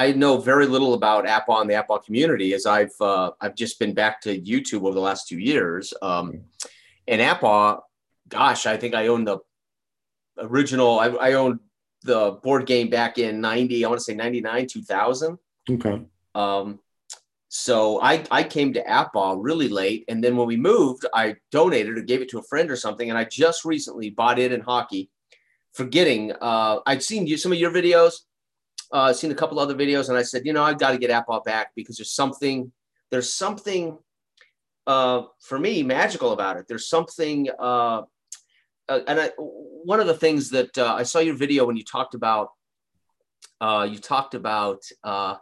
I know very little about APBA and the APBA community as I've uh, I've just been back to YouTube over the last two years. Um, and APBA, gosh, I think I own the original. I, I owned the board game back in '90. I want to say '99, 2000. Okay. Um, so I, I came to APBA really late. And then when we moved, I donated or gave it to a friend or something. And I just recently bought it in hockey, forgetting uh, I'd seen you, some of your videos uh, seen a couple other videos, and I said, you know, I've got to get APBA back because there's something, there's something uh, for me magical about it. There's something, uh, uh, and I, one of the things that uh, I saw your video when you talked about, uh, you talked about uh,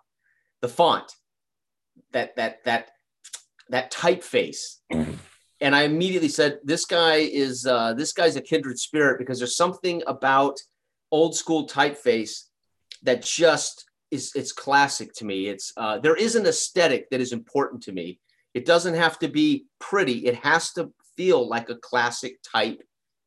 the font, that that that that typeface. Mm-hmm. And I immediately said, "This guy is uh, this guy's a kindred spirit because there's something about old school typeface that just is it's classic to me. It's uh, there is an aesthetic that is important to me. It doesn't have to be pretty. It has to feel like a classic type,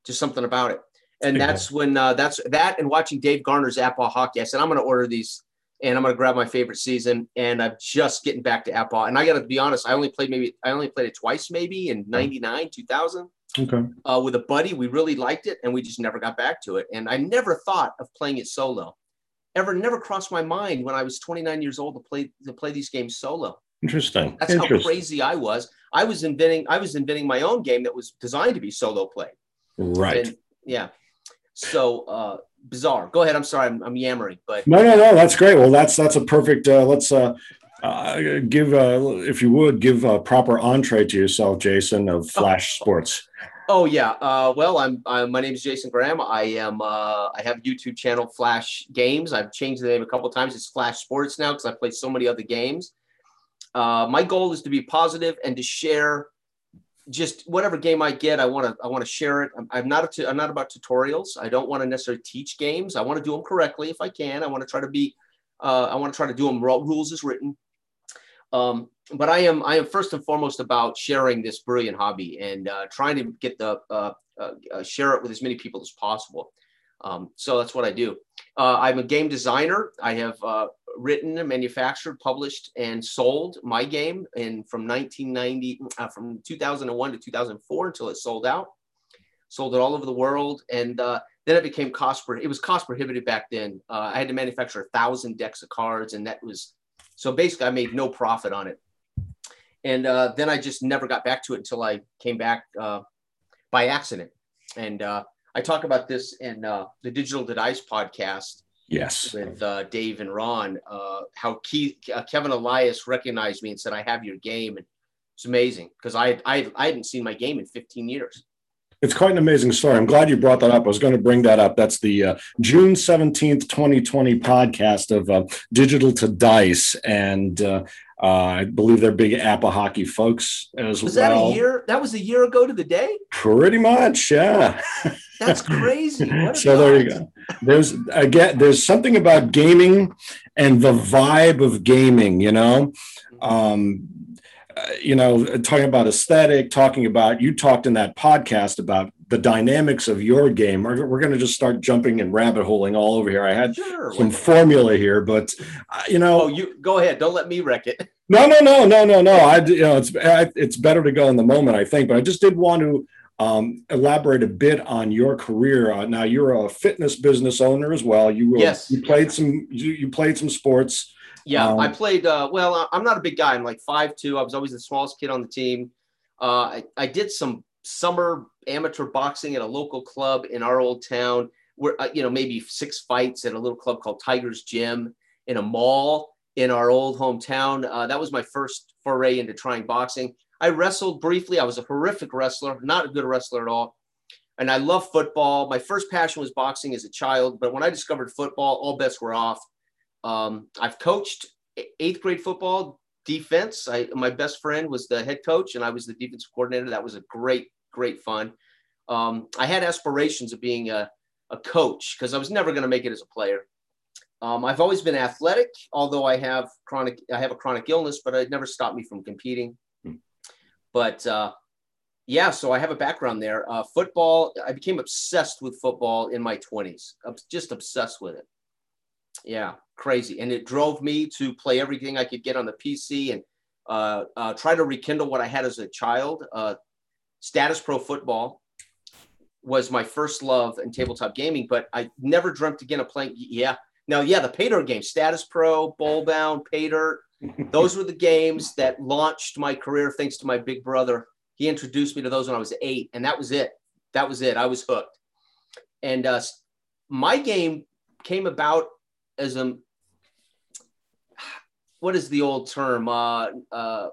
just something about it. And that's when uh, that's that and watching Dave Garner's APBA hockey. I said I'm going to order these and I'm going to grab my favorite season. And I'm just getting back to APBA. And I got to be honest, I only played maybe I only played it twice, maybe in '99, 2000. Okay. Uh, with a buddy, we really liked it, and we just never got back to it. And I never thought of playing it solo ever never crossed my mind when I was 29 years old to play to play these games solo. Interesting. That's Interesting. how crazy I was. I was inventing I was inventing my own game that was designed to be solo play. Right. And, yeah. So uh, bizarre. Go ahead. I'm sorry. I'm, I'm, yammering, but no, no, no. That's great. Well, that's that's a perfect. Uh, let's uh, uh, give, uh, if you would, give a proper entree to yourself, Jason of Flash oh. Sports. Oh yeah. Uh, well, I'm, I'm, my name is Jason Graham. I am. Uh, I have a YouTube channel, Flash Games. I've changed the name a couple times. It's Flash Sports now because I play so many other games. Uh, my goal is to be positive and to share just whatever game I get. I want to. I want to share it. I'm, I'm not. A, I'm not about tutorials. I don't want to necessarily teach games. I want to do them correctly if I can. I want to try to be. Uh, I want to try to do them rules as written. Um, but I am I am first and foremost about sharing this brilliant hobby and uh, trying to get the uh, uh, uh, share it with as many people as possible. Um, so that's what I do. Uh, I'm a game designer. I have uh, written, manufactured, published, and sold my game in from 1990 from 2001 to 2004 until it sold out. Sold it all over the world, and then it became cost. It was cost prohibitive back then. I had to manufacture a thousand decks of cards, and that was so basically, I made no profit on it. And uh, then I just never got back to it until I came back uh, by accident. And uh, I talk about this in uh, the Digital to Dice podcast. Yes. With uh, Dave and Ron, uh, how Keith, Kevin Elias recognized me and said, I have your game. And it's amazing because I, I, I hadn't seen my game in 15 years. It's quite an amazing story. I'm glad you brought that up. I was going to bring that up. That's the uh, June 17th, 2020 podcast of uh, Digital to Dice. And uh, uh I believe they're big APBA hockey folks as was well. Was that a year? That was a year ago to the day? Pretty much, yeah. That's crazy. so there you go. There's again, there's something about gaming and the vibe of gaming, you know. Mm-hmm. Um, uh, you know, talking about aesthetic, talking about you talked in that podcast about the dynamics of your game. We're, we're going to just start jumping and rabbit holing all over here. I had sure. some formula here, but uh, you know, oh, you go ahead. Don't let me wreck it. No, no, no, no, no, no. I, you know, it's it's better to go in the moment, I think. But I just did want to um, elaborate a bit on your career. Uh, now, you're a fitness business owner as well. You were, yes. You played some. You, you played some sports. Yeah, um, I played. Uh, well, I'm not a big guy. I'm like five two. I was always the smallest kid on the team. Uh, I, I did some summer amateur boxing at a local club in our old town. Where uh, you know maybe six fights at a little club called Tigers Gym in a mall in our old hometown. Uh, that was my first foray into trying boxing. I wrestled briefly. I was a horrific wrestler, not a good wrestler at all. And I love football. My first passion was boxing as a child, but when I discovered football, all bets were off. Um, I've coached eighth grade football defense. I, my best friend was the head coach, and I was the defensive coordinator. That was a great, great fun. Um, I had aspirations of being a, a coach because I was never going to make it as a player. Um, I've always been athletic, although I have chronic. I have a chronic illness, but it never stopped me from competing. Hmm. But uh, yeah, so I have a background there. Uh, football. I became obsessed with football in my twenties. Just obsessed with it Yeah, crazy. And it drove me to play everything I could get on the PC and uh, uh, try to rekindle what I had as a child. Statis Pro football was my first love in tabletop gaming, but I never dreamt again of playing. Yeah. Now, yeah, the pay dirt games, Statis Pro, Bowl Bound, pay dirt, those were the games that launched my career thanks to my big brother. He introduced me to those when I was eight, and that was it. That was it. I was hooked. And uh, my game came about as a what is the old term? Uh, uh,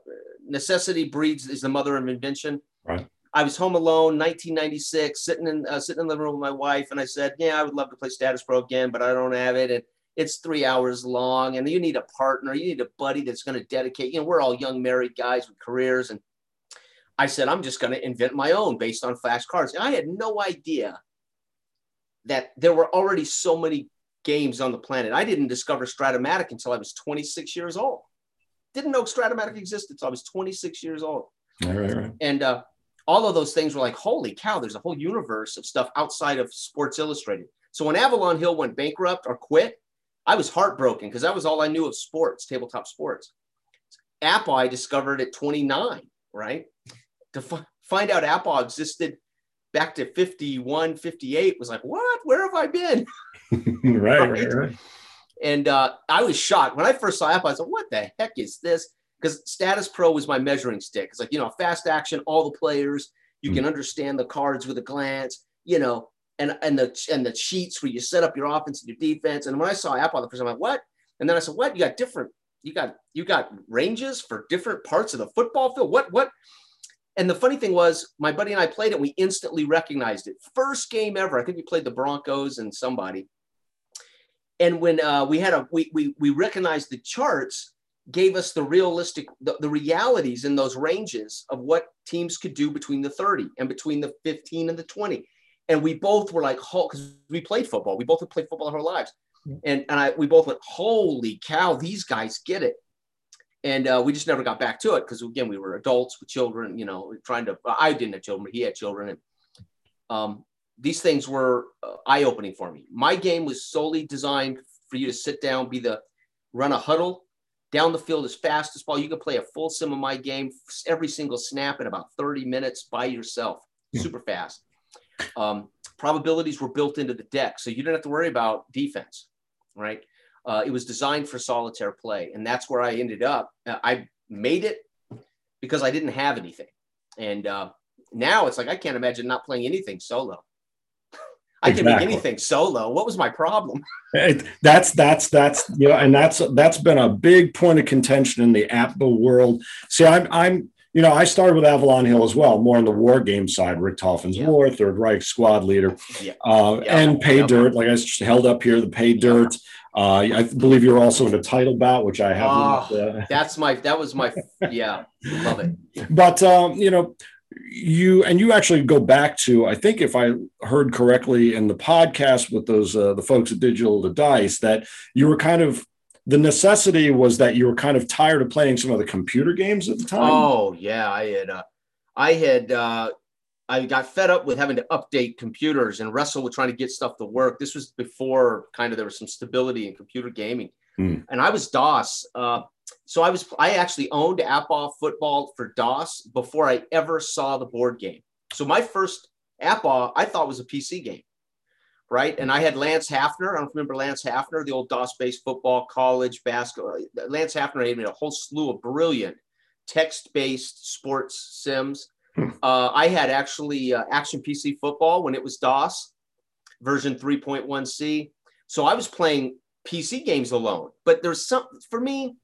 necessity breeds is the mother of invention. Right. I was home alone, 1996, sitting in uh, sitting in the room with my wife, and I said, "Yeah, I would love to play Statis Pro again, but I don't have it." And it's three hours long, and you need a partner, you need a buddy that's going to dedicate. You know, we're all young married guys with careers, and I said, "I'm just going to invent my own based on flash cards." And I had no idea that there were already so many games on the planet. I didn't discover Strat-O-Matic until I was 26 years old. Didn't know Strat-O-Matic existed until I was 26 years old. Right, right, right. And uh, all of those things were like, holy cow, there's a whole universe of stuff outside of Sports Illustrated. So when Avalon Hill went bankrupt or quit, I was heartbroken because that was all I knew of sports, tabletop sports. APBA I discovered at 29, right? To f- find out APBA existed back to 51, 58 was like, what? Where have I been? right, right, right. And uh, I was shocked when I first saw APBA. I said, "What the heck is this?" Because Statis Pro was my measuring stick. It's like you know, fast action, all the players. You can understand the cards with a glance. You know, and and the and the sheets where you set up your offense and your defense. And when I saw APBA the first time, I'm like, "What?" And then I said, "What? You got different. You got you got ranges for different parts of the football field. What what?" And the funny thing was, my buddy and I played it. We instantly recognized it. First game ever. I think we played the Broncos and somebody and when uh, we had a we, we we recognized the charts gave us the realistic the, the realities in those ranges of what teams could do between the 30 and between the 15 and the 20 and we both were like because we played football. We both had played football our lives. And and I we both went holy cow these guys get it. And uh, we just never got back to it because again we were adults with children you know trying to I didn't have children but he had children. And um, these things were uh, eye opening for me. My game was solely designed for you to sit down, be the run a huddle down the field as fast as possible. You can play a full sim of my game every single snap in about 30 minutes by yourself, yeah. super fast. Um, probabilities were built into the deck, so you didn't have to worry about defense, right? Uh, it was designed for solitaire play, and that's where I ended up. Uh, I made it because I didn't have anything, and uh, now it's like I can't imagine not playing anything solo. I exactly. can make anything solo. What was my problem? It, that's that's that's you know, and that's that's been a big point of contention in the APBA world. See, I'm I'm you know I started with Avalon Hill as well, more on the war game side. Richthofen's yeah. War, Third Reich squad leader, yeah. Uh, yeah. and Pay Dirt. Like I held up here, the Pay Dirt. Uh, I believe you're also in a title bout, which I have. Oh, uh, that's my that was my yeah, love it. But um, you know, you and you actually go back to i think if i heard correctly in the podcast with those uh, the folks at digital to dice that you were kind of the necessity was that you were kind of tired of playing some of the computer games at the time? Oh yeah i had uh, i had uh, i got fed up with having to update computers and wrestle with trying to get stuff to work. This was before kind of there was some stability in computer gaming. Mm. and i was dos uh, so I was I actually owned APBA football for DOS before I ever saw the board game. So my first APBA I thought was a PC game, right? And I had Lance Haffner. I don't remember Lance Haffner, the old DOS-based football college basketball. Lance Haffner had made a whole slew of brilliant text-based sports sims. Hmm. Uh, I had actually uh, Action PC football when it was DOS version 3.1c. So I was playing PC games alone. But there's some for me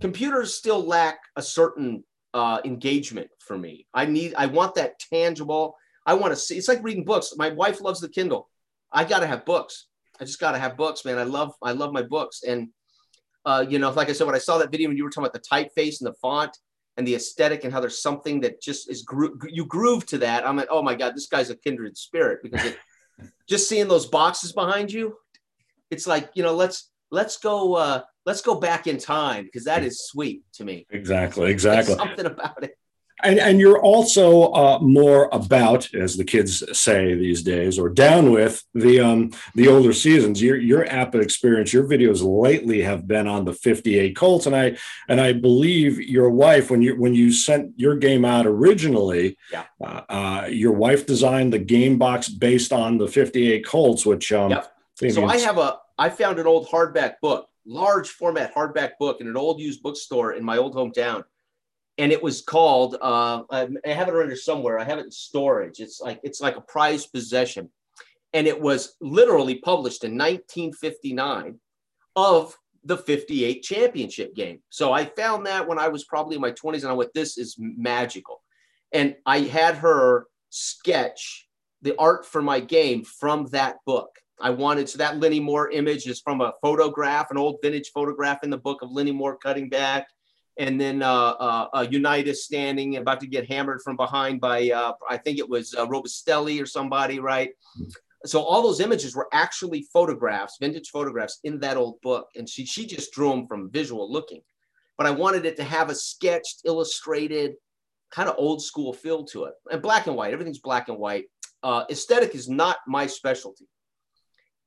computers still lack a certain uh, engagement for me. I need, I want that tangible. I want to see. It's like reading books. My wife loves the Kindle. I got to have books. I just got to have books, man. I love, I love my books. And uh, you know, like I said, when I saw that video when you were talking about the typeface and the font and the aesthetic and how there's something that just is gro- you groove to that. I'm like, oh my god, this guy's a kindred spirit because it, just seeing those boxes behind you, it's like you know, let's let's go. Uh, let's go back in time because that is sweet to me. Exactly. Exactly. There's something about it. and, and you're also uh, more about, as the kids say these days, or down with the um, the older seasons. Your your app experience, your videos lately have been on the 58 Colts, and I and I believe your wife when you when you sent your game out originally, yeah. uh, uh, your wife designed the game box based on the 58 Colts, which um, yep. so I have a I found an old hardback book, large format hardback book in an old used bookstore in my old hometown and it was called uh, I have it around here somewhere. I have it in storage. It's like it's like a prized possession, and it was literally published in 1959 of the 58 championship game. So I found that when I was probably in my 20s, and I went, "This is magical," and I had her sketch the art for my game from that book. I wanted so that Lenny Moore image is from a photograph, an old vintage photograph in the book of Lenny Moore cutting back and then uh, uh, Unitas standing, about to get hammered from behind by, uh, I think it was uh, Robustelli or somebody, right? So all those images were actually photographs, vintage photographs in that old book. And she, she just drew them from visual looking. But I wanted it to have a sketched, illustrated, kind of old school feel to it. And black and white, everything's black and white. Uh, aesthetic is not my specialty.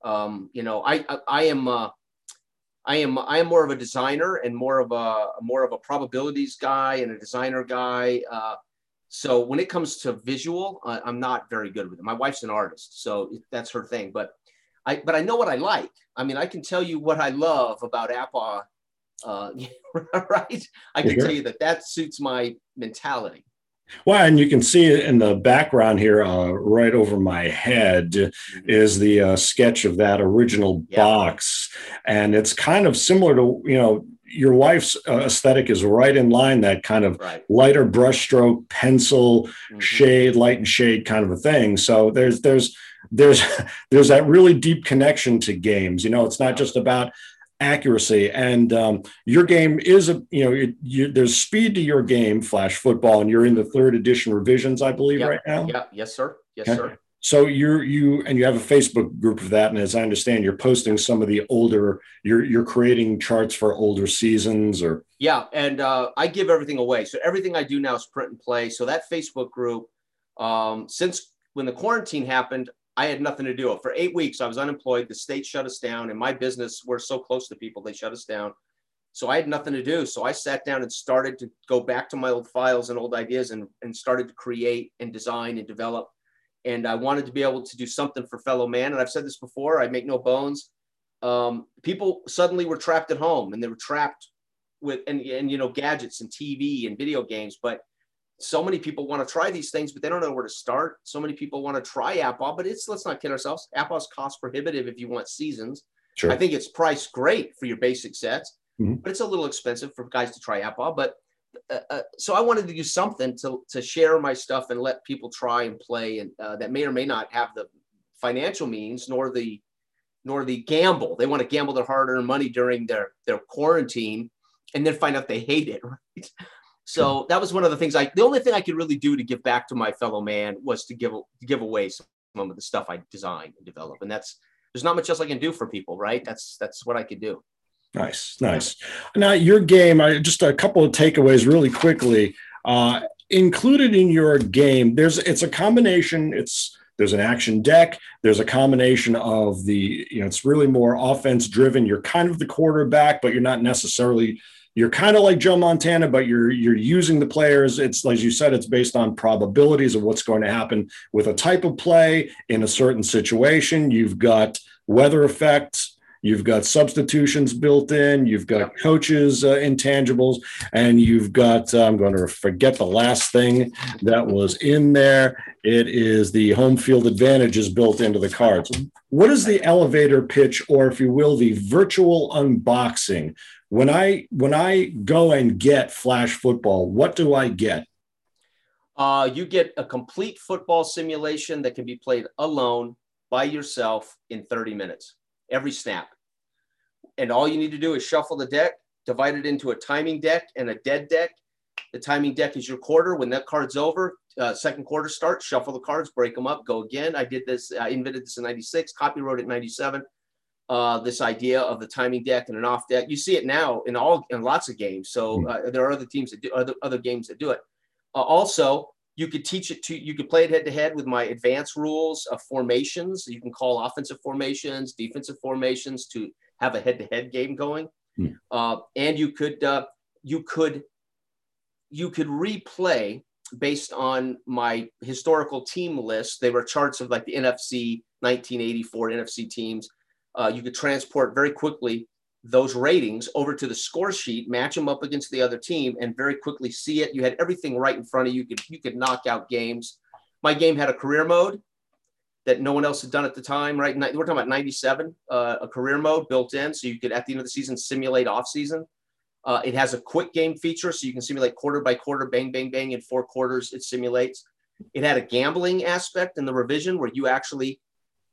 Um, you know, I, I, I am, uh, I am I am more of a designer and more of a more of a probabilities guy and a designer guy. Uh, so when it comes to visual, uh, I'm not very good with it. My wife's an artist, so that's her thing. But I but I know what I like. I mean, I can tell you what I love about APBA, uh, right? I can tell you that that suits my mentality. Well, and you can see in the background here, uh, right over my head, mm-hmm. is the uh, sketch of that original yeah. box, and it's kind of similar to you know your wife's uh, aesthetic is right in line that kind of right. lighter brushstroke, pencil mm-hmm. shade, light and shade kind of a thing. So there's there's there's there's that really deep connection to games. You know, it's not just about accuracy. And um, your game is a you know it, you, there's speed to your game, Flash Football, and you're in the third edition revisions, I believe, yep. right now. Yeah. Yes, sir. Yes, okay. sir. So you're you and you have a Facebook group of that, and as I understand, you're posting some of the older. You're you're creating charts for older seasons, or yeah, and uh, I give everything away. So everything I do now is print and play. So that Facebook group, um, since when the quarantine happened, I had nothing to do. For eight weeks, I was unemployed. The state shut us down, and my business, we're so close to people, they shut us down. So I had nothing to do. So I sat down and started to go back to my old files and old ideas and, and started to create and design and develop. And I wanted to be able to do something for fellow man. And I've said this before, I make no bones. Um, people suddenly were trapped at home and they were trapped with, and, and, you know, gadgets and TV and video games. But so many people want to try these things, but they don't know where to start. So many people want to try APBA, but it's let's not kid ourselves. APBA's cost prohibitive if you want seasons. Sure. I think it's priced great for your basic sets, mm-hmm. but it's a little expensive for guys to try APBA. But uh, uh, so I wanted to do something to to share my stuff and let people try and play, and uh, that may or may not have the financial means nor the nor the gamble. They want to gamble their hard-earned money during their their quarantine, and then find out they hate it. Right? So that was one of the things I, the only thing I could really do to give back to my fellow man was to give, to give away some of the stuff I design and develop. And that's, there's not much else I can do for people, right? That's, that's what I could do. Nice, nice. Now your game, I, just a couple of takeaways really quickly. Uh, included in your game, there's, it's a combination. It's, there's an action deck. There's a combination of the, you know, it's really more offense driven. You're kind of the quarterback, but you're not necessarily you're kind of like Joe Montana, but you're you're using the players. It's as you said, it's based on probabilities of what's going to happen with a type of play in a certain situation. You've got weather effects. You've got substitutions built in. You've got coaches uh, intangibles, and you've got. Uh, I'm going to forget the last thing that was in there. It is the home field advantages built into the cards. What is the elevator pitch, or if you will, the virtual unboxing when I when I go and get flash football, what do I get? Uh, you get a complete football simulation that can be played alone by yourself in 30 minutes, every snap. And all you need to do is shuffle the deck, divide it into a timing deck and a dead deck. The timing deck is your quarter. When that card's over, uh, second quarter starts, shuffle the cards, break them up, go again. I did this, I invented this in 96, copyright it in 97 uh, this idea of the timing deck and an off deck. You see it now in all in lots of games. So hmm. uh, there are other teams that do other other games that do it. Uh, also, you could teach it to you could play it head to head with my advanced rules of formations. You can call offensive formations, defensive formations to have a head to head game going, hmm. uh, and you could uh, you could you could replay based on my historical team list. They were charts of like the NFC 1984 NFC teams. Uh, you could transport very quickly those ratings over to the score sheet, match them up against the other team, and very quickly see it. You had everything right in front of you. You could you could knock out games. My game had a career mode that no one else had done at the time. Right, we're talking about '97, uh, a career mode built in, so you could at the end of the season simulate off season. Uh, it has a quick game feature, so you can simulate quarter by quarter, bang, bang, bang, in four quarters. It simulates. It had a gambling aspect in the revision where you actually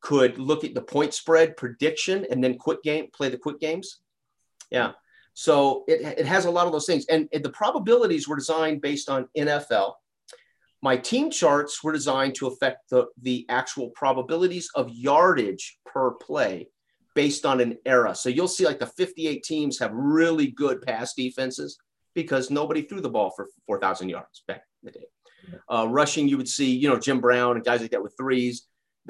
could look at the point spread prediction and then quick game play the quick games. Yeah. So it, it has a lot of those things. And, and the probabilities were designed based on NFL. My team charts were designed to affect the, the actual probabilities of yardage per play based on an era. So you'll see like the 58 teams have really good pass defenses because nobody threw the ball for 4,000 yards back in the day. Uh, rushing, you would see, you know, Jim Brown and guys like that with threes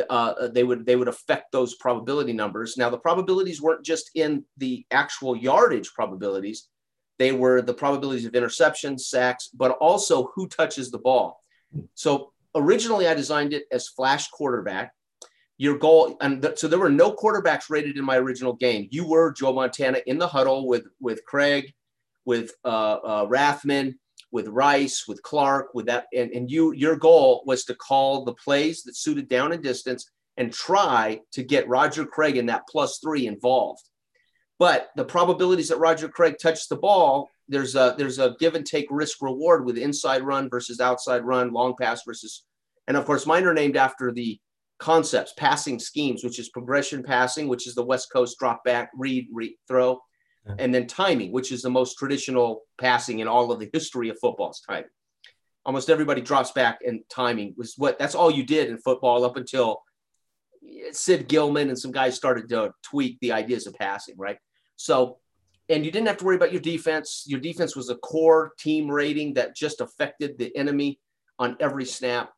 uh, they would they would affect those probability numbers. Now the probabilities weren't just in the actual yardage probabilities; they were the probabilities of interception, sacks, but also who touches the ball. So originally, I designed it as flash quarterback. Your goal, and so there were no quarterbacks rated in my original game. You were Joe Montana in the huddle with with Craig, with uh, uh, Rathman, with Rice, with Clark, with that, and, and you your goal was to call the plays that suited down and distance and try to get Roger Craig in that plus three involved. But the probabilities that Roger Craig touches the ball, there's a there's a give and take risk reward with inside run versus outside run, long pass versus, and of course mine are named after the concepts, passing schemes, which is progression passing, which is the West Coast drop back, read, read throw, and then timing, which is the most traditional passing in all of the history of football's timing. Almost everybody drops back, and timing was what that's all you did in football up until Sid Gillman and some guys started to tweak the ideas of passing, right? So, and you didn't have to worry about your defense. Your defense was a core team rating that just affected the enemy on every snap.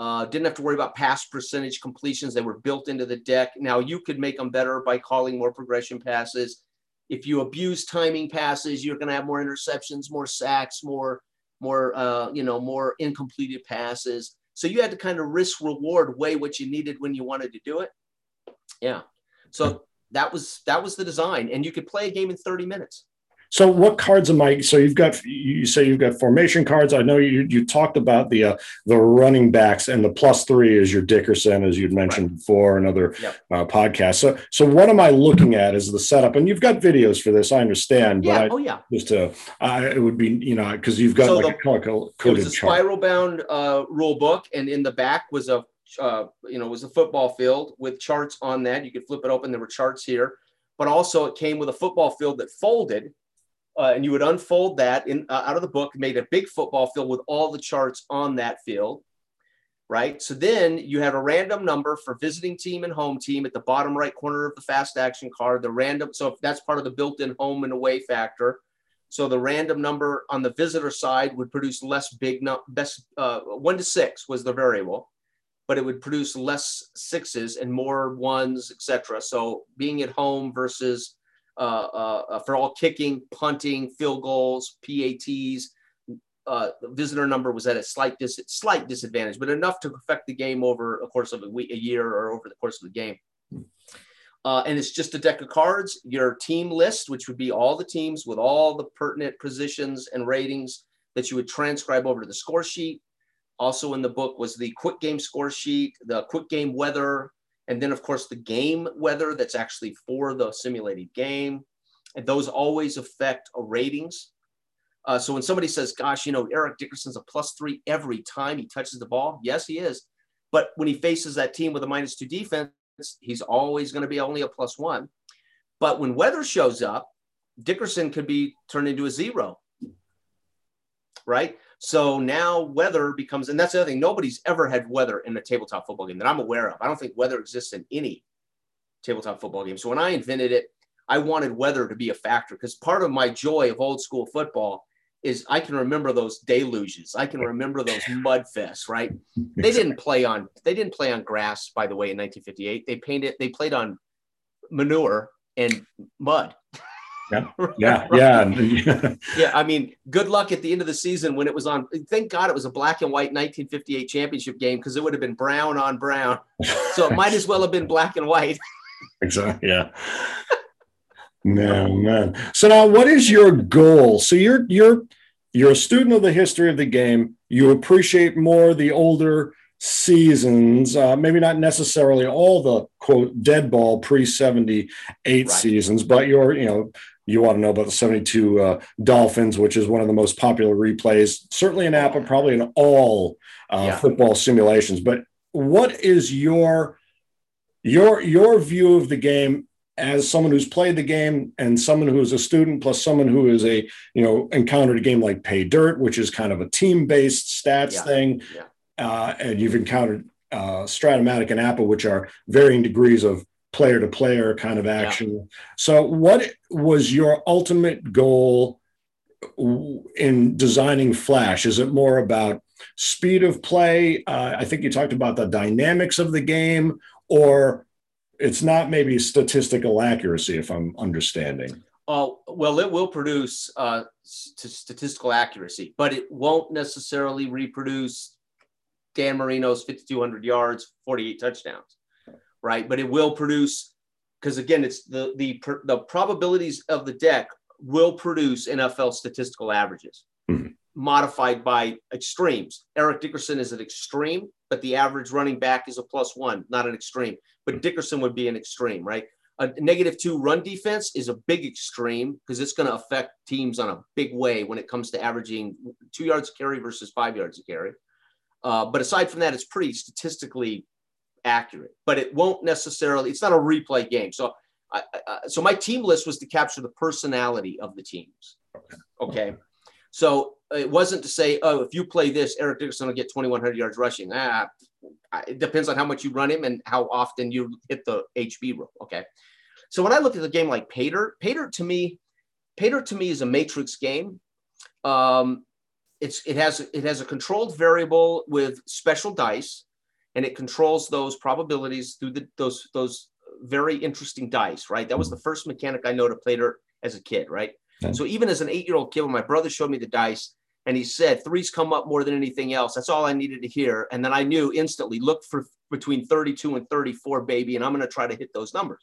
Uh, didn't have to worry about pass percentage completions. They were built into the deck. Now you could make them better by calling more progression passes if you abuse timing passes, you're going to have more interceptions, more sacks, more more uh, you know more incompleted passes. So you had to kind of risk reward weigh what you needed when you wanted to do it. Yeah. So that was that was the design, and you could play a game in 30 minutes. So what cards am I? So you've got you say you've got formation cards. I know you you talked about the uh, the running backs and the plus three is your Dickerson as you'd mentioned right. before another yep. uh, podcast. So so what am I looking at as the setup? And you've got videos for this, I understand. Yeah. But I, oh yeah. Just to uh, it would be you know because you've got so like the, a color coded It was a spiral bound uh, rule book, and in the back was a uh, you know was a football field with charts on that. You could flip it open. There were charts here, but also it came with a football field that folded uh, and you would unfold that in uh, out of the book, made a big football field with all the charts on that field, right? So then you have a random number for visiting team and home team at the bottom right corner of the fast action card. The random, so that's part of the built-in home and away factor. So the random number on the visitor side would produce less big, no, best uh, one to six was the variable, but it would produce less sixes and more ones, etc. So being at home versus for all kicking, punting, field goals, PATs. Uh, the visitor number was at a slight dis- slight disadvantage, but enough to affect the game over a course of a week, a year, or over the course of the game. Uh, and it's just a deck of cards. Your team list, which would be all the teams with all the pertinent positions and ratings that you would transcribe over to the score sheet. Also in the book was the quick game score sheet, the quick game weather, and then, of course, the game weather that's actually for the simulated game. And those always affect ratings. Uh, so when somebody says, gosh, you know, Eric Dickerson's a plus three every time he touches the ball, yes, he is. But when he faces that team with a minus two defense, he's always going to be only a plus one. But when weather shows up, Dickerson could be turned into a zero, right? So now weather becomes, and that's the other thing. Nobody's ever had weather in a tabletop football game that I'm aware of. I don't think weather exists in any tabletop football game. So when I invented it, I wanted weather to be a factor because part of my joy of old school football is I can remember those deluges. I can remember those mud fests, right? They didn't play on they didn't play on grass, by the way, in 1958. They painted they played on manure and mud. Yeah, yeah, yeah. yeah, I mean, good luck at the end of the season when it was on. Thank God it was a black and white 1958 championship game because it would have been brown on brown. So it might as well have been black and white. exactly. Yeah. Man, man. So now, what is your goal? So you're you're you're a student of the history of the game. You appreciate more the older seasons, uh, maybe not necessarily all the quote dead ball pre seventy eight right. seasons, but you're you know you want to know about the 72 uh, Dolphins, which is one of the most popular replays, certainly in APBA, probably in all uh, yeah. football simulations. But what is your your your view of the game as someone who's played the game and someone who is a student plus someone who is a you know encountered a game like pay dirt which is kind of a team based stats yeah. thing yeah. Uh, and you've encountered uh, Strat-O-Matic and APBA which are varying degrees of player to player kind of action yeah. so what was your ultimate goal in designing flash is it more about speed of play uh, i think you talked about the dynamics of the game or it's not maybe statistical accuracy, if I'm understanding. Oh, well, it will produce uh, st- statistical accuracy, but it won't necessarily reproduce Dan Marino's 5,200 yards, 48 touchdowns, right? But it will produce, because again, it's the, the, the probabilities of the deck will produce NFL statistical averages. Mm-hmm modified by extremes. Eric Dickerson is an extreme, but the average running back is a plus one, not an extreme. But Dickerson would be an extreme, right? A negative two run defense is a big extreme because it's going to affect teams on a big way when it comes to averaging two yards of carry versus five yards of carry. Uh, but aside from that, it's pretty statistically accurate, but it won't necessarily, it's not a replay game. So, I, so my team list was to capture the personality of the teams. Okay. okay. So it wasn't to say, oh, if you play this, Eric Dickerson will get 2,100 yards rushing. Ah, it depends on how much you run him and how often you hit the HB rule. Okay. So when I look at the game like Pater, Pater to me, Pater to me is a matrix game. Um, it's it has it has a controlled variable with special dice, and it controls those probabilities through the those those very interesting dice. Right. That was the mm-hmm. first mechanic I know to play Dirt as a kid. Right. Okay. So even as an eight year old kid, when my brother showed me the dice, and he said threes come up more than anything else. That's all I needed to hear. And then I knew instantly look for between 32 and 34, baby, and I'm going to try to hit those numbers.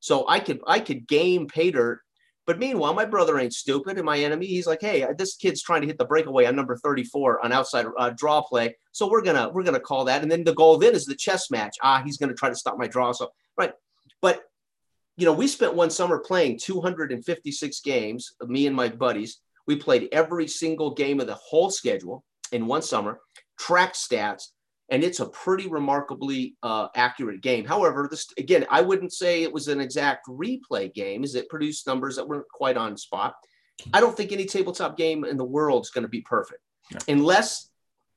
So I could I could game pay dirt. But meanwhile, my brother ain't stupid. And my enemy, he's like, hey, this kid's trying to hit the breakaway on number 34 on outside uh, draw play. So we're gonna we're gonna call that. And then the goal then is the chess match. Ah, he's gonna try to stop my draw. So right. But you know, we spent one summer playing 256 games, me and my buddies we played every single game of the whole schedule in one summer, track stats, and it's a pretty remarkably uh, accurate game. However, this again, I wouldn't say it was an exact replay game, as it produced numbers that weren't quite on spot. I don't think any tabletop game in the world is going to be perfect, yeah. unless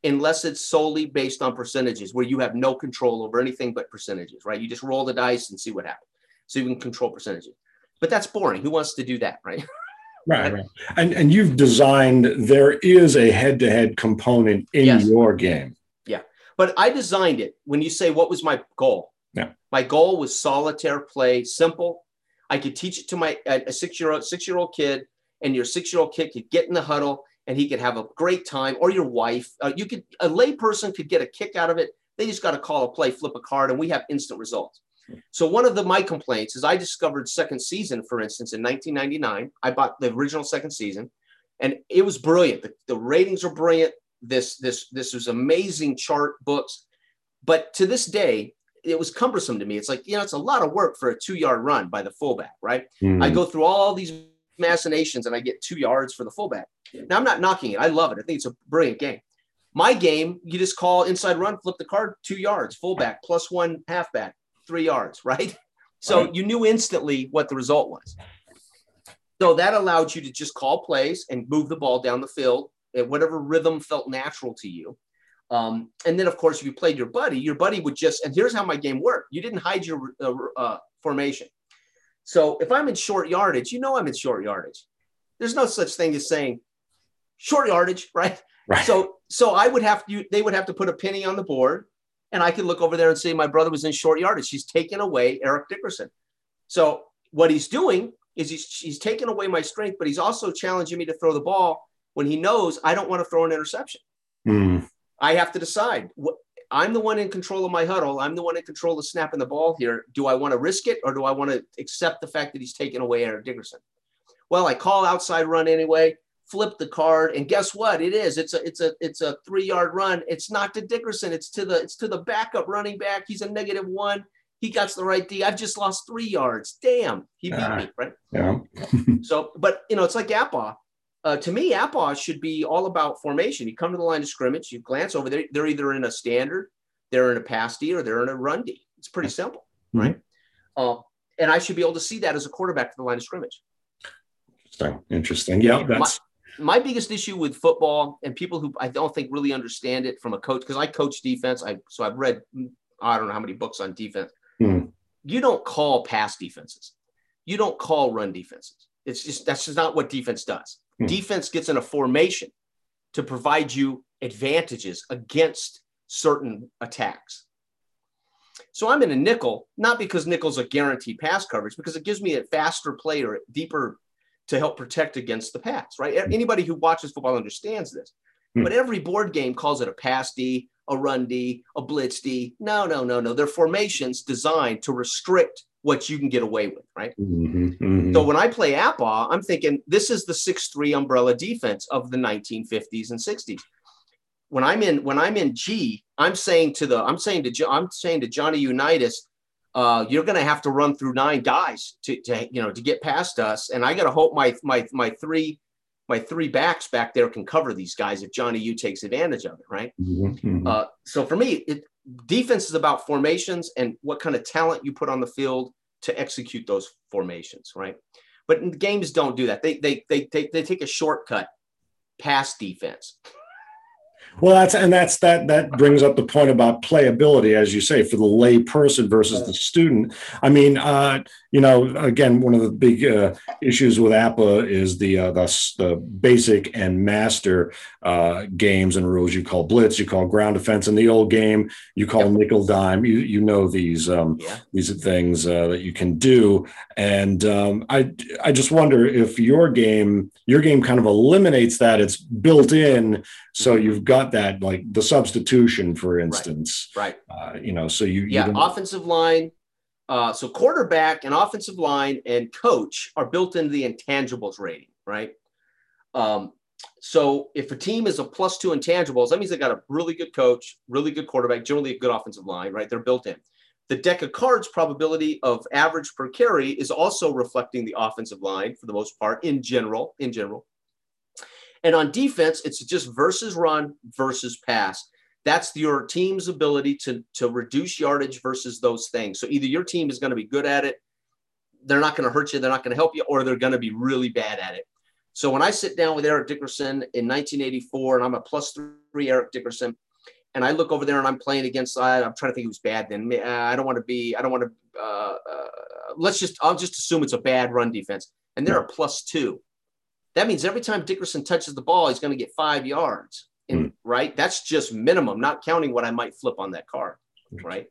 unless it's solely based on percentages, where you have no control over anything but percentages. Right? You just roll the dice and see what happens, so you can control percentages. But that's boring. Who wants to do that, right? Right, right. And and you've designed there is a head-to-head component in yes. your game. But I designed it when you say what was my goal? Yeah. My goal was solitaire play, simple. I could teach it to my a six-year-old six-year-old kid, and your six-year-old kid could get in the huddle and he could have a great time, or your wife. Uh, you could a layperson could get a kick out of it. They just got to call a play, flip a card, and we have instant results. So one of the my complaints is I discovered second season, for instance, in 1999. I bought the original second season, and it was brilliant. The, the ratings are brilliant. This this this was amazing chart books, but to this day, it was cumbersome to me. It's like you know, it's a lot of work for a two yard run by the fullback, right? Mm. I go through all these machinations and I get two yards for the fullback. Now I'm not knocking it. I love it. I think it's a brilliant game. My game, you just call inside run, flip the card, two yards, fullback, plus one halfback three yards, right? So right. you knew instantly what the result was. So that allowed you to just call plays and move the ball down the field at whatever rhythm felt natural to you. Um, and then, of course, if you played your buddy, your buddy would just, and here's how my game worked you didn't hide your uh, uh, formation. So if I'm in short yardage, you know I'm in short yardage. There's no such thing as saying short yardage, right? Right. So so I would have to they would have to put a penny on the board, and I could look over there and say my brother was in short yardage. He's taken away Eric Dickerson. So what he's doing is he's he's taking away my strength, but he's also challenging me to throw the ball when he knows I don't want to throw an interception. Mm. I have to decide. I'm the one in control of my huddle. I'm the one in control of snapping the ball here. Do I want to risk it or do I want to accept the fact that he's taken away Aaron Dickerson? Well, I call outside run anyway, flip the card, and guess what? It is. It's a it's a it's a three yard run. It's not to Dickerson. It's to the it's to the backup running back. He's a negative one. He got the right D. I've just lost three yards. Damn, he beat Ah. me, right? Yeah. So, but you know, it's like APBA. Uh, to me, APBA should be all about formation. You come to the line of scrimmage, you glance over there. They're either in a standard, they're in a pass D, or they're in a run D. It's pretty simple, right? Uh, and I should be able to see that as a quarterback to the line of scrimmage. Interesting. Interesting. Yeah, that's My biggest issue with football and people who I don't think really understand it from a coach because I coach defense. I so I've read mm, I don't know how many books on defense. Hmm. You don't call pass defenses. You don't call run defenses. It's just that's just not what defense does. Hmm. Defense gets in a formation to provide you advantages against certain attacks. So I'm in a nickel, not because nickel's a guaranteed pass coverage, because it gives me a faster play or deeper to help protect against the pass, right? Anybody who watches football understands this. Hmm. But every board game calls it a pass D, a run D, a blitz D. No, no, no, no. They're formations designed to restrict what you can get away with, right? Mhm, mhm. So when I play APBA, I'm thinking this is the 6-3 umbrella defense of the 1950s and 60s. When I'm in when I'm in G, I'm saying to the I'm saying to I'm saying to Johnny Unitas, uh, you're going to have to run through nine guys to, to you know to get past us, and I got to hope my my my three my three backs back there can cover these guys if Johnny U takes advantage of it, right? Mhm, mhm. Uh, so for me, it, defense is about formations and what kind of talent you put on the field to execute those formations, right? But games don't do that. They they they take they take a shortcut past defense. Well, that's and that's that that brings up the point about playability, as you say, for the lay person versus the student. I mean, uh, you know, again, one of the big uh, issues with APBA is the uh, the, the basic and master uh, games and rules. You call blitz, you call ground defense. In the old game, you call Yep. nickel dime. You you know these um, Yeah. these things uh, that you can do. And um, I I just wonder if your game your game kind of eliminates that. It's built in, so Mm-hmm. you've got that like the substitution, for instance. Right. Uh, you know, so you you Yeah. don't- Offensive line. Uh, so quarterback and offensive line and coach are built into the intangibles rating, right? Um, so if a team is a plus two intangibles, that means they got a really good coach, really good quarterback, generally a good offensive line, right? They're built in. The deck of cards probability of average per carry is also reflecting the offensive line for the most part in general, in general. And on defense, it's just versus run versus pass. That's your team's ability to, to reduce yardage versus those things. So either your team is going to be good at it, they're not going to hurt you, they're not going to help you, or they're going to be really bad at it. So when I sit down with Eric Dickerson in 1984, and I'm a plus three Eric Dickerson, and I look over there and I'm playing against, I, I'm trying to think who's bad then. Uh, I don't want to be, I don't want to, uh, uh, let's just, I'll just assume it's a bad run defense. And they're a plus two. That means every time Dickerson touches the ball, he's going to get five yards. And, Right. That's just minimum, not counting what I might flip on that card. Right.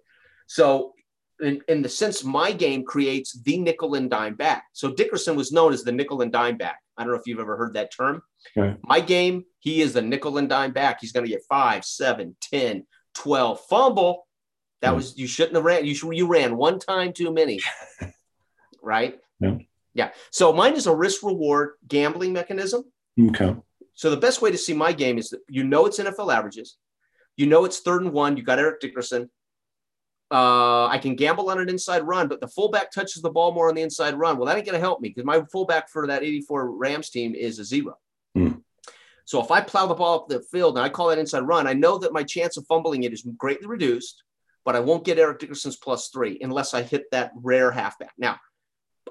So, in, in the sense, my game creates the nickel and dime back. So Dickerson was known as the nickel and dime back. I don't know if you've ever heard that term. Okay. My game, he is the nickel and dime back. He's going to get five, seven, 10, 12. Fumble. That Hmm. was, you shouldn't have ran. You, should, you ran one time too many. right. Yeah. Yeah. So mine is a risk reward gambling mechanism. okay. So the best way to see my game is that you know it's NFL averages, you know it's third and one. You got Eric Dickerson. Uh, I can gamble on an inside run, but the fullback touches the ball more on the inside run. Well, that ain't going to help me because my fullback for that 84 Rams team is a zero. Hmm. So if I plow the ball up the field and I call that inside run, I know that my chance of fumbling it is greatly reduced, but I won't get Eric Dickerson's plus three unless I hit that rare halfback. Now,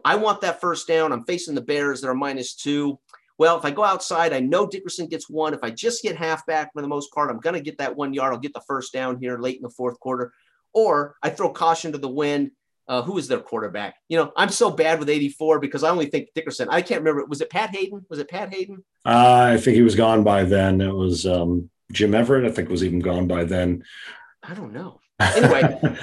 I want that first down. I'm facing the Bears that are minus two. Well, if I go outside, I know Dickerson gets one. If I just get halfback for the most part, I'm going to get that one yard. I'll get the first down here late in the fourth quarter. Or I throw caution to the wind. uh, who was their quarterback? You know, I'm so bad with 84 because I only think Dickerson. I can't remember. Was it Pat Haden? Was it Pat Haden? Uh, I think he was gone by then. It was um, Jim Everett. I think was even gone by then. I don't know. Anyway,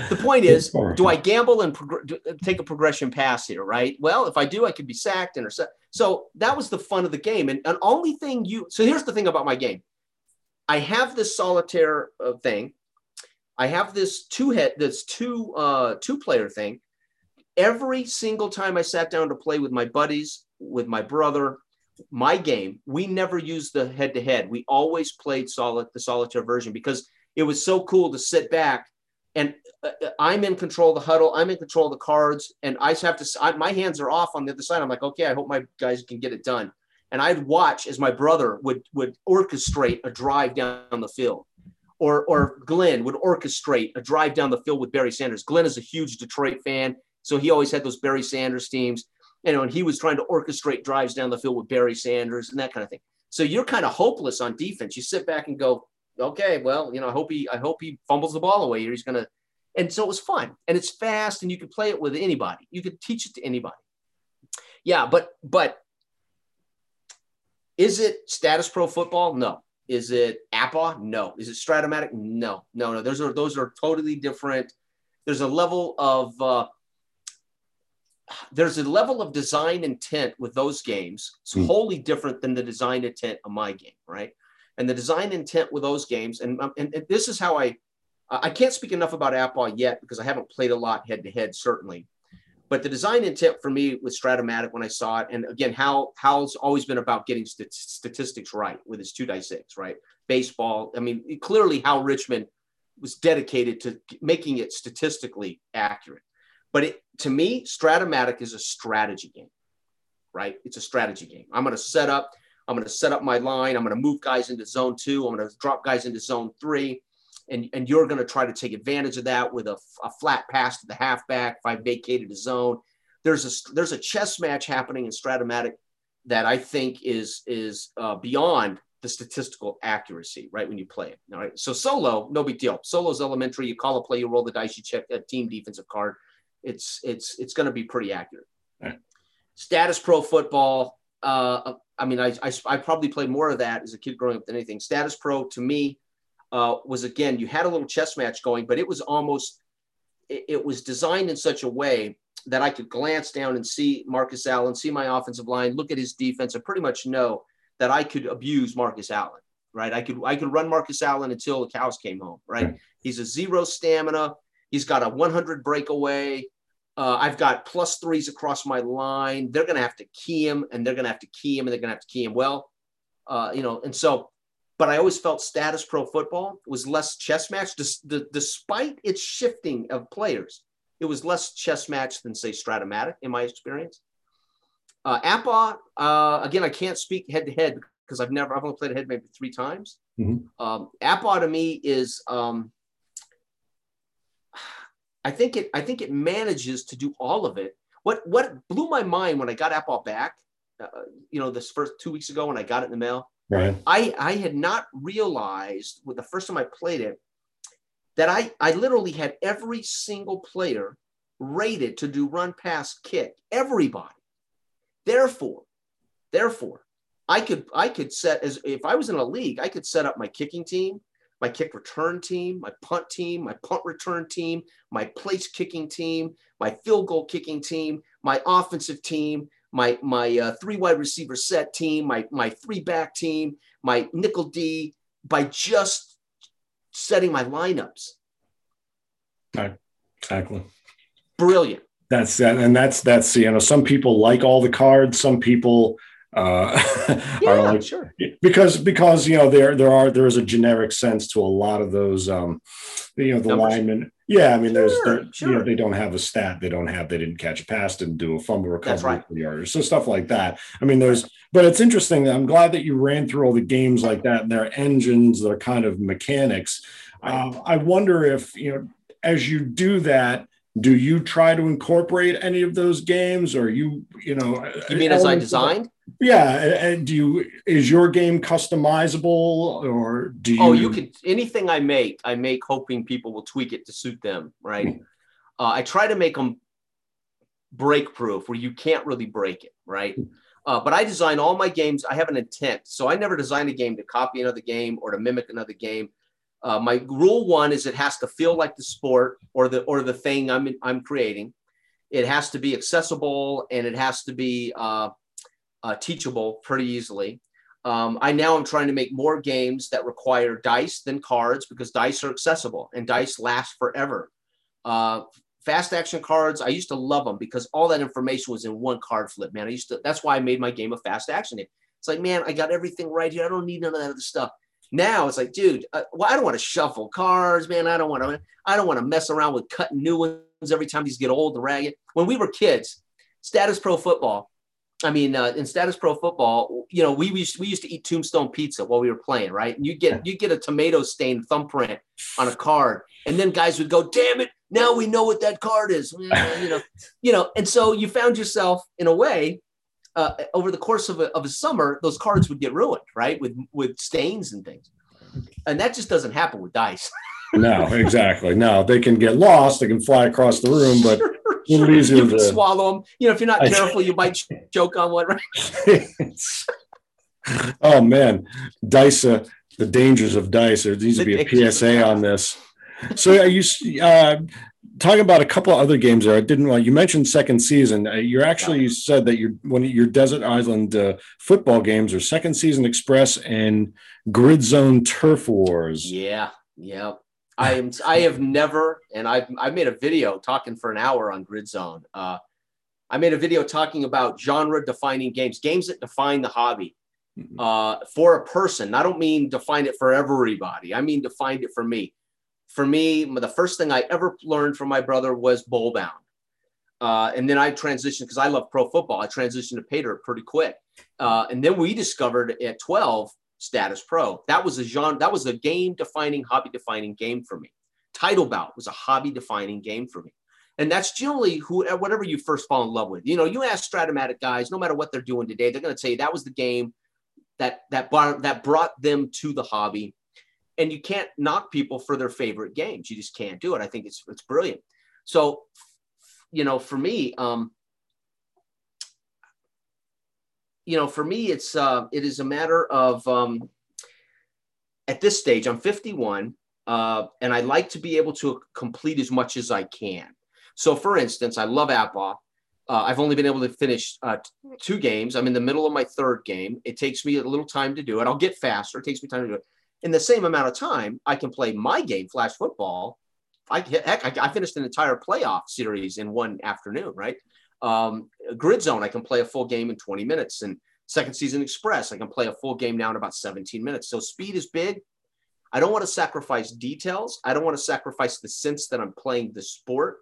the point is, do I gamble and prog- take a progression pass here? Right. Well, if I do, I could be sacked, and intercept. So that was the fun of the game. And an only thing you. So here's the thing about my game. I have this solitaire uh, thing I have this two head, this two uh, two player thing. Every single time I sat down to play with my buddies, with my brother, my game, we never used the head to head. We always played solid the solitaire version because it was so cool to sit back and uh, uh I'm in control of the huddle. I'm in control of the cards, and I have to. I, my hands are off on the other side. I'm like, okay, I hope my guys can get it done. And I'd watch as my brother would would orchestrate a drive down the field or or Glenn would orchestrate a drive down the field with Barry Sanders. Glenn is a huge Detroit fan, so he always had those Barry Sanders teams. You know, and he was trying to orchestrate drives down the field with Barry Sanders and that kind of thing. So you're kind of hopeless on defense. You sit back and go, okay, well, you know, I hope he I hope he fumbles the ball away, or he's gonna. And so it was fun, and it's fast, and you could play it with anybody. You could teach it to anybody. Yeah, but but is it Statis Pro football? No. Is it APBA? No. Is it Strat-O-Matic? No. No, no. Those are those are totally different. There's a level of uh, there's a level of design intent with those games. It's mm. wholly different than the design intent of my game, right? And the design intent with those games, and, um, and, and this is how I I can't speak enough about APBA yet because I haven't played a lot head to head, certainly. But the design intent for me with Strat-O-Matic when I saw it, and again, Hal Hal's always been about getting st- statistics right with his two die six, right? Baseball. I mean, clearly Hal Richman was dedicated to making it statistically accurate. But it, to me, Strat-O-Matic is a strategy game, right? It's a strategy game. I'm going to set up. I'm going to set up my line. I'm going to move guys into zone two. I'm going to drop guys into zone three and, and you're going to try to take advantage of that with a, a flat pass to the halfback if I vacated a zone. There's a there's a chess match happening in Strat-O-Matic that I think is is uh, beyond the statistical accuracy, right? When you play it, all right. So solo, no big deal. Solo's elementary. You call a play, you roll the dice, you check a team defensive card. It's it's it's going to be pretty accurate. Right. Statis Pro football. Uh, I mean, I, I I probably played more of that as a kid growing up than anything. Statis Pro to me uh, was again, you had a little chess match going, but it was almost, it, it, was designed in such a way that I could glance down and see Marcus Allen, see my offensive line, look at his defense, and pretty much know that I could abuse Marcus Allen. Right, I could I could run Marcus Allen until the cows came home. Right, he's a zero stamina. He's got a 100 breakaway. Uh, I've got plus threes across my line. They're going to have to key him, and they're going to have to key him, and they're going to have to key him well. Uh, you know, and so but I always felt Statis Pro football was less chess match, despite its shifting of players. It was less chess match than say Strat-O-Matic in my experience. Uh, APBA, uh, again, I can't speak head to head because I've never, I've only played head maybe three times. Mm-hmm. Um, APBA to me is, um, I think it, I think it manages to do all of it. What, what blew my mind when I got APBA back, uh, you know, this first two weeks ago when I got it in the mail, Right. I, I had not realized with the first time I played it that I, I literally had every single player rated to do run pass kick. Everybody. Therefore, therefore, I could I could set as if I was in a league, I could set up my kicking team, my kick return team, my punt team, my punt return team, my place kicking team, my field goal kicking team, my offensive team, my my uh, three wide receiver set team, my my three back team, my nickel D by just setting my lineups. Exactly. Brilliant. That's that, and that's that's you know some people like all the cards, some people uh, yeah, are like sure because because you know there there are there is a generic sense to a lot of those um you know the Numbers. linemen yeah i mean sure, there's sure. you know they don't have a stat they don't have they didn't catch a pass didn't do a fumble recovery right. so stuff like that i mean there's but it's interesting i'm glad that you ran through all the games like that and their engines their kind of mechanics right. uh, i wonder if you know as you do that do you try to incorporate any of those games or you you know you mean as i designed yeah and do you is your game customizable or do you oh you could anything i make i make hoping people will tweak it to suit them right uh, i try to make them break proof where you can't really break it, right? Uh, but I design all my games. I have an intent, so I never design a game to copy another game or to mimic another game. Uh, my rule one is it has to feel like the sport or the or the thing I'm I'm creating. It has to be accessible and it has to be uh, teachable pretty easily. Um, I now am trying to make more games that require dice than cards because dice are accessible and dice last forever. Uh, fast action cards, I used to love them because all that information was in one card flip, man. I used to, that's why I made my game a fast action. It's like, man, I got everything right here. I don't need none of that other stuff. Now it's like, dude, uh, well, I don't want to shuffle cards, man. I don't want to, I don't want to mess around with cutting new ones every time these get old and ragged. When we were kids, Statis Pro football, I mean, uh, in Statis Pro football, you know, we, we used, we used to eat tombstone pizza while we were playing, right? And you get you get a tomato stained thumbprint on a card, and then guys would go, "Damn it, now we know what that card is," you know, you know. And so you found yourself in a way uh, over the course of a, of a summer, those cards would get ruined, right, with with stains and things, and that just doesn't happen with dice. no, exactly. No, they can get lost. They can fly across the room, but sure. You can to... swallow them. You know, if you're not careful, you might choke on one. Right? oh man, dice. Uh, the dangers of dice. There needs to be a PSA on this. So, are you uh, talking about a couple of other games there? I didn't want you mentioned second season. Uh, you're actually you said that your one of your Desert Island uh, football games are Second Season Express and Grid Zone Turf Wars. Yeah, yeah. I am. I have never, and I've I made a video talking for an hour on Grid Zone. Uh, I made a video talking about genre-defining games, games that define the hobby mm-hmm. uh, for a person. I don't mean define it for everybody. I mean define it for me. For me, the first thing I ever learned from my brother was bowl bound. Uh, and then I transitioned because I love pro football. I transitioned to Paydirt pretty quick. Uh, and then we discovered at 12 Statis Pro. That was a genre, that was a game defining, hobby defining game for me. Title bout was a hobby defining game for me. And that's generally who, whatever you first fall in love with. You know, you ask Strat-O-Matic guys, no matter what they're doing today, they're going to say that was the game that that bar, that brought them to the hobby. And you can't knock people for their favorite games. You just can't do it. I think it's it's brilliant. So, you know, for me, um, you know, for me, it's uh, it is a matter of um, at this stage, I'm 51, uh, and I like to be able to complete as much as I can. So, for instance, I love APBA. Uh, I've only been able to finish uh, two games. I'm in the middle of my third game. It takes me a little time to do it. I'll get faster. It takes me time to do it. In the same amount of time, I can play my game, Flash Football. I heck, I, I finished an entire playoff series in one afternoon. Right, um, Grid Zone, I can play a full game in 20 minutes. And Second Season Express, I can play a full game now in about 17 minutes. So speed is big. I don't want to sacrifice details. I don't want to sacrifice the sense that I'm playing the sport.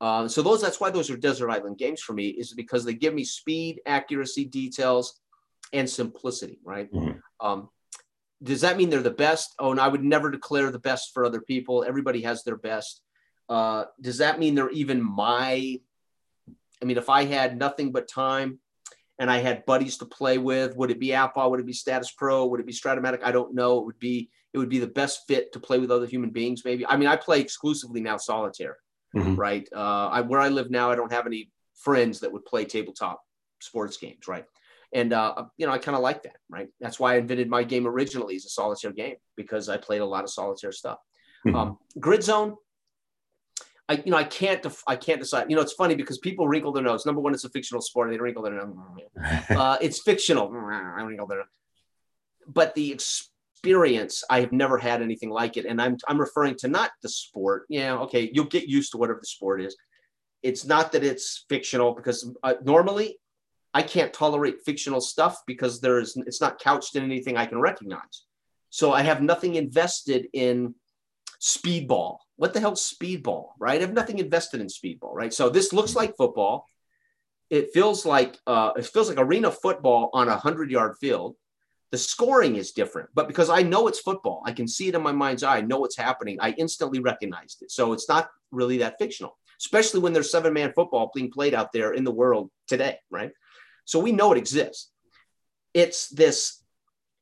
Uh, so those that's why those are desert island games for me is because they give me speed, accuracy, details, and simplicity. Right. Mm-hmm. Um, does that mean they're the best? Oh, and I would never declare the best for other people. Everybody has their best. Uh, does that mean they're even my? I mean, if I had nothing but time and I had buddies to play with, would it be APBA? Would it be Statis Pro? Would it be Strat-O-Matic? I don't know. It would be it would be the best fit to play with other human beings. Maybe. I mean, I play exclusively now solitaire, mm-hmm. right? Uh, I, where I live now, I don't have any friends that would play tabletop sports games, right? And uh, you know, I kind of like that, right? That's why I invented my game originally as a solitaire game because I played a lot of solitaire stuff. Mm-hmm. Um, Grid Zone, I, you know, I can't, def- I can't decide. You know, it's funny because people wrinkle their nose. Number one, it's a fictional sport. They wrinkle their nose. Uh, it's fictional. I wrinkle their. Nose. But the experience, I have never had anything like it, and I'm I'm referring to not the sport. Yeah, okay, you'll get used to whatever the sport is. It's not that it's fictional because uh, normally I can't tolerate fictional stuff because there's it's not couched in anything I can recognize. So I have nothing invested in speedball. What the hell speedball, right? I have nothing invested in speedball, right? So this looks like football. It feels like uh, it feels like arena football on a hundred yard field. The scoring is different, but because I know it's football, I can see it in my mind's eye. I know what's happening. I instantly recognized it. So it's not really that fictional, especially when there's seven man football being played out there in the world today, right? So we know it exists. It's this,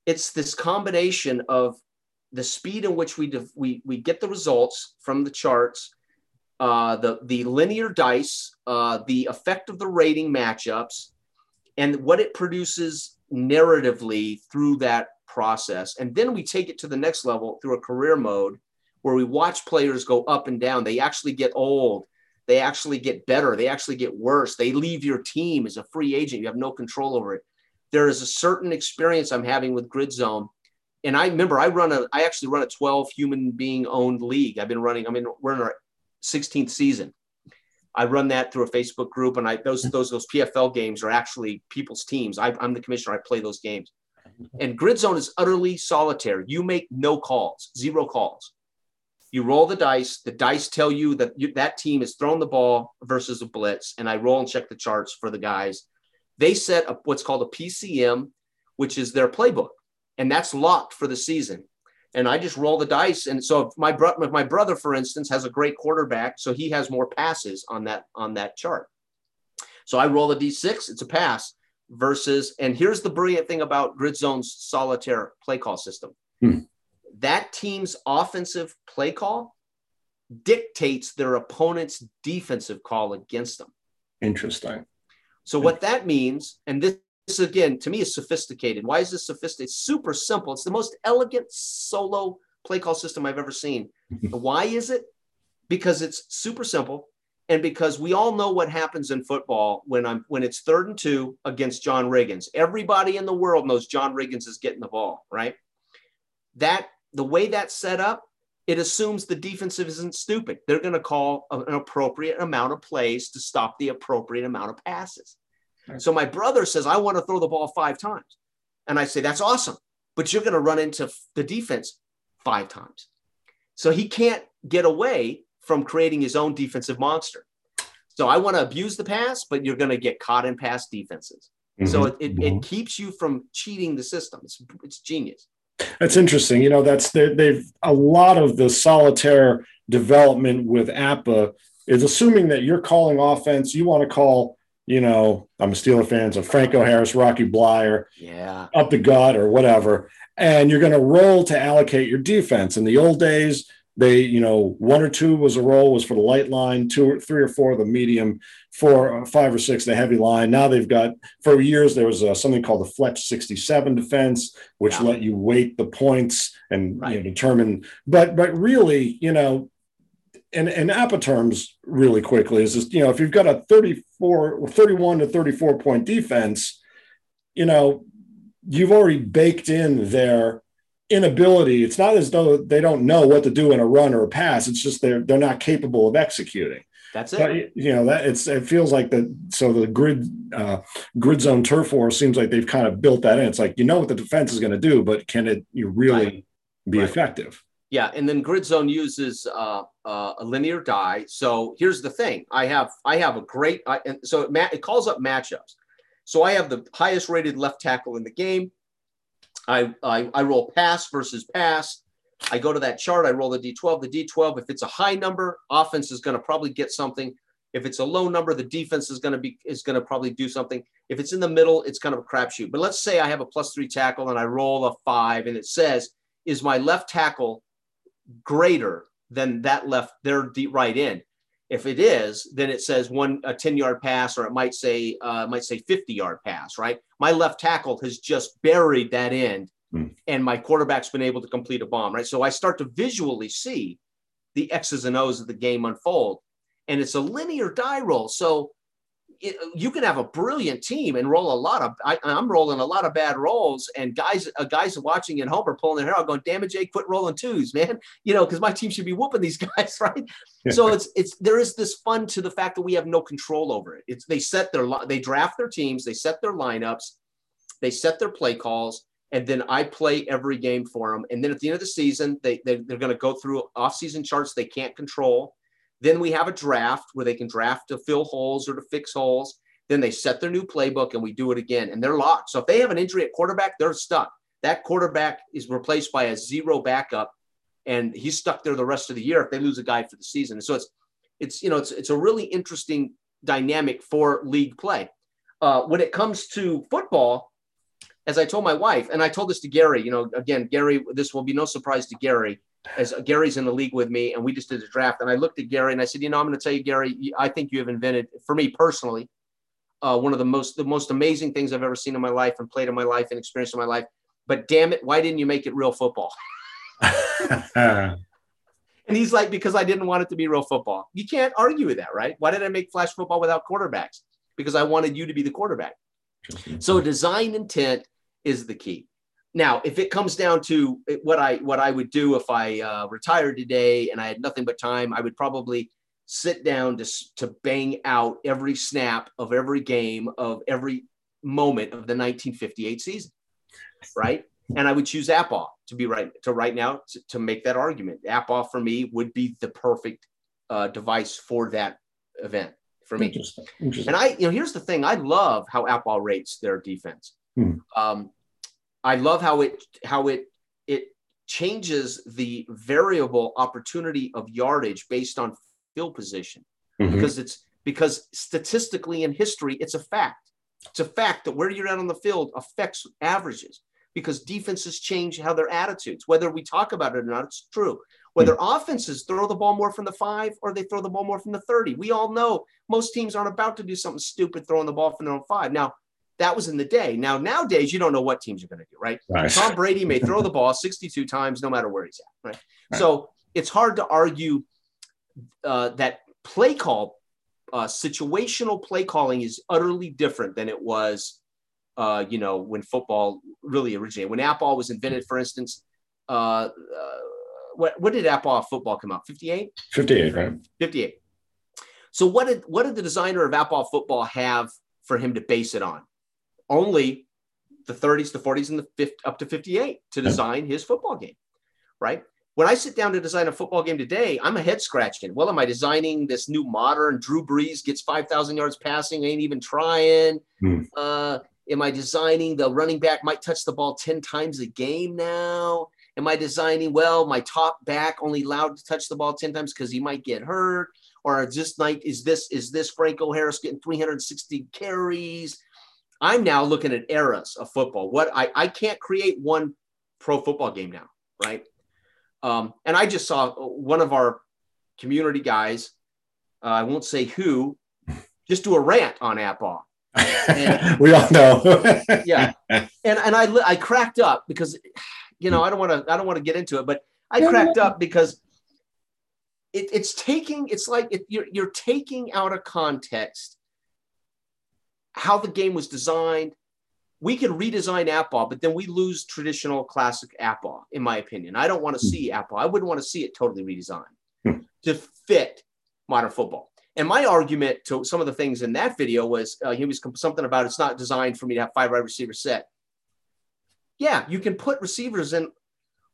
it's this combination of the speed in which we, we, we get the results from the charts uh, the the linear dice, uh, the effect of the rating matchups, and what it produces narratively through that process. And then we take it to the next level through a career mode where we watch players go up and down. They actually get old. They actually get better. They actually get worse. They leave your team as a free agent. You have no control over it. There is a certain experience I'm having with Grid Zone. And I remember I run a, I actually run a 12 human being owned league. I've been running, I mean, we're in our 16th season. I run that through a Facebook group, and I those those those PFL games are actually people's teams. I, am the commissioner. I play those games, and Grid Zone is utterly solitary. You make no calls, zero calls. You roll the dice. The dice tell you that you, that team has thrown the ball versus a blitz, and I roll and check the charts for the guys. They set up what's called a PCM, which is their playbook, and that's locked for the season and I just roll the dice. And so if my brother, my brother, for instance, has a great quarterback, so he has more passes on that on that chart. So I roll a d6, it's a pass. Versus, and here's the brilliant thing about Grid Zone's solitaire play call system. Hmm. That team's offensive play call dictates their opponent's defensive call against them. Interesting. So what that means, and this this again to me is sophisticated. Why is this sophisticated? It's super simple. It's the most elegant solo play call system I've ever seen. Why is it? Because it's super simple, and because we all know what happens in football when I'm when it's third and two against John Riggins. Everybody in the world knows John Riggins is getting the ball, right? That the way that's set up, it assumes the defensive isn't stupid. They're going to call an appropriate amount of plays to stop the appropriate amount of passes. So my brother says, I want to throw the ball five times. And I say, that's awesome, but you're going to run into the defense five times. So he can't get away from creating his own defensive monster. So I want to abuse the pass, but you're going to get caught in pass defenses. Mm-hmm. So it, it, mm-hmm. it, keeps you from cheating the system. It's, it's genius. That's interesting. You know, that's they've a lot of the solitaire development with APBA is assuming that you're calling offense. You want to call you know, I'm a Steeler fan, so Franco Harris, Rocky Bleier, yeah, up the gut or whatever, and you're going to roll to allocate your defense. In the old days, they, you know, one or two was a roll was for the light line, two or three or four the medium, four, five or six the heavy line. Now they've got for years there was uh, something called the Fletch 67 defense, which yeah. let you weight the points and right. you know, determine. But but really, you know, and and APBA terms really quickly is just you know if you've got a 34 or 31 to 34 point defense you know you've already baked in their inability. It's not as though they don't know what to do in a run or a pass. It's just they're they're not capable of executing. That's it. but, you know that it's it feels like the so the grid uh, grid zone turf war seems like they've kind of built that in. It's like you know what the defense is going to do but can it you really right. be right. effective yeah, and then Grid Zone uses uh, uh, a linear die. So here's the thing: I have I have a great I, and so it, ma- it calls up matchups. So I have the highest rated left tackle in the game. I, I I roll pass versus pass. I go to that chart. I roll the D12. The D12, if it's a high number, offense is going to probably get something. If it's a low number, the defense is going to be is going to probably do something. If it's in the middle, it's kind of a crapshoot. But let's say I have a plus three tackle and I roll a five, and it says, "Is my left tackle greater than that left their deep right end. If it is, then it says one a 10 yard pass, or it might say uh, might say 50 yard pass, right? My left tackle has just buried that end, mm. and my quarterback's been able to complete a bomb, right? So I start to visually see the X's and O's of the game unfold, and it's a linear die roll. So it, you can have a brilliant team and roll a lot of. I, am rolling a lot of bad rolls, and guys, uh, guys watching at home are pulling their hair out, going, "Damn it, Jake, quit rolling twos, man!" You know, because my team should be whooping these guys, right? so it's it's there is this fun to the fact that we have no control over it. It's they set their they draft their teams, they set their lineups, they set their play calls, and then I play every game for them. And then at the end of the season, they, they they're going to go through off-season charts they can't control then we have a draft where they can draft to fill holes or to fix holes. Then they set their new playbook and we do it again. And they're locked. So if they have an injury at quarterback, they're stuck. That quarterback is replaced by a zero backup and he's stuck there the rest of the year if they lose a guy for the season. So it's it's you know it's it's a really interesting dynamic for league play. Uh, when it comes to football, as I told my wife, and I told this to Gary, you know, again, Gary, this will be no surprise to Gary as Gary's in the league with me, and we just did a draft. And I looked at Gary and I said, you know, I'm going to tell you, Gary, I think you have invented, for me personally, uh, one of the most the most amazing things I've ever seen in my life and played in my life and experienced in my life. But damn it, why didn't you make it real football? and he's like, because I didn't want it to be real football. You can't argue with that, right? Why did I make flash football without quarterbacks? Because I wanted you to be the quarterback. So design intent is the key. Now, if it comes down to what I what I would do if I uh, retired today and I had nothing but time, I would probably sit down to to bang out every snap of every game of every moment of the 1958 season, right? And I would choose APBA to be right to right now to, to make that argument. APBA for me would be the perfect uh, device for that event for me. Interesting. Interesting. And I, you know, here's the thing: I love how APBA rates their defense. Hmm. Um, I love how it how it it changes the variable opportunity of yardage based on field position mm-hmm. because it's because statistically in history it's a fact. It's a fact that where you're at on the field affects averages because defenses change how their attitudes. Whether we talk about it or not, it's true. Whether mm-hmm. offenses throw the ball more from the five or they throw the ball more from the 30. We all know most teams aren't about to do something stupid throwing the ball from their own five. Now, that was in the day. Now, nowadays, you don't know what teams are going to do, right? right? Tom Brady may throw the ball 62 times no matter where he's at, right? right. So it's hard to argue uh, that play call, uh, situational play calling is utterly different than it was, uh, you know, when football really originated. When APBA was invented, for instance, uh, uh, what, what did APBA football come out? 58? 58, right? 58. So what did what did the designer of APBA football have for him to base it on? Only the 30s, the 40s, and the 50, up to 58 to design his football game, right? When I sit down to design a football game today, I'm a head scratching. Well, am I designing this new modern Drew Brees gets 5,000 yards passing, ain't even trying? Hmm. Uh, am I designing the running back might touch the ball 10 times a game now? Am I designing, well, my top back only allowed to touch the ball 10 times because he might get hurt? Or is this night, is this, is this Franco Harris getting 360 carries? I'm now looking at eras of football. What I, I can't create one pro football game now, right? Um, and I just saw one of our community guys, uh, I won't say who, just do a rant on APBA. we all know. yeah, and and I I cracked up because, you know, I don't want to I don't want to get into it, but I cracked up because it, it's taking it's like it, you're you're taking out of context how the game was designed. We can redesign APBA, but then we lose traditional classic APBA, in my opinion. I don't want to hmm. see APBA. I wouldn't want to see it totally redesigned hmm. to fit modern football. And my argument to some of the things in that video was uh, he was something about it's not designed for me to have five wide receiver set. Yeah, you can put receivers in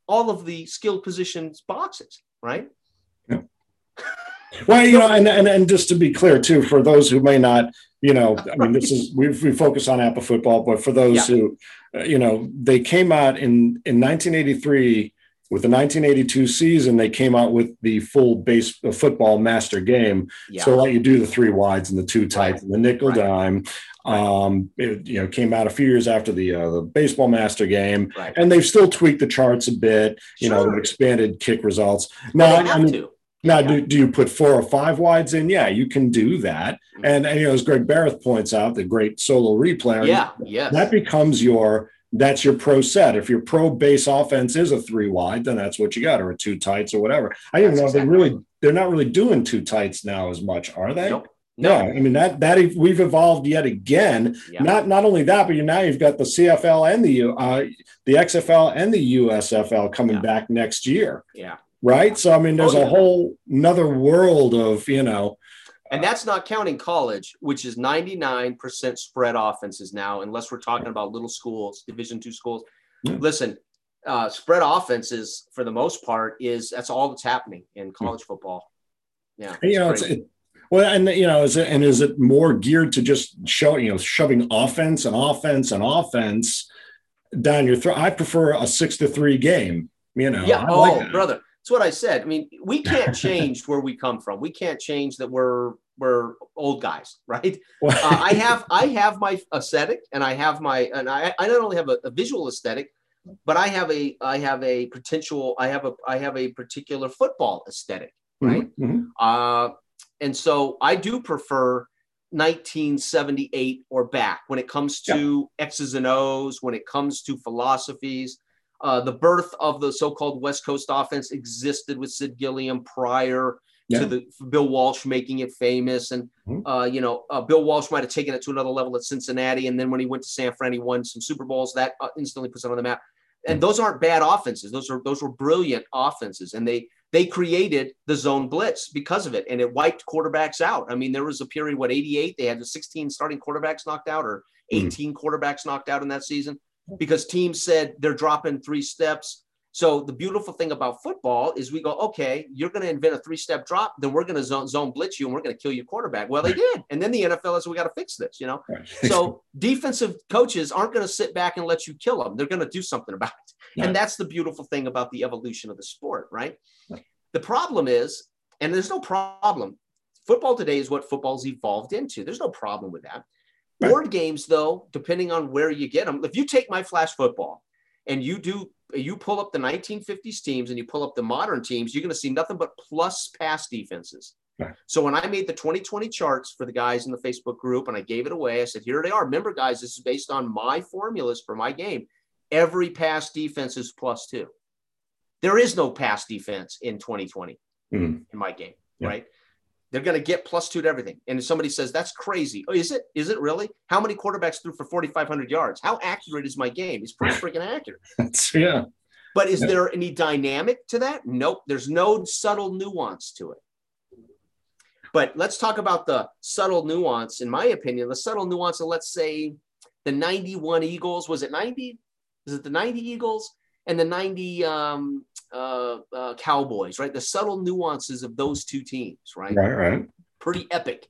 all of the skilled positions boxes, right? Yeah. Well, you know, and, and and just to be clear too, for those who may not you know, I mean, this is we we focus on APBA football, but for those yeah. who, uh, you know, they came out in in 1983 with the 1982 season. They came out with the full base uh, football master game. Yeah. So let you do the three wides and the two tights and the nickel right. dime. Um, it, you know, came out a few years after the uh, the baseball master game, right. and they've still tweaked the charts a bit. You sure. know, expanded kick results. Now, I mean, now, yeah. do, do you put four or five wides in? Yeah, you can do that. Mm-hmm. And, and you know, as Greg Barrett points out, the great solo replayer. Yeah, yeah. That becomes your that's your pro set. If your pro base offense is a three wide, then that's what you got, or a two tights or whatever. I don't know exactly they really they're not really doing two tights now as much, are they? Nope. No, I mean that that we've evolved yet again. Yeah. Not not only that, but you now you've got the CFL and the uh, the XFL and the USFL coming yeah. back next year. Yeah, right? So I mean, there's oh, yeah. a whole another world of you know, and that's not counting college, which is 99% spread offenses now, unless we're talking about little schools, Division two schools. Yeah. Listen, uh, spread offenses for the most part is that's all that's happening in college football. Yeah, you know, it's, it, well, and you know, is it and is it more geared to just show you know shoving offense and offense and offense down your throat? I prefer a six to three game. You know, yeah. I oh, like brother, it's what I said. I mean, we can't change where we come from. We can't change that we're we're old guys, right? Uh, I have I have my aesthetic, and I have my and I I not only have a, a visual aesthetic, but I have a I have a potential I have a I have a particular football aesthetic, right? Mm-hmm. Uh, and so I do prefer 1978 or back when it comes to yeah. X's and O's, when it comes to philosophies. Uh, the birth of the so-called West Coast offense existed with Sid Gillman prior yeah. to the Bill Walsh making it famous, and mm-hmm. uh, you know uh, Bill Walsh might have taken it to another level at Cincinnati, and then when he went to San Fran, he won some Super Bowls. That uh, instantly puts it on the map. And mm-hmm. those aren't bad offenses; those are those were brilliant offenses, and they they created the zone blitz because of it, and it wiped quarterbacks out. I mean, there was a period what 88 they had the 16 starting quarterbacks knocked out, or mm-hmm. 18 mm-hmm. quarterbacks knocked out in that season because teams said they're dropping three steps so the beautiful thing about football is we go, okay, you're going to invent a three-step drop, then we're going to zone, zone blitz you, and we're going to kill your quarterback. Well, they did, and then the NFL said we got to fix this. You know, so defensive coaches aren't going to sit back and let you kill them. They're going to do something about it, and that's the beautiful thing about the evolution of the sport, right? The problem is, and there's no problem. Football today is what football's evolved into. There's no problem with that. Right. Board games, though, depending on where you get them, if you take my flash football and you do you pull up the 1950s teams and you pull up the modern teams, you're going to see nothing but plus pass defenses. Right. So when I made the 2020 charts for the guys in the Facebook group and I gave it away, I said, here they are. Remember, guys, this is based on my formulas for my game. Every pass defense is plus two. There is no pass defense in 2020 mm-hmm. in my game, yeah. right? They're going to get plus two to everything. And if somebody says that's crazy, oh, is it? Is it really? How many quarterbacks threw for 4,500 yards? How accurate is my game? It's pretty freaking accurate. yeah. But is yeah. there any dynamic to that? Nope. There's no subtle nuance to it. But let's talk about the subtle nuance. In my opinion, the subtle nuance of let's say the 91 Eagles. Was it 90? Is it the 90 Eagles and the 90 um, uh, uh, Cowboys, right? The subtle nuances of those two teams, right? Right, right. Pretty epic.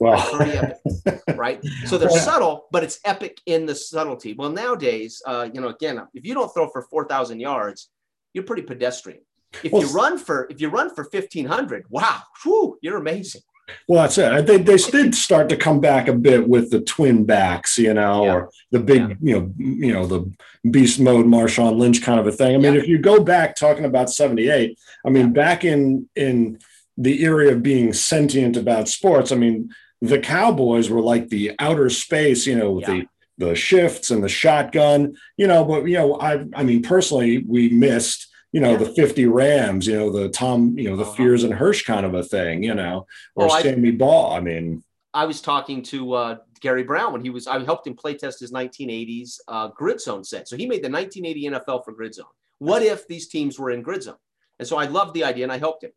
Well, pretty epic, right? So they're subtle, but it's epic in the subtlety. Well, nowadays, uh, you know, again, if you don't throw for four thousand yards, you're pretty pedestrian. If well, you run for if you run for fifteen hundred, wow, whew, you're amazing. Well, that's it. They, they did start to come back a bit with the twin backs, you know, yeah. or the big, yeah. you know, you know, the beast mode Marshawn Lynch kind of a thing. I mean, yeah. if you go back talking about 78, I mean, back in in the area of being sentient about sports, I mean, the Cowboys were like the outer space, you know, with the the shifts and the shotgun, you know, but you know, I I mean, personally, we missed you know, yeah. the 50 Rams, you know, the Tom, you know, the uh-huh. Fears and Hirsch kind of a thing, you know, or well, Sammy I, Baugh. I mean, I was talking to uh, Gary Brown when he was, I helped him play test his 1980s uh, grid zone set. So he made the 1980 NFL for grid zone. What if these teams were in grid zone? And so I loved the idea and I helped him.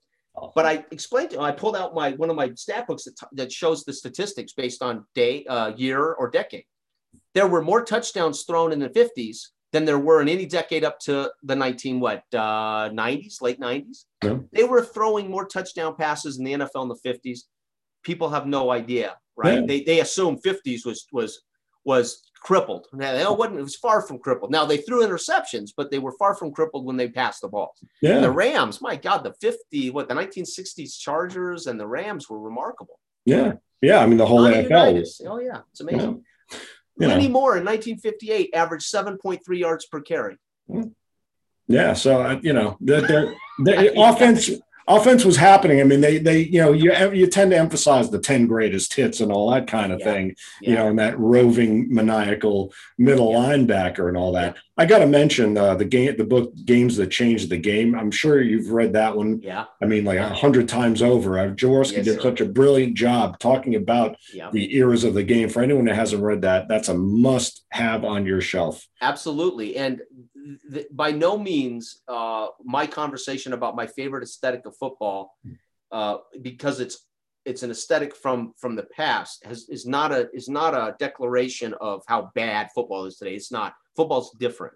But I explained to him, I pulled out my one of my stat books that, that shows the statistics based on day, uh, year, or decade. There were more touchdowns thrown in the 50s than there were in any decade up to the 19 what uh, 90s, late 90s. Yeah. They were throwing more touchdown passes in the NFL in the 50s. People have no idea, right? Yeah. They they assume 50s was was was crippled. Now, it wasn't. It was far from crippled. Now they threw interceptions, but they were far from crippled when they passed the ball. Yeah. And the Rams, my God, the 50 what the 1960s Chargers and the Rams were remarkable. Yeah, yeah. I mean the whole NFL. Oh yeah, it's amazing. You Lenny know. Moore in 1958 averaged 7.3 yards per carry. Yeah, so uh, you know the, the, the offense offense was happening. I mean, they they you know you you tend to emphasize the ten greatest hits and all that kind of yeah. thing, yeah. you know, and that roving maniacal middle yeah. linebacker and all that. I got to mention uh, the game, the book "Games That Changed the Game." I'm sure you've read that one. Yeah. I mean, like a hundred times over. Uh, Jaworski yes, did sir. such a brilliant job talking about the eras of the game. For anyone that hasn't read that, that's a must-have on your shelf. Absolutely, and th- by no means uh, my conversation about my favorite aesthetic of football, uh, because it's it's an aesthetic from from the past, has is not a is not a declaration of how bad football is today. It's not. Football's different,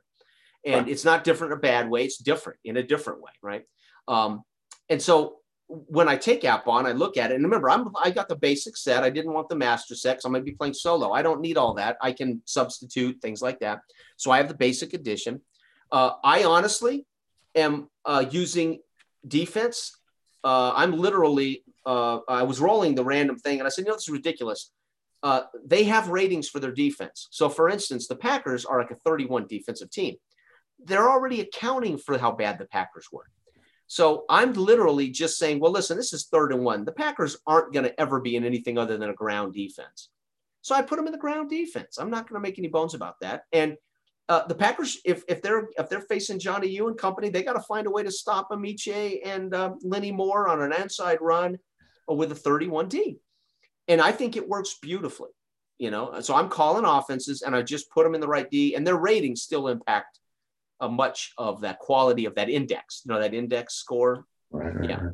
and right. it's not different in a bad way. It's different in a different way, right? Um, and so when I take APBA, I look at it, and remember, I'm I got the basic set. I didn't want the master set because I'm going to be playing solo. I don't need all that. I can substitute things like that. So I have the basic edition. Uh, I honestly am uh, using defense. Uh, I'm literally, uh, I was rolling the random thing and I said, you know, this is ridiculous. Uh, they have ratings for their defense. So, for instance, the Packers are like a 31 defensive team. they're already accounting for how bad the Packers were. So I'm literally just saying, well, listen, this is third and one. The Packers aren't going to ever be in anything other than a ground defense. So I put them in the ground defense. I'm not going to make any bones about that. And uh, the Packers, if, if they're if they're facing Johnny U and company, they got to find a way to stop Ameche and uh, Lenny Moore on an inside run with a 31D. And I think it works beautifully. You know, so I'm calling offenses and I just put them in the right D, and their ratings still impact uh, much of that quality of that index, you know, that index score. Right, right, yeah. Right.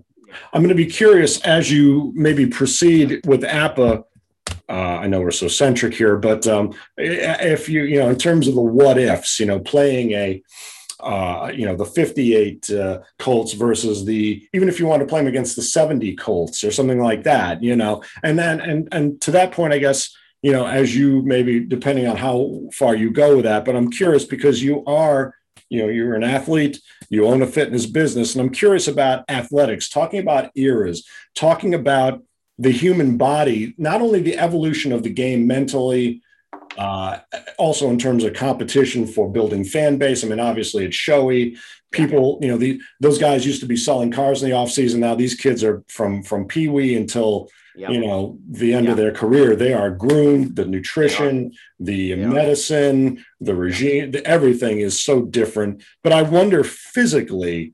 I'm going to be curious as you maybe proceed with APBA. Uh, I know we're so centric here, but um, if you, you know, in terms of the what ifs, you know, playing a, uh, you know, the 58 uh, Colts versus the, even if you want to play them against the 70 Colts or something like that, you know, and then, and, and to that point, I guess, you know, as you maybe, depending on how far you go with that, but I'm curious because you are you know you're an athlete you own a fitness business and i'm curious about athletics talking about eras talking about the human body not only the evolution of the game mentally uh, also in terms of competition for building fan base. I mean obviously it's showy. People you know the, those guys used to be selling cars in the off season. Now these kids are from from pee-wee until Yep. you know the end yep. of their career. They are groomed. The nutrition the yep. medicine the regime the, everything is so different. But i wonder physically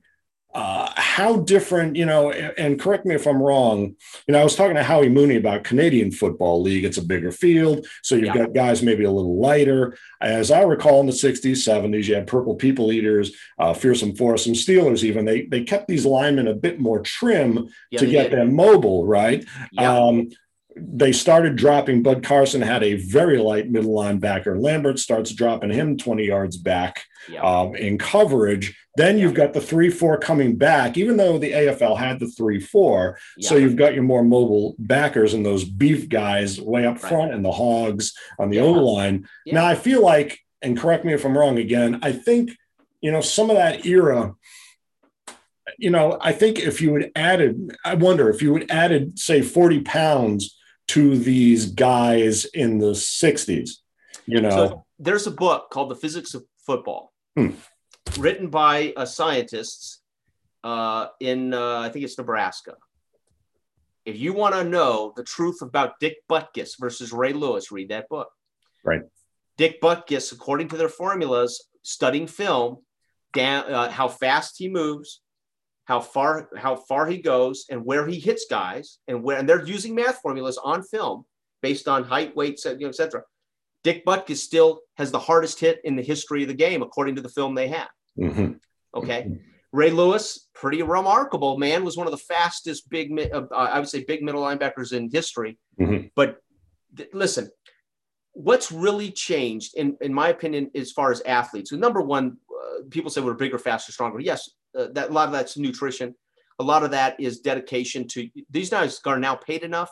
uh, how different, you know, and correct me if I'm wrong. You know, I was talking to Howie Mooney about Canadian Football League. It's a bigger field, so you've yeah. got guys maybe a little lighter. As I recall, in the '60s, '70s, you had Purple People Eaters, uh, Fearsome Foursome Steelers. Even they they kept these linemen a bit more trim yeah, to get did. them mobile, right? Yeah. Um, they started dropping Bud Carson had a very light middle line linebacker. Lambert starts dropping him 20 yards back um, in coverage. Then you've got the three four coming back, even though the AFL had the three four. So you've got your more mobile backers and those beef guys way up front and the hogs on the. O line. Now I feel like, and correct me if I'm wrong again, I think you know some of that era you know, I think if you had added, I wonder if you had added, say, 40 pounds to these guys in the 60s you know? so there's a book called the physics of football hmm. written by uh, scientists uh, in uh, i think it's nebraska. If you want to know the truth about dick butkus versus ray lewis read that book. Right. Dick butkus according to their formulas studying film down, uh, how fast he moves how far how far he goes and where he hits guys and where and they're using math formulas on film based on height, weight, you know, etc. Dick Butkus still has the hardest hit in the history of the game, according to the film they have. Mm-hmm. Okay. Ray Lewis, pretty remarkable man, was one of the fastest big, uh, I would say, big middle linebackers in history. Mm-hmm. But th- listen, what's really changed, in, in my opinion, as far as athletes? So number one, uh, people say we're bigger, faster, stronger. Yes, uh, that a lot of that's nutrition. A lot of that is dedication to these guys are now paid enough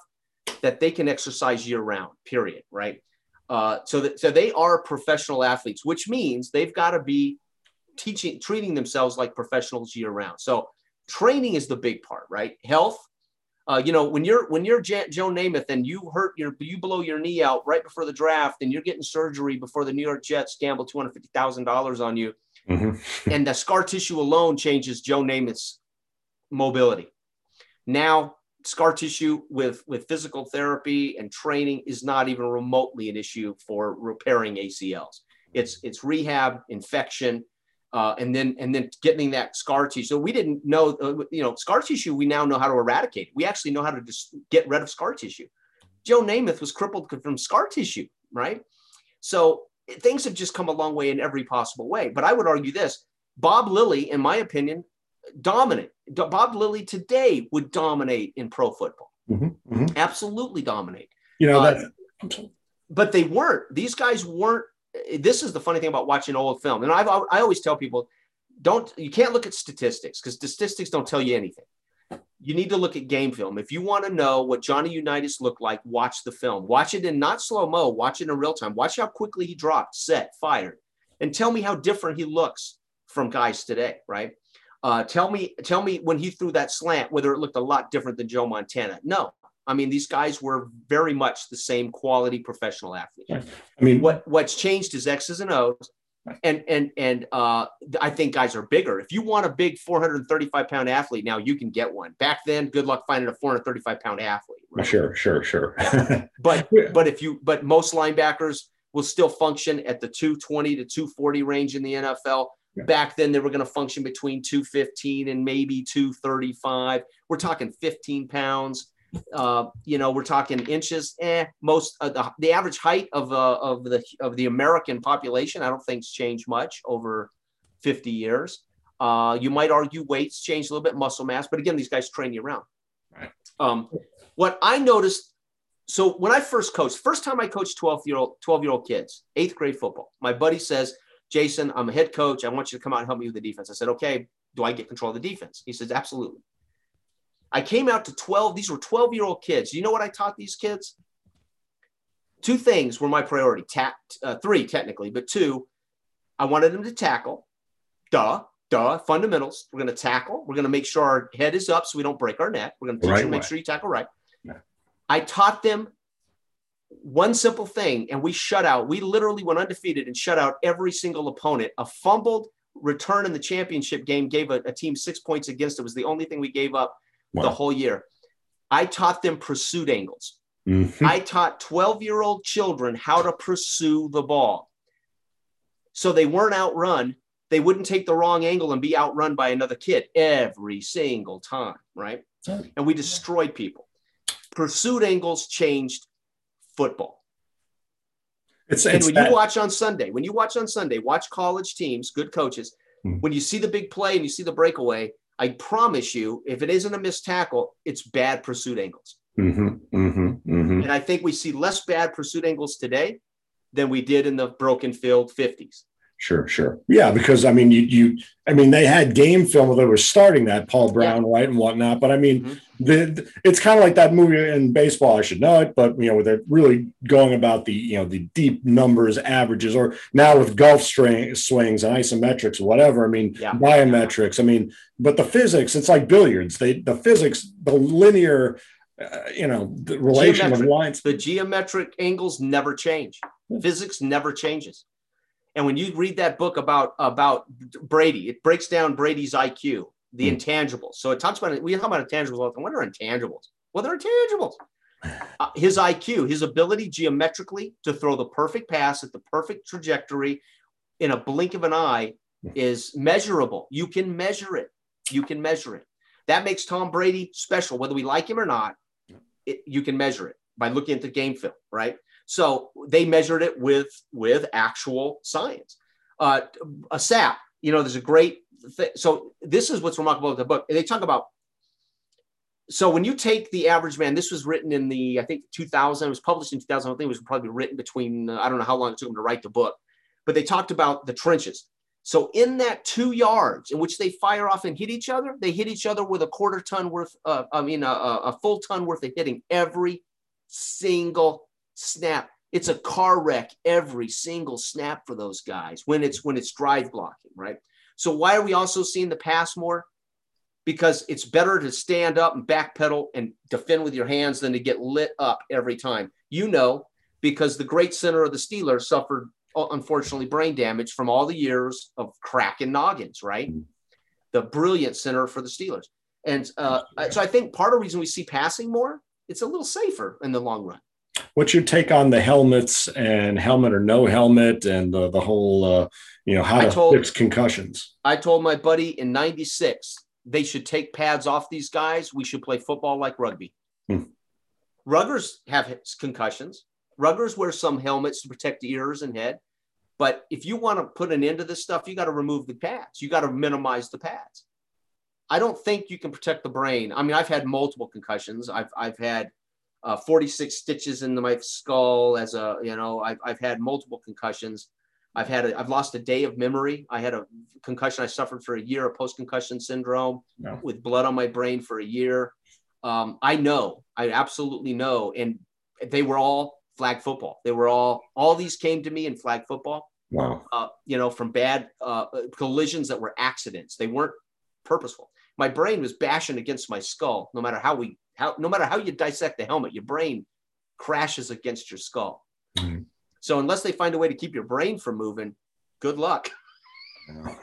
that they can exercise year round. Period. Right. Uh, so that so they are professional athletes, which means they've got to be teaching, treating themselves like professionals year round. So training is the big part, right? Health. Uh, you know, when you're when you're J- Joe Namath and you hurt your you blow your knee out right before the draft and you're getting surgery before the New York Jets gamble two hundred fifty thousand dollars on you, Mm-hmm. and the scar tissue alone changes Joe Namath's mobility. Now, scar tissue with, with physical therapy and training is not even remotely an issue for repairing ACLs. It's, it's rehab, infection, uh, and then and then getting that scar tissue. So we didn't know, uh, you know, scar tissue. We now know how to eradicate. We actually know how to just get rid of scar tissue. Joe Namath was crippled from scar tissue, right? So things have just come a long way in every possible way. But I would argue this Bob Lilly, in my opinion, dominant. Bob Lilly today would dominate in pro football. Mm-hmm, mm-hmm. Absolutely dominate. You know, uh, that, but they weren't. These guys weren't. This is the funny thing about watching old film. And I've, I always tell people, don't, you can't look at statistics because statistics don't tell you anything you need to look at game film. If you want to know what Johnny Unitas looked like, watch the film. Watch it in not slow mo, watch it in real time. Watch how quickly he dropped, set, fired, and tell me how different he looks from guys today, right? Uh, tell me, tell me when he threw that slant, whether it looked a lot different than Joe Montana. No, I mean these guys were very much the same quality professional athletes. I mean, what what's changed is X's and O's. And and and uh, I think guys are bigger. If you want a big 435 pound athlete, now you can get one. Back then, good luck finding a 435 pound athlete. Right? Sure, sure, sure. but but if you but most linebackers will still function at the 220 to 240 range in the NFL. Yeah. Back then, they were going to function between 215 and maybe 235. We're talking 15 pounds. Uh, you know, we're talking inches. Eh, most uh, the, the average height of uh, of the of the American population, I don't think's changed much over 50 years. Uh, you might argue weights changed a little bit, muscle mass, but again, these guys train you around. Right. Um, what I noticed, so when I first coached, first time I coached 12 year old 12 year old kids, eighth grade football. My buddy says, Jason, I'm a head coach. I want you to come out and help me with the defense. I said, okay. Do I get control of the defense? He says, absolutely. I came out to 12. These were 12 year old kids. You know what I taught these kids? Two things were my priority. Ta- uh, three, technically, but two, I wanted them to tackle. Duh, duh, fundamentals. We're going to tackle. We're going to make sure our head is up so we don't break our neck. We're going to teach right them, make sure you tackle right. Yeah. I taught them one simple thing, and we shut out. We literally went undefeated and shut out every single opponent. A fumbled return in the championship game gave a, a team six points against it. Was the only thing we gave up wow. the whole year. I taught them pursuit angles. Mm-hmm. I taught 12 year old children how to pursue the ball. So they weren't outrun. They wouldn't take the wrong angle and be outrun by another kid every single time, right? And we destroyed people. Pursuit angles changed football. It's, and it's when that. you watch on Sunday, when you watch on Sunday, watch college teams, good coaches. Mm-hmm. When you see the big play and you see the breakaway, I promise you, if it isn't a missed tackle, it's bad pursuit angles. Mm-hmm, mm-hmm, mm-hmm. And I think we see less bad pursuit angles today than we did in the broken field 50s. Sure, sure. Yeah, because I mean, you, you, I mean, they had game film that was starting that Paul Brown, yeah. right, and whatnot. But I mean, mm-hmm. the, the, it's kind of like that movie in baseball. I should know it, but you know, they're really going about the you know the deep numbers, averages, or now with golf string, swings and isometrics, whatever. I mean, yeah. biometrics. I mean, but the physics, it's like billiards. They the physics, the linear. Uh, you know the relation geometric, of lines the geometric angles never change physics never changes and when you read that book about about Brady, it breaks down Brady's IQ, the mm. intangibles. So it talks about we talk about intangibles the. What are intangibles? Well, they're intangibles. Uh, his IQ, his ability geometrically to throw the perfect pass at the perfect trajectory in a blink of an eye is measurable. You can measure it. You can measure it. That makes Tom Brady special, whether we like him or not. It, you can measure it by looking at the game film, right? So they measured it with with actual science. Uh, a SAP, you know, there's a great thing. So this is what's remarkable about the book. They talk about. So when you take the average man, this was written in the I think 2000. It was published in 2000. I think it was probably written between I don't know how long it took them to write the book, but they talked about the trenches. So in that two yards in which they fire off and hit each other, they hit each other with a quarter ton worth. Uh, I mean, a, a full ton worth of hitting every single snap. It's a car wreck every single snap for those guys when it's when it's drive blocking, right? So why are we also seeing the pass more? Because it's better to stand up and backpedal and defend with your hands than to get lit up every time. You know, because the great center of the Steelers suffered uh, unfortunately brain damage from all the years of cracking noggins, right? Mm-hmm. The brilliant center for the Steelers. And uh, so I think part of the reason we see passing more, it's a little safer in the long run. What's your take on the helmets and helmet or no helmet and the, the whole, uh, you know, how I to told, fix concussions? I told my buddy in 96, they should take pads off these guys. We should play football like rugby. Hmm. Ruggers have concussions. Ruggers wear some helmets to protect the ears and head. But if you want to put an end to this stuff, you got to remove the pads. You got to minimize the pads. I don't think you can protect the brain. I mean, I've had multiple concussions. I've, I've had uh, 46 stitches into my skull as a, you know, I've, I've had multiple concussions. I've had, a, I've lost a day of memory. I had a concussion I suffered for a year, a post concussion syndrome no. with blood on my brain for a year. Um, I know, I absolutely know. And they were all flag football. They were all, all these came to me in flag football. Wow. Uh, you know, from bad uh, collisions that were accidents. They weren't purposeful. My brain was bashing against my skull, no matter how we how no matter how you dissect the helmet, your brain crashes against your skull. Mm-hmm. So unless they find a way to keep your brain from moving, good luck.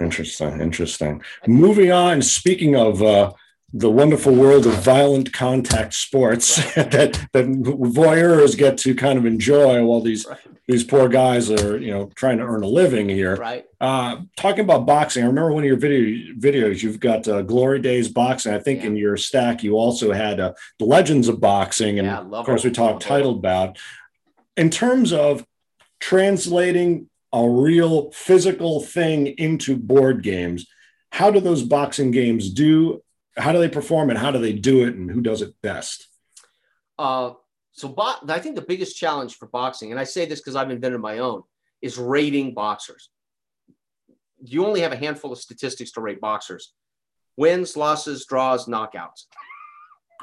interesting, interesting. Moving on. Speaking of uh, the wonderful world of violent contact sports that that voyeurs get to kind of enjoy while these right. these poor guys are you know trying to earn a living here. Right. Uh, talking about boxing, I remember one of your video videos. You've got uh, Glory Days boxing. I think yeah. in your stack you also had uh, the Legends of Boxing, and yeah, of course we talked titled bout. In terms of translating a real physical thing into board games, how do those boxing games do how do they perform and how do they do it and who does it best? Uh, so bo- I think the biggest challenge for boxing, and I say this because I've invented my own, is rating boxers. You only have a handful of statistics to rate boxers: wins, losses, draws, knockouts.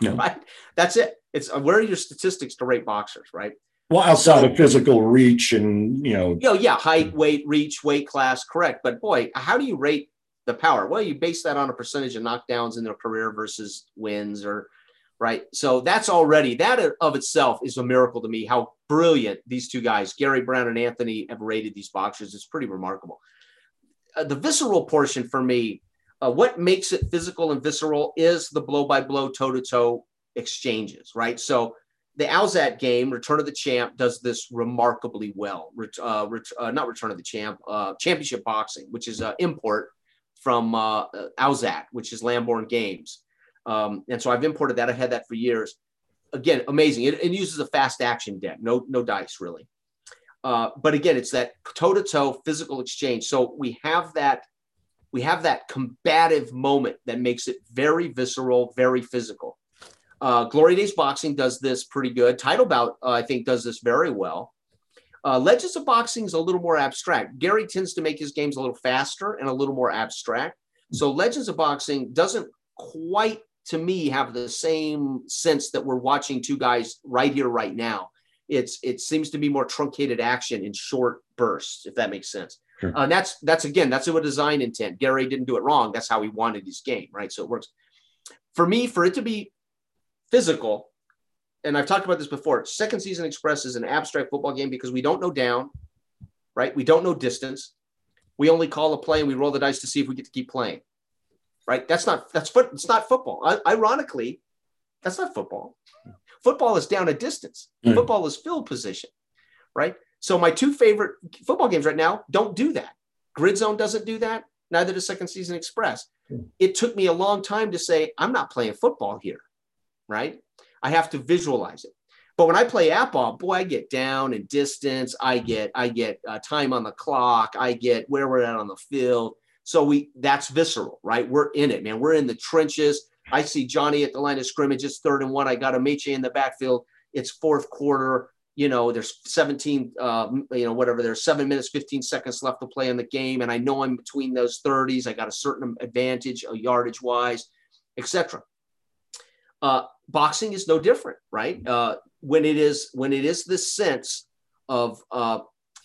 Right? That's it. It's uh, where are your statistics to rate boxers, right? Well, outside so, of physical reach and you know, you know, yeah, height, weight, reach, weight class, correct. But boy, how do you rate the power? Well, you base that on a percentage of knockdowns in their career versus wins or right. So that's already that of itself is a miracle to me. How brilliant these two guys, Gary Brown and Anthony, have rated these boxers. It's pretty remarkable. Uh, the visceral portion for me, uh, what makes it physical and visceral is the blow by blow, toe to toe exchanges, right? So the Alzat game, Return of the Champ, does this remarkably well. Uh, uh, not Return of the Champ, uh, Championship Boxing, which is an import from uh, Alzat, which is Lamborn Games. Um, and so I've imported that. I've had that for years. Again, amazing. It, it uses a fast action deck, no, no dice really. Uh, but again, it's that toe to toe physical exchange. So we have that, we have that combative moment that makes it very visceral, very physical. Uh, Glory Days Boxing does this pretty good. Title Bout, uh, I think, does this very well. Uh, Legends of Boxing is a little more abstract. Gary tends to make his games a little faster and a little more abstract. So Legends of Boxing doesn't quite, to me, have the same sense that we're watching two guys right here, right now. It's it seems to be more truncated action in short bursts, if that makes sense. Sure. Uh, that's that's again that's a design intent. Gary didn't do it wrong. That's how he wanted his game, right? So it works. For me, for it to be physical, and I've talked about this before. Second Season Express is an abstract football game because we don't know down, right? We don't know distance. We only call a play and we roll the dice to see if we get to keep playing, right? That's not that's foot. It's not football. I, ironically, that's not football. Football is down a distance. Mm. Football is field position, right? So my two favorite football games right now don't do that. Grid Zone doesn't do that. Neither does Second Season Express. Mm. It took me a long time to say I'm not playing football here, right? I have to visualize it. But when I play APBA, boy, I get down and distance. I get I get uh, time on the clock. I get where we're at on the field. So we that's visceral, right? We're in it, man. We're in the trenches. I see Johnny at the line of scrimmage. It's third and one. I got Ameche in the backfield. It's fourth quarter. You know, there's 17, uh, you know, whatever. There's seven minutes, 15 seconds left to play in the game, and I know I'm between those 30s. I got a certain advantage, yardage wise, etc. Uh, boxing is no different, right? Uh, when it is when it is this sense of uh,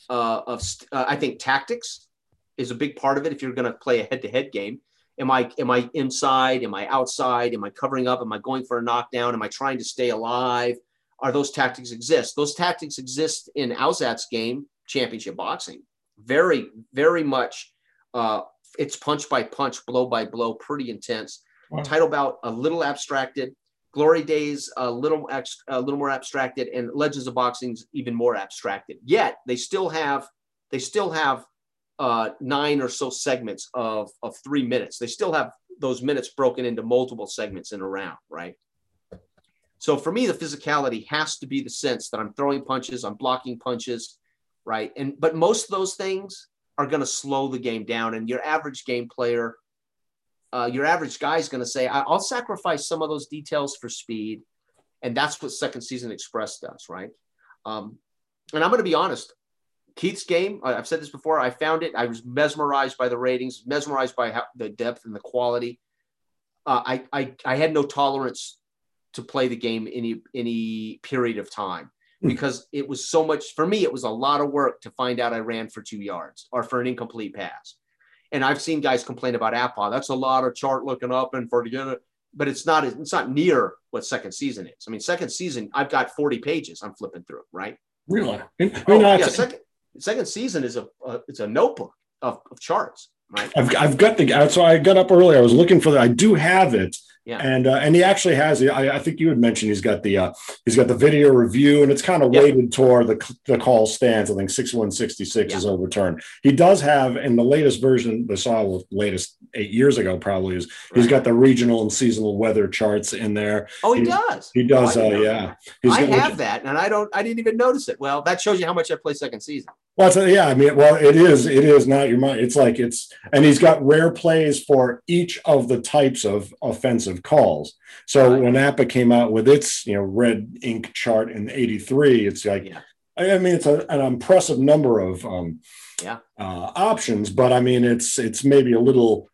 uh, of uh, I think tactics is a big part of it. If you're going to play a head-to-head game, am I am I inside? Am I outside? Am I covering up? Am I going for a knockdown? Am I trying to stay alive? Are those tactics exist? Those tactics exist in Alzat's game, championship boxing. Very, very much. Uh, it's punch by punch, blow by blow, pretty intense. Wow. Title bout a little abstracted, Glory Days a little ex, a little more abstracted, and Legends of Boxing's even more abstracted. Yet they still have they still have uh, nine or so segments of of three minutes. They still have those minutes broken into multiple segments in a round, right? So for me, the physicality has to be the sense that I'm throwing punches, I'm blocking punches, right? And but most of those things are going to slow the game down, and your average game player uh, your average guy is going to say, I'll sacrifice some of those details for speed. And that's what Second Season Express does, right? Um, and I'm going to be honest. Keith's game, I've said this before, I found it. I was mesmerized by the ratings, mesmerized by how, the depth and the quality. Uh, I, I, I had no tolerance to play the game any, any period of time hmm. because it was so much for me. It was a lot of work to find out I ran for two yards or for an incomplete pass. And I've seen guys complain about APBA. That's a lot of chart looking up and for to get it, but it's not it's not near what second season is. I mean, second season, I've got 40 pages I'm flipping through, right? Really? oh, yeah, second, second season is a, a it's a notebook. of, of charts. Right. I've, I've got the so I got up early. I was looking for that. I do have it. Yeah. And uh, and he actually has. I, I think you had mentioned he's got the uh, he's got the video review, and it's kind of weighted toward the the call stands. I think six one sixty six is overturned. He does have in the latest version, the saw latest eight years ago probably is right. he's got the regional and seasonal weather charts in there. Oh, he, he does. He does. Oh, uh, yeah. He's I have that, and I don't. I didn't even notice it. Well, that shows you how much I play second season. Well, a, yeah, I mean, well, it is. It is not your mind. It's like it's, and he's got rare plays for each of the types of offensive calls. So right. when APBA came out with its, you know, red ink chart in '83, it's like, yeah. I mean, it's a, an impressive number of um, yeah uh, options, but I mean, it's it's maybe a little.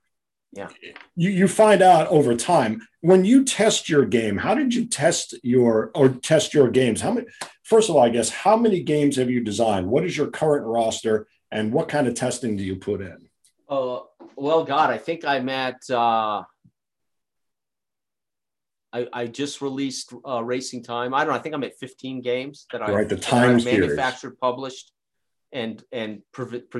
Yeah. You, you find out over time when you test your game. How did you test your or test your games? How many? first of all, I guess, how many games have you designed? What is your current roster, and what kind of testing do you put in? Uh, well, God, I think I'm at. Uh, I, I just released uh, Racing Time. I don't know. I think I'm at 15 games that I right the time manufactured, published, and and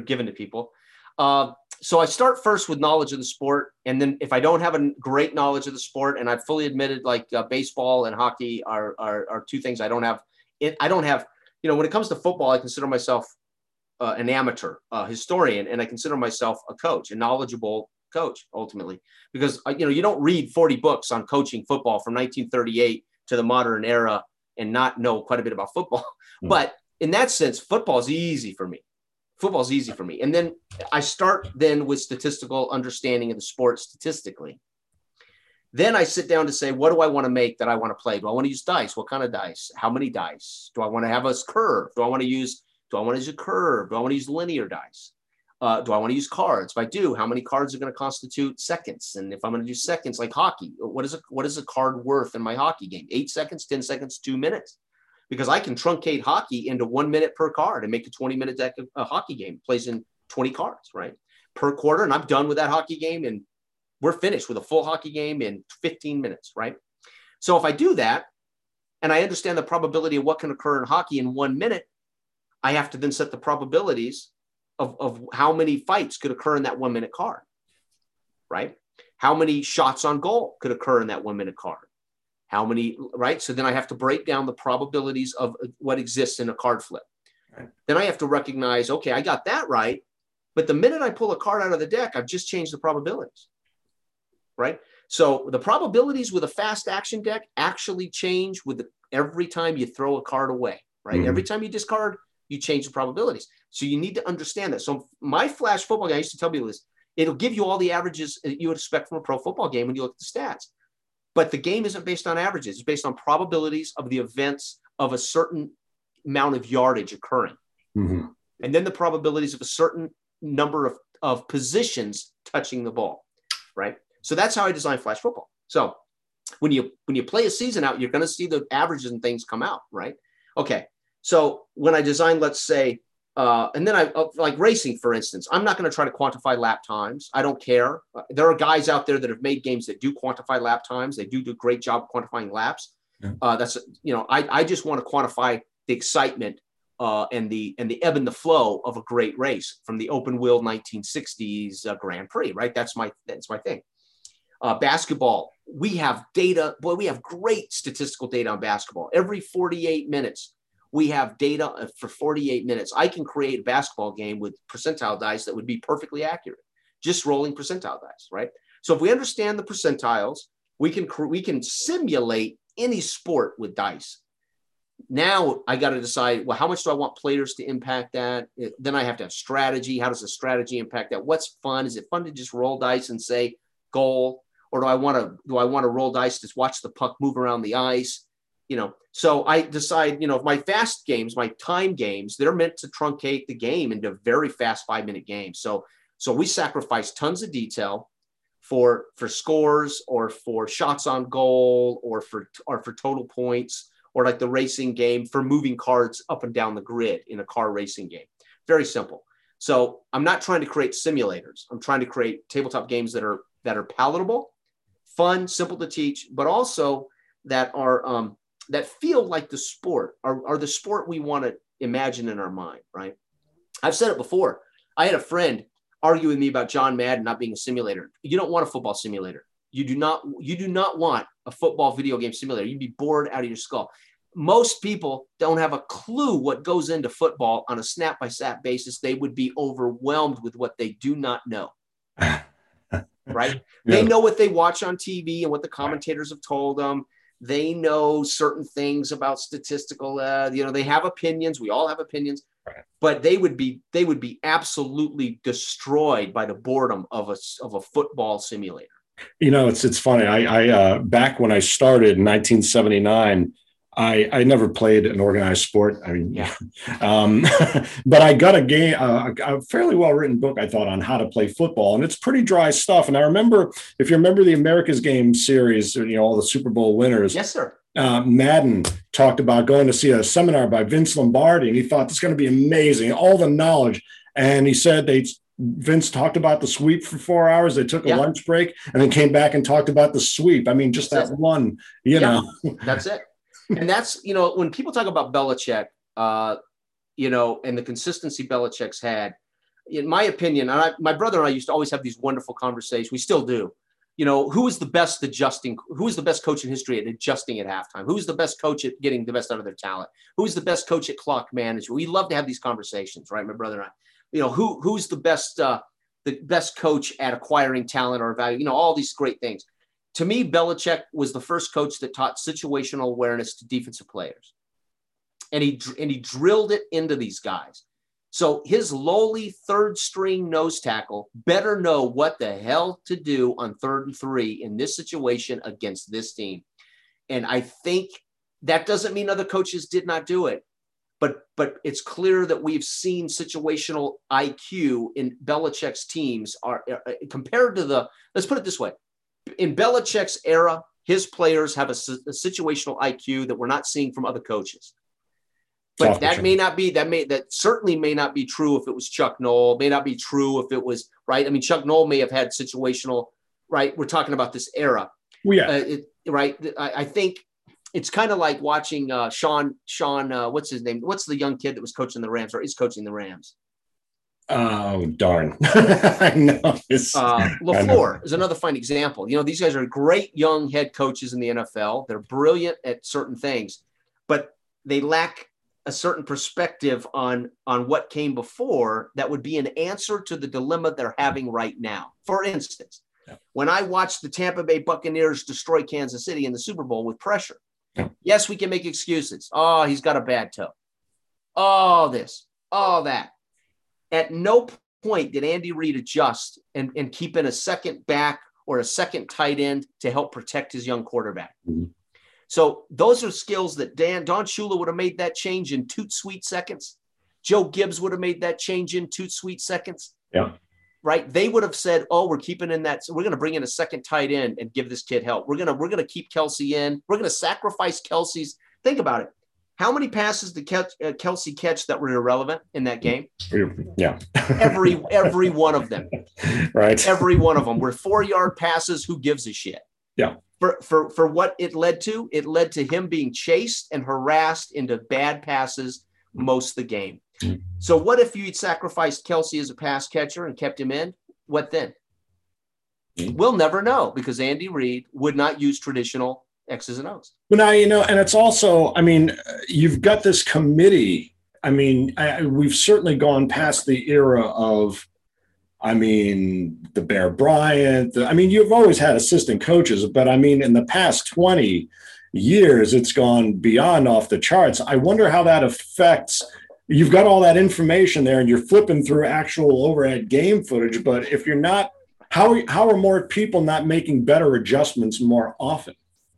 given to people. Uh, so I start first with knowledge of the sport, and then if I don't have a great knowledge of the sport, and I've fully admitted like uh, baseball and hockey are, are are two things I don't have it, I don't have, you know, when it comes to football, I consider myself uh, an amateur uh, historian, and I consider myself a coach, a knowledgeable coach, ultimately, because uh, you know you don't read 40 books on coaching football from 1938 to the modern era and not know quite a bit about football. Mm. But in that sense, football is easy for me. Football is easy for me, and then I start then with statistical understanding of the sport statistically. Then I sit down to say, what do I want to make that I want to play? Do I want to use dice? What kind of dice? How many dice? Do I want to have a curve? Do I want to use, do I want to use a curve? Do I want to use linear dice? Uh, do I want to use cards? If I do, how many cards are going to constitute seconds? And if I'm going to do seconds like hockey, what is a what is a card worth in my hockey game? Eight seconds, 10 seconds, two minutes. Because I can truncate hockey into one minute per card and make a 20 minute deck of a hockey game, plays in 20 cards, right? Per quarter. And I'm done with that hockey game and we're finished with a full hockey game in 15 minutes, right? So if I do that and I understand the probability of what can occur in hockey in one minute, I have to then set the probabilities of, of how many fights could occur in that one minute card, right? How many shots on goal could occur in that one minute card? How many, right? So then I have to break down the probabilities of what exists in a card flip. Right. Then I have to recognize, okay, I got that right. But the minute I pull a card out of the deck, I've just changed the probabilities right? So the probabilities with a fast action deck actually change with the, every time you throw a card away, right? Mm-hmm. Every time you discard, you change the probabilities. So you need to understand that. So my flash football game, I used to tell me this, it'll give you all the averages that you would expect from a pro football game when you look at the stats. But the game isn't based on averages. It's based on probabilities of the events of a certain amount of yardage occurring. Mm-hmm. And then the probabilities of a certain number of, of positions touching the ball, right? So that's how I design flash football. So when you when you play a season out, you're going to see the averages and things come out, right? Okay. So when I design, let's say, uh, and then I uh, like racing, for instance, I'm not going to try to quantify lap times. I don't care. Uh, there are guys out there that have made games that do quantify lap times. They do do a great job quantifying laps. Yeah. Uh, that's you know, I I just want to quantify the excitement uh, and the and the ebb and the flow of a great race from the open wheel 1960s uh, Grand Prix, right? That's my that's my thing. Uh, basketball, we have data. Boy, we have great statistical data on basketball. Every 48 minutes, we have data uh, for 48 minutes. I can create a basketball game with percentile dice that would be perfectly accurate, just rolling percentile dice, right? So if we understand the percentiles, we can we can simulate any sport with dice. Now I got to decide well, how much do I want players to impact that? Then I have to have strategy. How does the strategy impact that? What's fun? Is it fun to just roll dice and say goal? or do I want to do I want to roll dice to watch the puck move around the ice? You know, so I decide, you know, my fast games, my time games, they're meant to truncate the game into very fast five minute games. So so we sacrifice tons of detail for for scores or for shots on goal or for or for total points or like the racing game for moving cards up and down the grid in a car racing game. Very simple. So I'm not trying to create simulators. I'm trying to create tabletop games that are that are palatable fun, simple to teach, but also that are um, that feel like the sport are, are the sport we want to imagine in our mind, right? I've said it before. I had a friend argue with me about John Madden not being a simulator. You don't want a football simulator. You do not you do not want a football video game simulator. You'd be bored out of your skull. Most people don't have a clue what goes into football on a snap by snap basis. They would be overwhelmed with what they do not know. right? Yeah. They know what they watch on TV and what the commentators have told them. They know certain things about statistical. Uh, you know, they have opinions. We all have opinions, right. but they would be they would be absolutely destroyed by the boredom of a of a football simulator. You know, it's it's funny. I, I uh, back when I started in 1979 I, I never played an organized sport. I mean, yeah. Um, but I got a game, uh, a fairly well written book, I thought, on how to play football, and it's pretty dry stuff. And I remember, if you remember the America's Game series, you know, all the Super Bowl winners. Yes, sir. Uh, Madden talked about going to see a seminar by Vince Lombardi, and he thought this is going to be amazing, all the knowledge. And he said they Vince talked about the sweep for four hours. They took a yeah. lunch break and then came back and talked about the sweep. I mean, just that's that it. one, you yeah. know. That's it and that's you know when people talk about Belichick, uh, you know, and the consistency Belichick's had, in my opinion, and I, my brother and I used to always have these wonderful conversations. We still do. You know, who is the best adjusting? Who is the best coach in history at adjusting at halftime? Who's the best coach at getting the best out of their talent? Who's the best coach at clock management? We love to have these conversations, right? My brother and I. You know, who who's the best uh, the best coach at acquiring talent or value? You know, all these great things to me, Belichick was the first coach that taught situational awareness to defensive players. And he, and he drilled it into these guys. So his lowly third string nose tackle better know what the hell to do on third and three in this situation against this team. And I think that doesn't mean other coaches did not do it. But, but it's clear that we've seen situational IQ in Belichick's teams are uh, compared to the, let's put it this way in Belichick's era, his players have a, a, situational IQ that we're not seeing from other coaches. But that may not be that may that certainly may not be true if it was Chuck Noll. May not be true if it was right. I mean, Chuck Noll may have had situational. Right, we're talking about this era. Well, yeah. Uh, it, right. I, I, think it's kind of like watching uh, Sean. Sean, uh, what's his name? What's the young kid that was coaching the Rams or is coaching the Rams? Oh darn! I know. Uh, LaFleur is another fine example. You know, these guys are great young head coaches in the NFL. They're brilliant at certain things, but they lack a certain perspective on on what came before that would be an answer to the dilemma they're having right now. For instance, yeah. when I watched the Tampa Bay Buccaneers destroy Kansas City in the Super Bowl with pressure, yeah. yes, we can make excuses. Oh, he's got a bad toe. Oh, this, oh, that at no point did Andy Reid adjust and, and keep in a second back or a second tight end to help protect his young quarterback. Mm-hmm. So those are skills that Dan Don Shula would have made that change in two sweet seconds. Joe Gibbs would have made that change in two sweet seconds. Yeah. Right. They would have said, "Oh, we're keeping in that. So we're going to bring in a second tight end and give this kid help. We're gonna we're gonna keep Kelce in. We're going to sacrifice Kelce's. Think about it. How many passes did Kelce catch that were irrelevant in that game? Yeah, every every one of them. Right. Every one of them were four yard passes. Who gives a shit? Yeah. For for for what it led to, it led to him being chased and harassed into bad passes most of the game. So what if you'd sacrificed Kelce as a pass catcher and kept him in? What then? Mm-hmm. We'll never know because Andy Reid would not use traditional X's and O's. But now, you know, and it's also, I mean, you've got this committee. I mean, I, we've certainly gone past the era of, I mean, the Bear Bryant. The, I mean, you've always had assistant coaches, but I mean, in the past 20 years, it's gone beyond off the charts. I wonder how that affects. You've got all that information there and you're flipping through actual overhead game footage, but if you're not, how, how are more people not making better adjustments more often?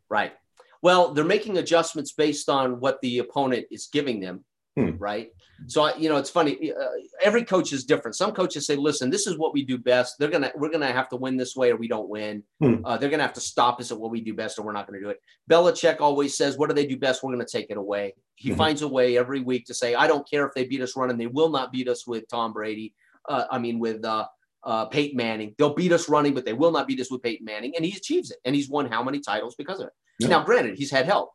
Right. Well, they're making adjustments based on what the opponent is giving them. Hmm. Right. So you know, it's funny. Uh, every coach is different. Some coaches say, "Listen, this is what we do best. They're gonna we're gonna have to win this way, or we don't win. Hmm. Uh, they're gonna have to stop us at what we do best, or we're not gonna do it." Belichick always says, "What do they do best? We're gonna take it away." He hmm finds a way every week to say, "I don't care if they beat us running. They will not beat us with Tom Brady. Uh, I mean, with uh, uh, Peyton Manning. They'll beat us running, but they will not beat us with Peyton Manning." And he achieves it, and he's won how many titles because of it. Yeah. Now, granted, he's had help.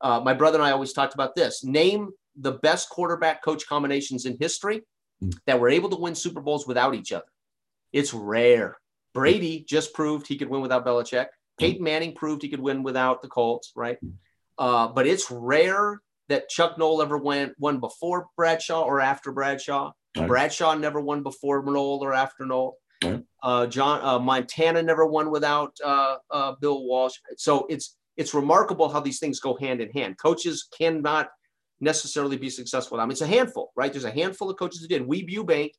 Uh, my brother and I always talked about this. Name the best quarterback coach combinations in history mm. that were able to win Super Bowls without each other. It's rare. Brady just proved he could win without Belichick. Peyton Manning proved he could win without the Colts, right? Uh, but it's rare that Chuck Noll ever went one before Bradshaw or after Bradshaw. Right. Bradshaw never won before Noll or after Noll. Right. Uh, John uh, Montana never won without uh, uh, Bill Walsh. So it's it's remarkable how these things go hand in hand. Coaches cannot necessarily be successful. I mean, it's a handful, right? There's a handful of coaches who did. Weeb Ewbank,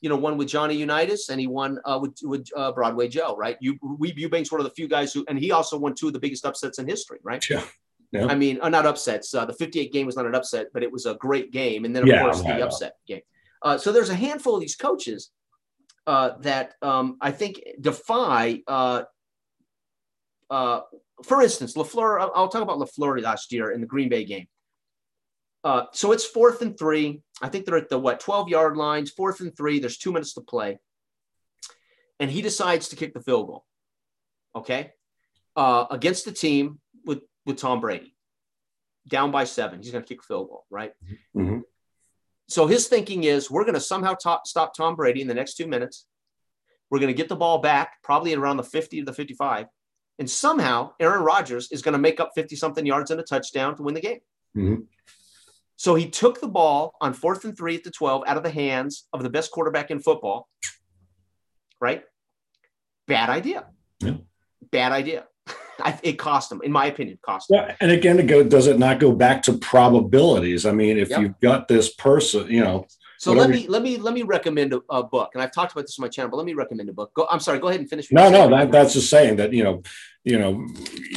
you know, won with Johnny Unitas and he won uh, with, with uh, Broadway Joe, right? You, Weeb Ewbank's one of the few guys who, and he also won two of the biggest upsets in history, right? Yeah. yeah. I mean, uh, not upsets. Uh, the 58 game was not an upset, but it was a great game. And then, of yeah, course, the upset game. Uh, so there's a handful of these coaches uh, that um, I think defy. Uh, uh, for instance, LaFleur. I'll, talk about LaFleur last year in the Green Bay game. Uh, so it's fourth and three. I think they're at the what 12 yard lines, fourth and three. There's two minutes to play. And he decides to kick the field goal. Okay. Uh, against the team with, with Tom Brady, down by seven. He's going to kick field goal, right? Mm-hmm. So his thinking is we're going to somehow stop Tom Brady in the next two minutes. We're going to get the ball back, probably around the 50 to the 55. And somehow Aaron Rodgers is going to make up 50 something yards and a touchdown to win the game. Mm-hmm. So he took the ball on fourth and three at the 12 out of the hands of the best quarterback in football. Right? Bad idea. Yeah. Bad idea. It cost him, in my opinion, cost him. Yeah, and again, it go, does it not go back to probabilities? I mean, if yep. you've got this person, you know. So let me let me let me recommend a, a, book, and I've talked about this on my channel, but let me recommend a book. Go, I'm sorry, go ahead and finish. No, no, that, that's just saying that you know, you know,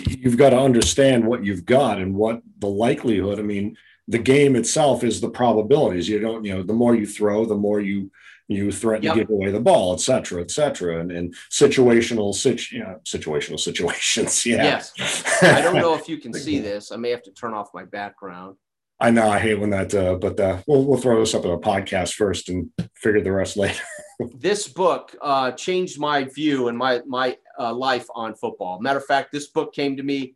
you've got to understand what you've got and what the likelihood. I mean, the game itself is the probabilities. You don't, you know, the more you throw, the more you you threaten yep. to give away the ball, et cetera, et cetera, and, and situational, situ, you know, situational situations. Yeah. Yes. I don't know if you can see this. I may have to turn off my background. I know I hate when that, uh, but uh, we'll we'll throw this up in a podcast first and figure the rest later. this book uh, changed my view and my my uh, life on football. Matter of fact, this book came to me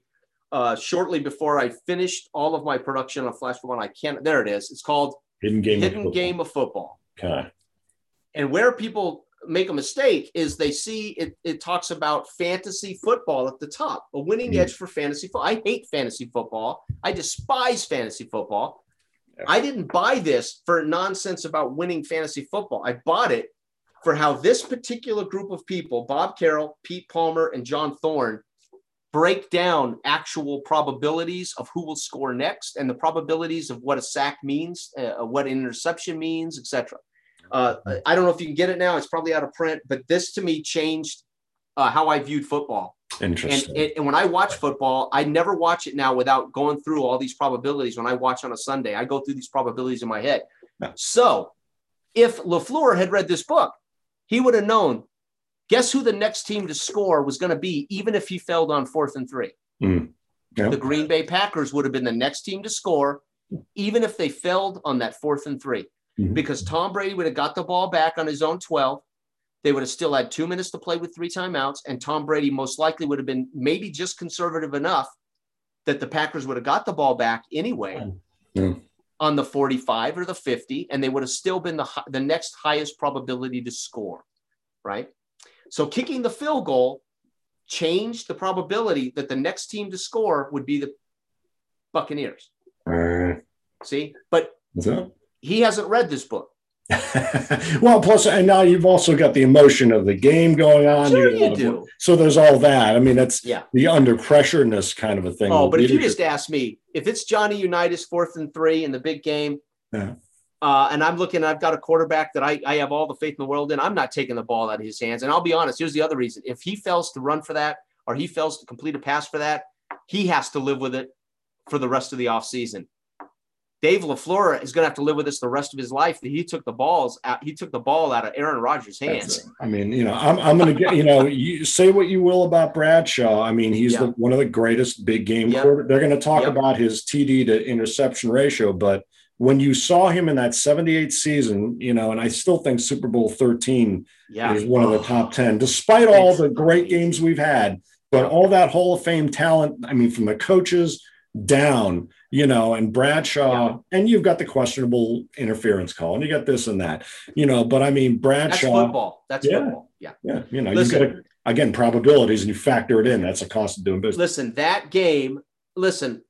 uh, shortly before I finished all of my production on Flash One. I can't. There it is. It's called Hidden Game. Hidden of Game of Football. Okay. And where people make a mistake is they see it, it talks about fantasy football at the top, a winning mm. edge for fantasy football. I hate fantasy football. I despise fantasy football. Yeah. I didn't buy this for nonsense about winning fantasy football. I bought it for how this particular group of people, Bob Carroll, Pete Palmer, and John Thorn, break down actual probabilities of who will score next and the probabilities of what a sack means, uh, what an interception means, etc. Uh, I don't know if you can get it now. It's probably out of print, but this to me changed uh, how I viewed football. Interesting. And, and, when I watch football, I never watch it now without going through all these probabilities. When I watch on a Sunday, I go through these probabilities in my head. So, if LaFleur had read this book, he would have known Guess who the next team to score was going to be, even if he failed on fourth and three? Mm. Yep. The Green Bay Packers would have been the next team to score, even if they failed on that fourth and 3 mm-hmm. because Tom Brady would have got the ball back on his own 12. They would have still had two minutes to play with three timeouts, and Tom Brady most likely would have been maybe just conservative enough that the Packers would have got the ball back anyway on the 45 or the 50, and they would have still been the, the next highest probability to score, right? So kicking the field goal changed the probability that the next team to score would be the Buccaneers. Uh, See, but he hasn't read this book. well, plus, and now you've also got the emotion of the game going on. Sure you, you do. so there's all that. I mean, that's yeah. the under pressureness kind of a thing. Oh, but if you just ask me, if it's Johnny Unitas fourth and three in the big game, yeah. Uh, and I'm looking, I've got a quarterback that I, I have all the faith in the world in. I'm not taking the ball out of his hands. And I'll be honest, here's the other reason. If he fails to run for that or he fails to complete a pass for that, he has to live with it for the rest of the offseason. Dave LaFleur is going to have to live with this the rest of his life that he took the balls out, he took the ball out of Aaron Rodgers' hands. I mean, you know, I'm, I'm going to get, you know, you say what you will about Bradshaw. I mean, he's the, one of the greatest big game yep. quarter. They're going to talk yep. about his TD to interception ratio, but when you saw him in that 78 season, you know, and I still think Super Bowl 13 yeah. is one of the oh. top 10, despite all the great games we've had, but all that Hall of Fame talent, I mean, from the coaches down, you know, and Bradshaw, yeah. and you've got the questionable interference call, and you got this and that, you know. But I mean, Bradshaw. That's football. That's yeah, football. Yeah. Yeah. You know, listen, you got to, again probabilities, and you factor it in. That's a cost of doing business. Listen, that game. Listen,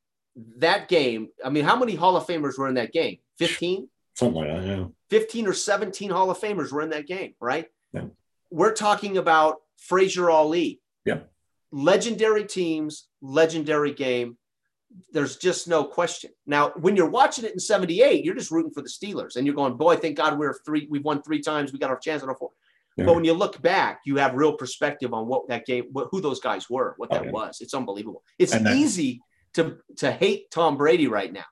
that game. I mean, how many Hall of Famers were in that game? Fifteen. Something like that. Yeah. Fifteen or seventeen Hall of Famers were in that game, right? Yeah. We're talking about Frazier Ali. Yeah. Legendary teams, legendary game there's just no question. Now, when you're watching it in 78, you're just rooting for the Steelers and you're going, boy, thank God we're three, we've won three times. We got our chance on our four. Yeah. But when you look back, you have real perspective on what that game, what, who those guys were, what that oh, yeah. was. It's unbelievable. It's easy to to hate Tom Brady right now,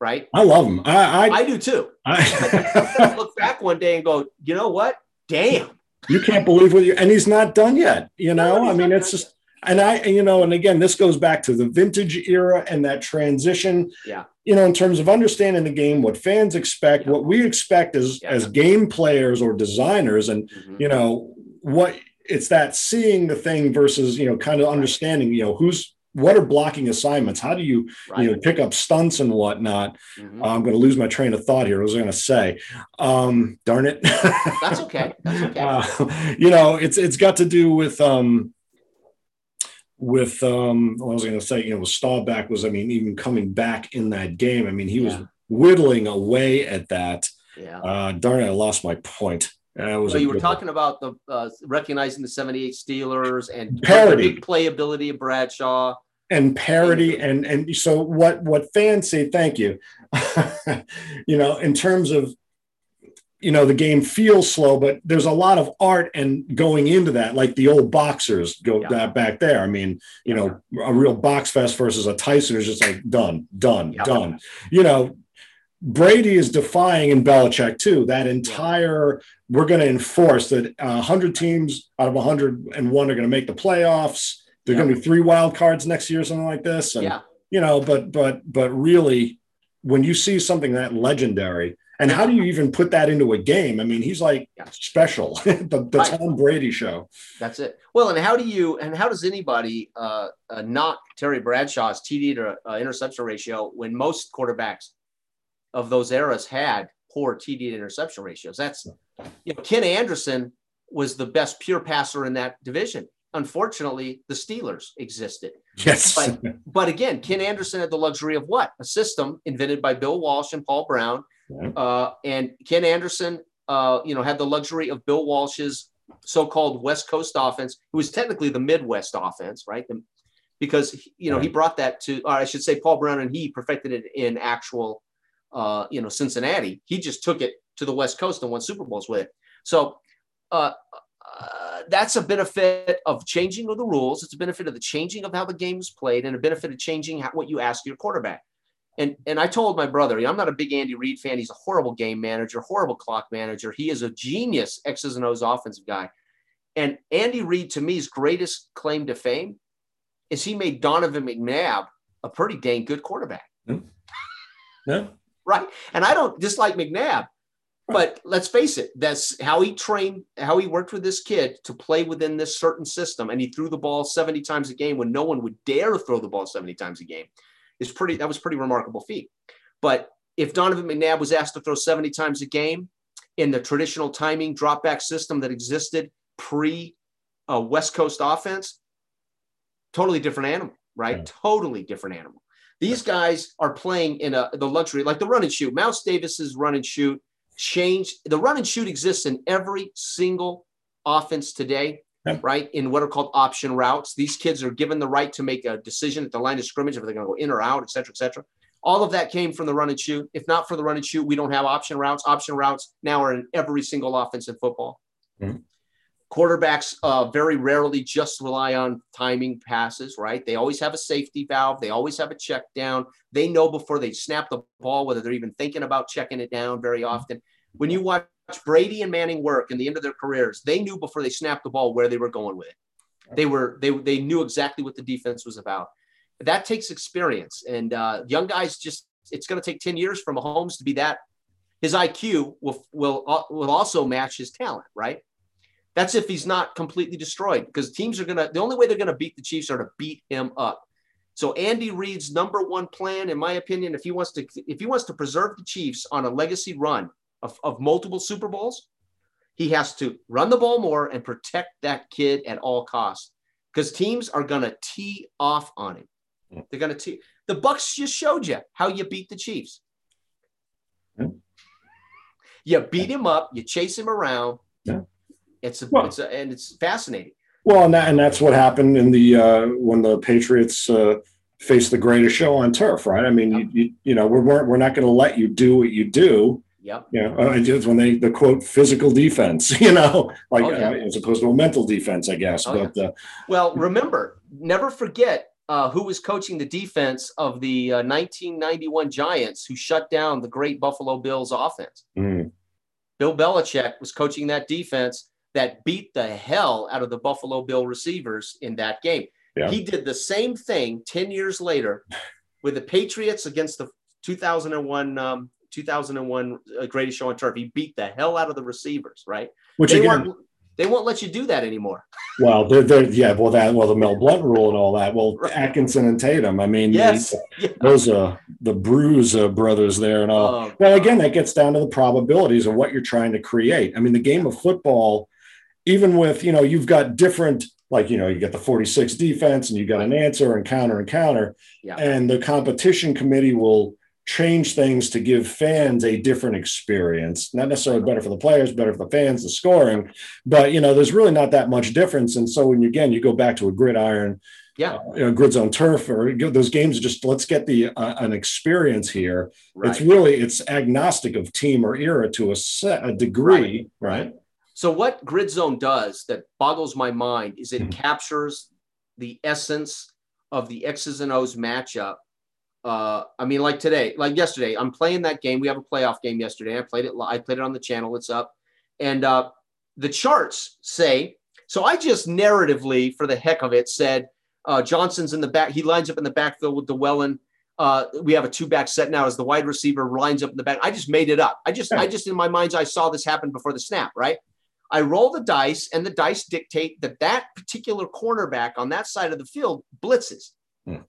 right? I love him. I I, I do too. I, I look back one day and go, you know what? Damn. You can't believe what you and he's not done yet. You know, no, I mean, it's just. And I, you know, and again, this goes back to the vintage era and that transition. Yeah. You know, in terms of understanding the game, what fans expect, yeah. what we expect as yeah. as game players or designers, and mm-hmm. you know, what it's that seeing the thing versus you know, kind of understanding, you know, who's what are blocking assignments? How do you right. you know pick up stunts and whatnot? Mm-hmm. Uh, I'm going to lose my train of thought here. What was I going to say? Um, darn it. That's okay. That's okay. Uh, you know, it's it's got to do with um, with um what I was going to say, you know, with Staubach was, I mean, even coming back in that game. I mean, he was whittling away at that. Yeah. Uh, darn it, I lost my point. Uh, was so you were talking one. about the uh, recognizing the 78 Steelers and parity big playability of Bradshaw and parity and and so what what fans say thank you you know in terms of you know the game feels slow but there's a lot of art and going into that like the old boxers go yeah. back there i mean you know a real box fest versus a tyson is just like done done yeah. done you know brady is defying in belichick too that entire we're going to enforce that uh, 100 teams out of 101 are going to make the playoffs there're yeah. going to be three wild cards next year something like this and yeah. you know but but but really when you see something that legendary and how do you even put that into a game? I mean, he's like yeah. special, the, the Tom Brady show. That's it. Well, and how do you, and how does anybody uh, uh, knock Terry Bradshaw's TD to uh, interception ratio when most quarterbacks of those eras had poor TD to interception ratios? That's, you know, Ken Anderson was the best pure passer in that division. Unfortunately, the Steelers existed. Yes. But, but again, Ken Anderson had the luxury of what? A system invented by Bill Walsh and Paul Brown uh, and Ken Anderson, uh, you know, had the luxury of Bill Walsh's so-called West Coast offense, who was technically the Midwest offense, right? The, because you know he brought that to, or I should say, Paul Brown and he perfected it in actual, uh, you know, Cincinnati. He just took it to the West Coast and won Super Bowls with it. So uh, uh, that's a benefit of changing of the rules. It's a benefit of the changing of how the game is played, and a benefit of changing how, what you ask your quarterback. And, and I told my brother, I'm not a big Andy Reid fan. He's a horrible game manager, horrible clock manager. He is a genius X's and O's offensive guy. And Andy Reid, to me's greatest claim to fame is he made Donovan McNabb a pretty dang good quarterback. Hmm. Yeah. Right. And I don't dislike McNabb, but let's face it, that's how he trained, how he worked with this kid to play within this certain system. And he threw the ball 70 times a game when no one would dare throw the ball 70 times a game is pretty, that was pretty remarkable feat. But if Donovan McNabb was asked to throw 70 times a game in the traditional timing drop back system that existed pre uh, West Coast offense, totally different animal, right? Yeah. Totally different animal. These guys are playing in a the luxury, like the run and shoot. Mouse Davis's run and shoot changed. The run and shoot exists in every single offense today right? In what are called option routes. These kids are given the right to make a decision at the line of scrimmage if they're going to go in or out, et cetera, et cetera. All of that came from the run and shoot. If not for the run and shoot, we don't have option routes. Option routes now are in every single offense in football. Mm-hmm. Quarterbacks uh, very rarely just rely on timing passes, right? They always have a safety valve. They always have a check down. They know before they snap the ball whether they're even thinking about checking it down very often. When you watch Brady and Manning work in the end of their careers, they knew before they snapped the ball where they were going with it. They were they they knew exactly what the defense was about. That takes experience, and uh, young guys just it's going to take ten years for Mahomes to be that. His IQ will will uh, will also match his talent, right? That's if he's not completely destroyed, because teams are gonna. The only way they're gonna beat the Chiefs are to beat him up. So Andy Reid's number one plan, in my opinion, if he wants to if he wants to preserve the Chiefs on a legacy run of, of multiple Super Bowls, he has to run the ball more and protect that kid at all costs. Because teams are gonna tee off on him. They're gonna tee. The Bucks just showed you how you beat the Chiefs. You beat him up, you chase him around. Yeah. It's a, Well- it's a, and it's fascinating. Well, and, that, and that's what happened in the uh, when the Patriots uh, faced the greatest show on turf, right? I mean, you, you, you know, we're we're, we're not going to let you do what you do. Yep. You know, uh, it's when they the quote physical defense, you know, like Oh, yeah. uh, as opposed to a mental defense, I guess. Oh, but uh, Well, remember, never forget uh, who was coaching the defense of the uh, 1991 Giants who shut down the great Buffalo Bills offense. mm, Bill Belichick was coaching that defense that beat the hell out of the Buffalo Bill receivers in that game. Yeah. He did the same thing 10 years later with the Patriots against the 2001 um, 2001 uh, greatest show on turf. He beat the hell out of the receivers, right? which They again, won't, they won't let you do that anymore. well, they're, they're, yeah, well, that well, the Mel Blount rule and all that. Well, Right. Atkinson and Tatum. I mean, Yes. Yeah. those uh the Bruise uh, brothers there and all. Oh, Well, again, that gets down to the probabilities of what you're trying to create. I mean, the game of football, even with, you know, you've got different, like, you know, you got the 46 defense and you got an answer and counter and counter. Yeah. And the competition committee will change things to give fans a different experience. Not necessarily better for the players, better for the fans, the scoring. But, you know, there's really not that much difference. And so when you, again, you go back to a gridiron, Yeah. uh, you know, grids on turf or those games, just let's get the uh, an experience here right. it's really it's agnostic of team or era to a set a degree right, So what Grid Zone does that boggles my mind is it Mhm. captures the essence of the X's and O's matchup. Uh, I mean, like today, like yesterday, I'm playing that game. We have a playoff game yesterday. I played it. I played it on the channel. It's up, and uh, the charts say. So I just narratively, for the heck of it, said uh, Johnson's in the back. He lines up in the backfield with Dwellen. Uh, we have a two back set now as the wide receiver lines up in the back. I just made it up. I just, I just in my mind's eye saw this happen before the snap, right? I roll the dice, and the dice dictate that that particular cornerback on that side of the field blitzes. Hmm.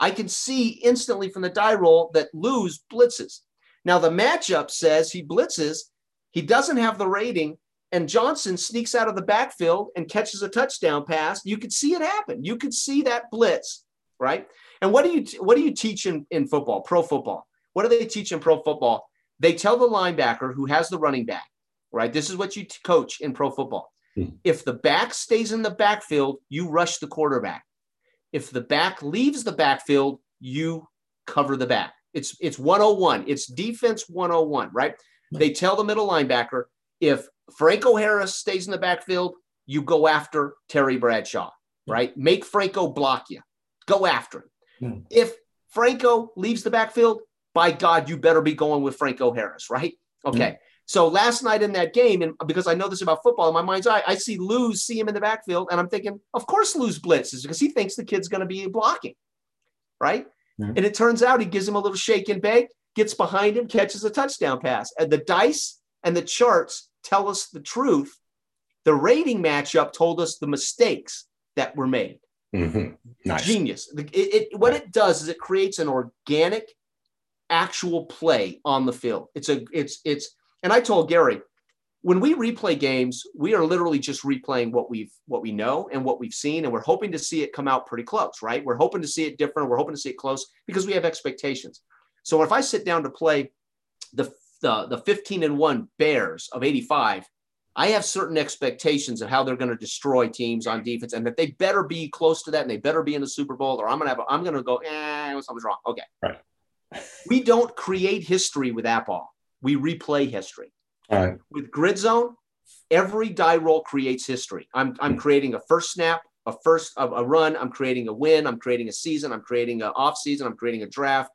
I can see instantly from the die roll that Luz blitzes. Now the matchup says he blitzes, he doesn't have the rating, and Johnson sneaks out of the backfield and catches a touchdown pass. You could see it happen. You could see that blitz, right? And what do you what do you teach in, in football, pro football? What do they teach in pro football? They tell the linebacker who has the running back, right? This is what you t- coach in pro football. Hmm. If the back stays in the backfield, you rush the quarterback. If the back leaves the backfield, you cover the back. It's it's 101. It's defense 101, right? They tell the middle linebacker if Franco Harris stays in the backfield, you go after Terry Bradshaw, right? Make Franco block you. Go after him. Hmm. If Franco leaves the backfield, by God, you better be going with Franco Harris, right? Okay. So last night in that game, and because I know this about football in my mind's eye, I see Luz see him in the backfield, and I'm thinking, of course Luz blitzes because he thinks the kid's going to be blocking, right? Mhm. And it turns out he gives him a little shake and bake, gets behind him, catches a touchdown pass. And the dice and the charts tell us the truth. The rating matchup told us the mistakes that were made Mhm. nice genius. It, it, what it does is it creates an organic, actual play on the field. It's a it's it's and I told Gary when we replay games, we are literally just replaying what we've what we know and what we've seen, and we're hoping to see it come out pretty close, right? We're hoping to see it different. We're hoping to see it close because we have expectations. So if I sit down to play the the, the 15 and 1 Bears of 85, I have certain expectations of how they're going to destroy teams on defense, and that they better be close to that, and they better be in the Super Bowl, or I'm going to have. A, I'm going to go. Eh, something's wrong. Okay. Right. we don't create history with ball. We replay history right with grid zone. Every die roll creates history. I'm I'm hmm. creating a first snap, a first a, a run. I'm creating a win. I'm creating a season. I'm creating an off season. I'm creating a draft.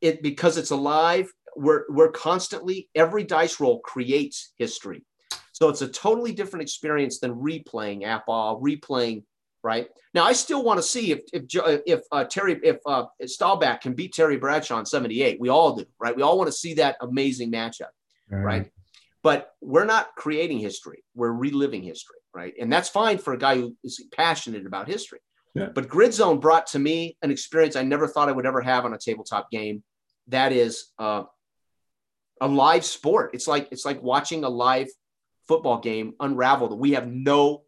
It because it's alive. We're we're constantly every dice roll creates history. So it's a totally different experience than replaying APBA, replaying. Right now, I still want to see if if if uh, Terry if uh, Staubach can beat Terry Bradshaw in '78. We all do, right? We all want to see that amazing matchup right? But we're not creating history. We're reliving history, right? And that's fine for a guy who is passionate about history. Yeah. But Grid Zone brought to me an experience I never thought I would ever have on a tabletop game. That is uh, a live sport. It's like it's like watching a live football game unravel that we have no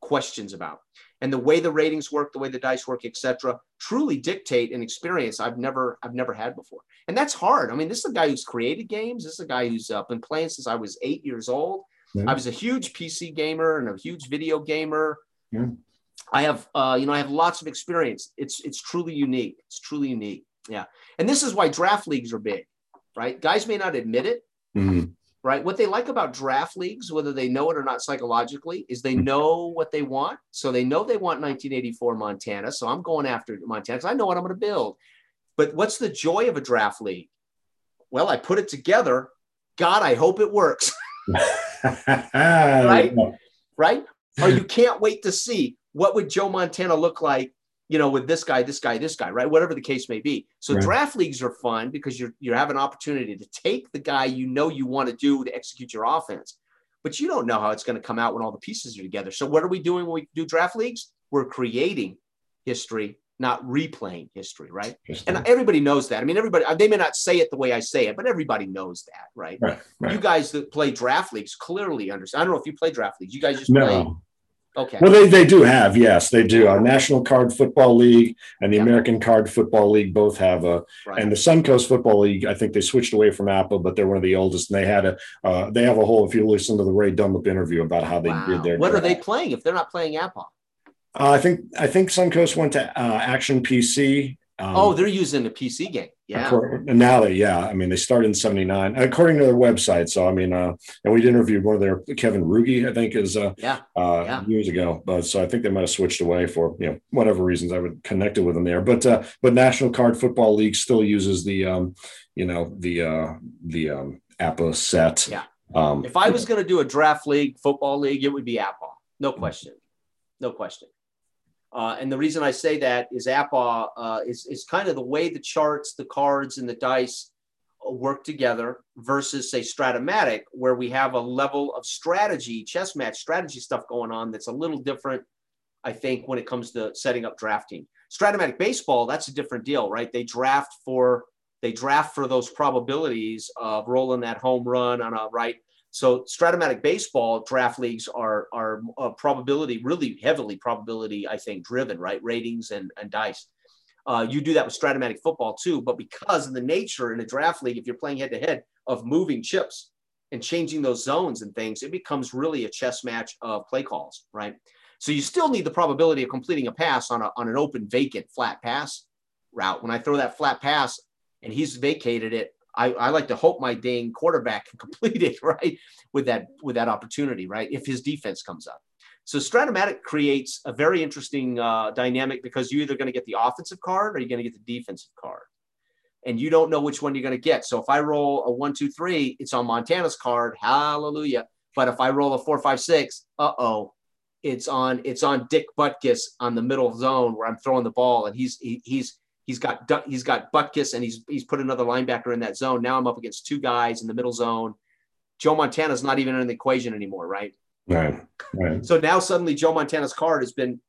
questions about. And the way the ratings work, the way the dice work, etc., truly dictate an experience I've never I've never had before. And that's hard. I mean, this is a guy who's created games. This is a guy who's uh, been playing since I was eight years old. Yeah. I was a huge PC gamer and a huge video gamer. Yeah. I have, uh, you know, I have lots of experience. It's it's truly unique. It's truly unique. Yeah, and this is why draft leagues are big, right? Guys may not admit it, Mhm. Right? What they like about draft leagues, whether they know it or not psychologically, is they know what they want. So they know they want 1984 Montana. So I'm going after Montana because I know what I'm going to build. But what's the joy of a draft league? Well, I put it together. God, I hope it works. right? right? Or you can't wait to see what would Joe Montana look like, you know, with this guy, this guy, this guy, right? Whatever the case may be. So Right. draft leagues are fun because you're you have an opportunity to take the guy you know you want to do to execute your offense, but you don't know how it's going to come out when all the pieces are together. So what are we doing when we do draft leagues? We're creating history, not replaying history, right? And everybody knows that. I mean, everybody they may not say it the way I say it, but everybody knows that, right? right, right. You guys that play draft leagues clearly understand. I don't know if you play draft leagues. You guys just play. Okay. Well, they, they do have, yes, they do. Our National Card Football League and the Yeah. American Card Football League both have a, right. and the Suncoast Football League, I think they switched away from APBA, but they're one of the oldest. And they had a, uh, they have a whole, if you listen to the Ray Dunlap interview about how they Wow. did their. What are they playing if they're not playing APBA? Uh, I think, I think Suncoast went to uh, Action PC. Um, oh, they're using a PC game. Yeah. According- now they, yeah, I mean, they started in 79, according to their website. So, I mean, uh, and we'd interviewed one of their, Kevin Ruge, I think is, uh, Yeah. uh, Yeah. years ago. But so I think they might have switched away for, you know, whatever reasons I would connect it with them there. But, uh, but National Card Football League still uses the, um, you know, the, uh, the, um, APBA set. Yeah. Um, If I was going to do a draft league, football league, it would be APBA. No question. No question. Uh, and the reason I say that is APBA uh, is, is kind of the way the charts, the cards, and the dice uh, work together versus, say, Strat-O-Matic, where we have a level of strategy, chess match strategy stuff going on that's a little different, I think, when it comes to setting up drafting. Strat-O-Matic baseball, that's a different deal, right? They draft for they draft for those probabilities of rolling that home run on a right. So Strat-O-Matic baseball draft leagues are are uh, probability really heavily probability I think driven right ratings and and dice. Uh, you do that with Strat-O-Matic football too, but because of the nature in a draft league, if you're playing head to head of moving chips and changing those zones and things, it becomes really a chess match of play calls, right? So you still need the probability of completing a pass on a on an open vacant flat pass route. When I throw that flat pass and he's vacated it, I, I like to hope my dang quarterback can complete it right with that with that opportunity, right? If his defense comes up. So Strat-O-Matic creates a very interesting uh, dynamic because you're either going to get the offensive card or you're going to get the defensive card. And you don't know which one you're going to get. So if I roll a one, two, three, it's on Montana's card. Hallelujah. But if I roll a four, five, six, uh-oh, it's on it's on Dick Butkus on the middle zone where I'm throwing the ball and he's he, he's he's got he's got Butkus and he's he's put another linebacker in that zone. Now I'm up against two guys in the middle zone. Joe Montana's not even in the equation anymore, right? right, right. So now suddenly Joe Montana's card has been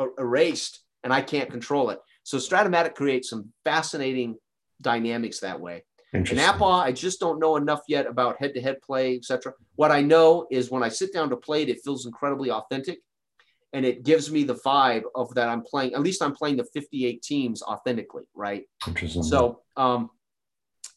er- erased and I can't control it. So Strat-O-Matic creates some fascinating dynamics that way. And. APBA, I just don't know enough yet about head-to-head play, etc. What I know is when I sit down to play it, it feels incredibly authentic, and it gives me the vibe of that I'm playing. At least I'm playing the 58 teams authentically, right? Interesting. So, um,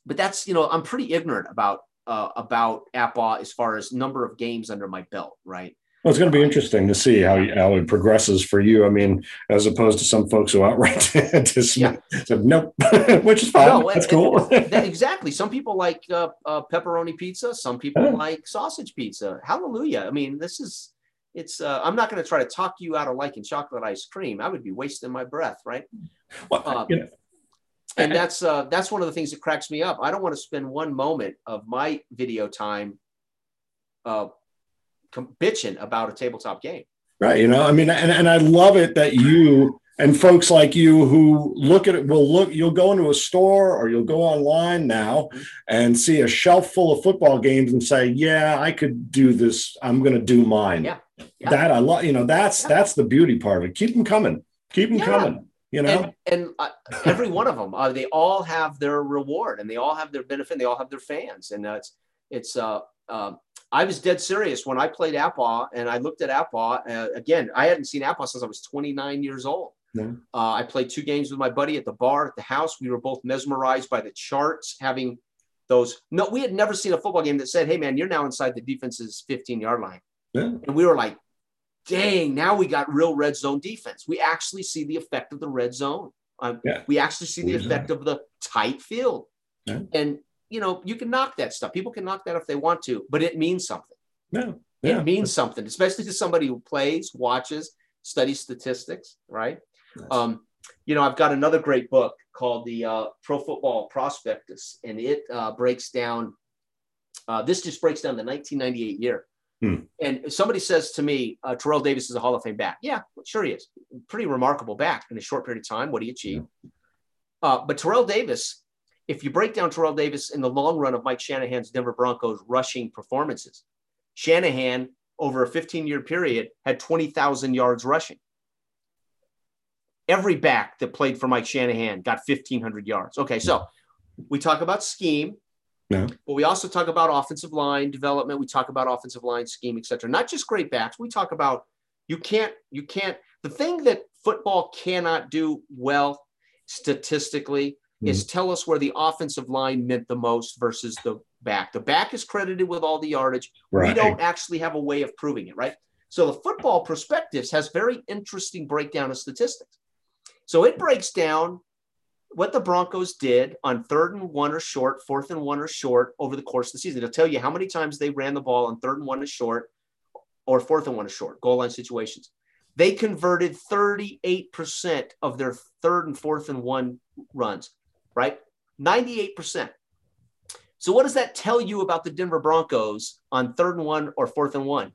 but that's you know I'm pretty ignorant about uh, about APBA as far as number of games under my belt, right? Well, it's going to be interesting to see how, how it progresses for you. I mean, as opposed to some folks who outright dismiss, Yeah. said nope, which is fine. No, That's and- cool. Exactly. Some people like uh, uh, pepperoni pizza. Some people Yeah. like sausage pizza. Hallelujah. I mean, this is, it's, uh, I'm not going to try to talk you out of liking chocolate ice cream. I would be wasting my breath, right? Well, uh, you know, And that's, uh, that's one of the things that cracks me up. I don't want to spend one moment of my video time uh, com- bitching about a tabletop game. right. You know, I mean, and, and I love it that you and folks like you who look at it will look, you'll go into a store or you'll go online now Mhm. and see a shelf full of football games and say, yeah, I could do this. I'm going to do mine. Yeah. Yeah. That I love, you know, that's, Yeah. that's the beauty part of it. Keep them coming. Keep them Yeah. coming. You know. and, and uh, every one of them uh, they all have their reward and they all have their benefit and they all have their fans and uh, it's it's uh, uh, i was dead serious when i played APBA and i looked at APBA uh, again i hadn't seen APBA since i was 29 years old uh, i played two games with my buddy at the bar at the house we were both mesmerized by the charts having those no we had never seen a football game that said hey man you're now inside the defense's 15 yard line Yeah. and we were like dang, now we got real red zone defense. We actually see the effect of the red zone. Um, Yeah. We actually see the effect of the tight field. Yeah. And, you know, you can knock that stuff. People can knock that if they want to, but it means something. Yeah. Yeah. It means something, especially to somebody who plays, watches, studies statistics, right? Yes. Um, you know, I've got another great book called the uh, Pro Football Prospectus, and it uh, breaks down. Uh, this just breaks down the 1998 year. Hmm. And somebody says to me, uh, Terrell Davis is a Hall of Fame back. Yeah, sure he is. Pretty remarkable back in a short period of time. What he achieved. Uh, but Terrell Davis, if you break down Terrell Davis in the long run of Mike Shanahan's Denver Broncos rushing performances, Shanahan over a 15 year period had 20,000 yards rushing. Every back that played for Mike Shanahan got 1,500 yards. Okay, so we talk about scheme, Yeah. but we also talk about offensive line development. We talk about offensive line scheme, et cetera. Not just great backs. We talk about you can't, you can't, the thing that football cannot do well statistically mm-hmm. is tell us where the offensive line meant the most versus the back. The back is credited with all the yardage. We don't actually have a way of proving it, right? So the Football Prospectus has very interesting breakdown of statistics. So it breaks down what the Broncos did on third and one or short, fourth and one or short over the course of the season. It'll tell you how many times they ran the ball on third and one or short or fourth and one or short, goal line situations. They converted 38% of their third and fourth and one runs, right? 98%. So what does that tell you about the Denver Broncos on third and one or fourth and one?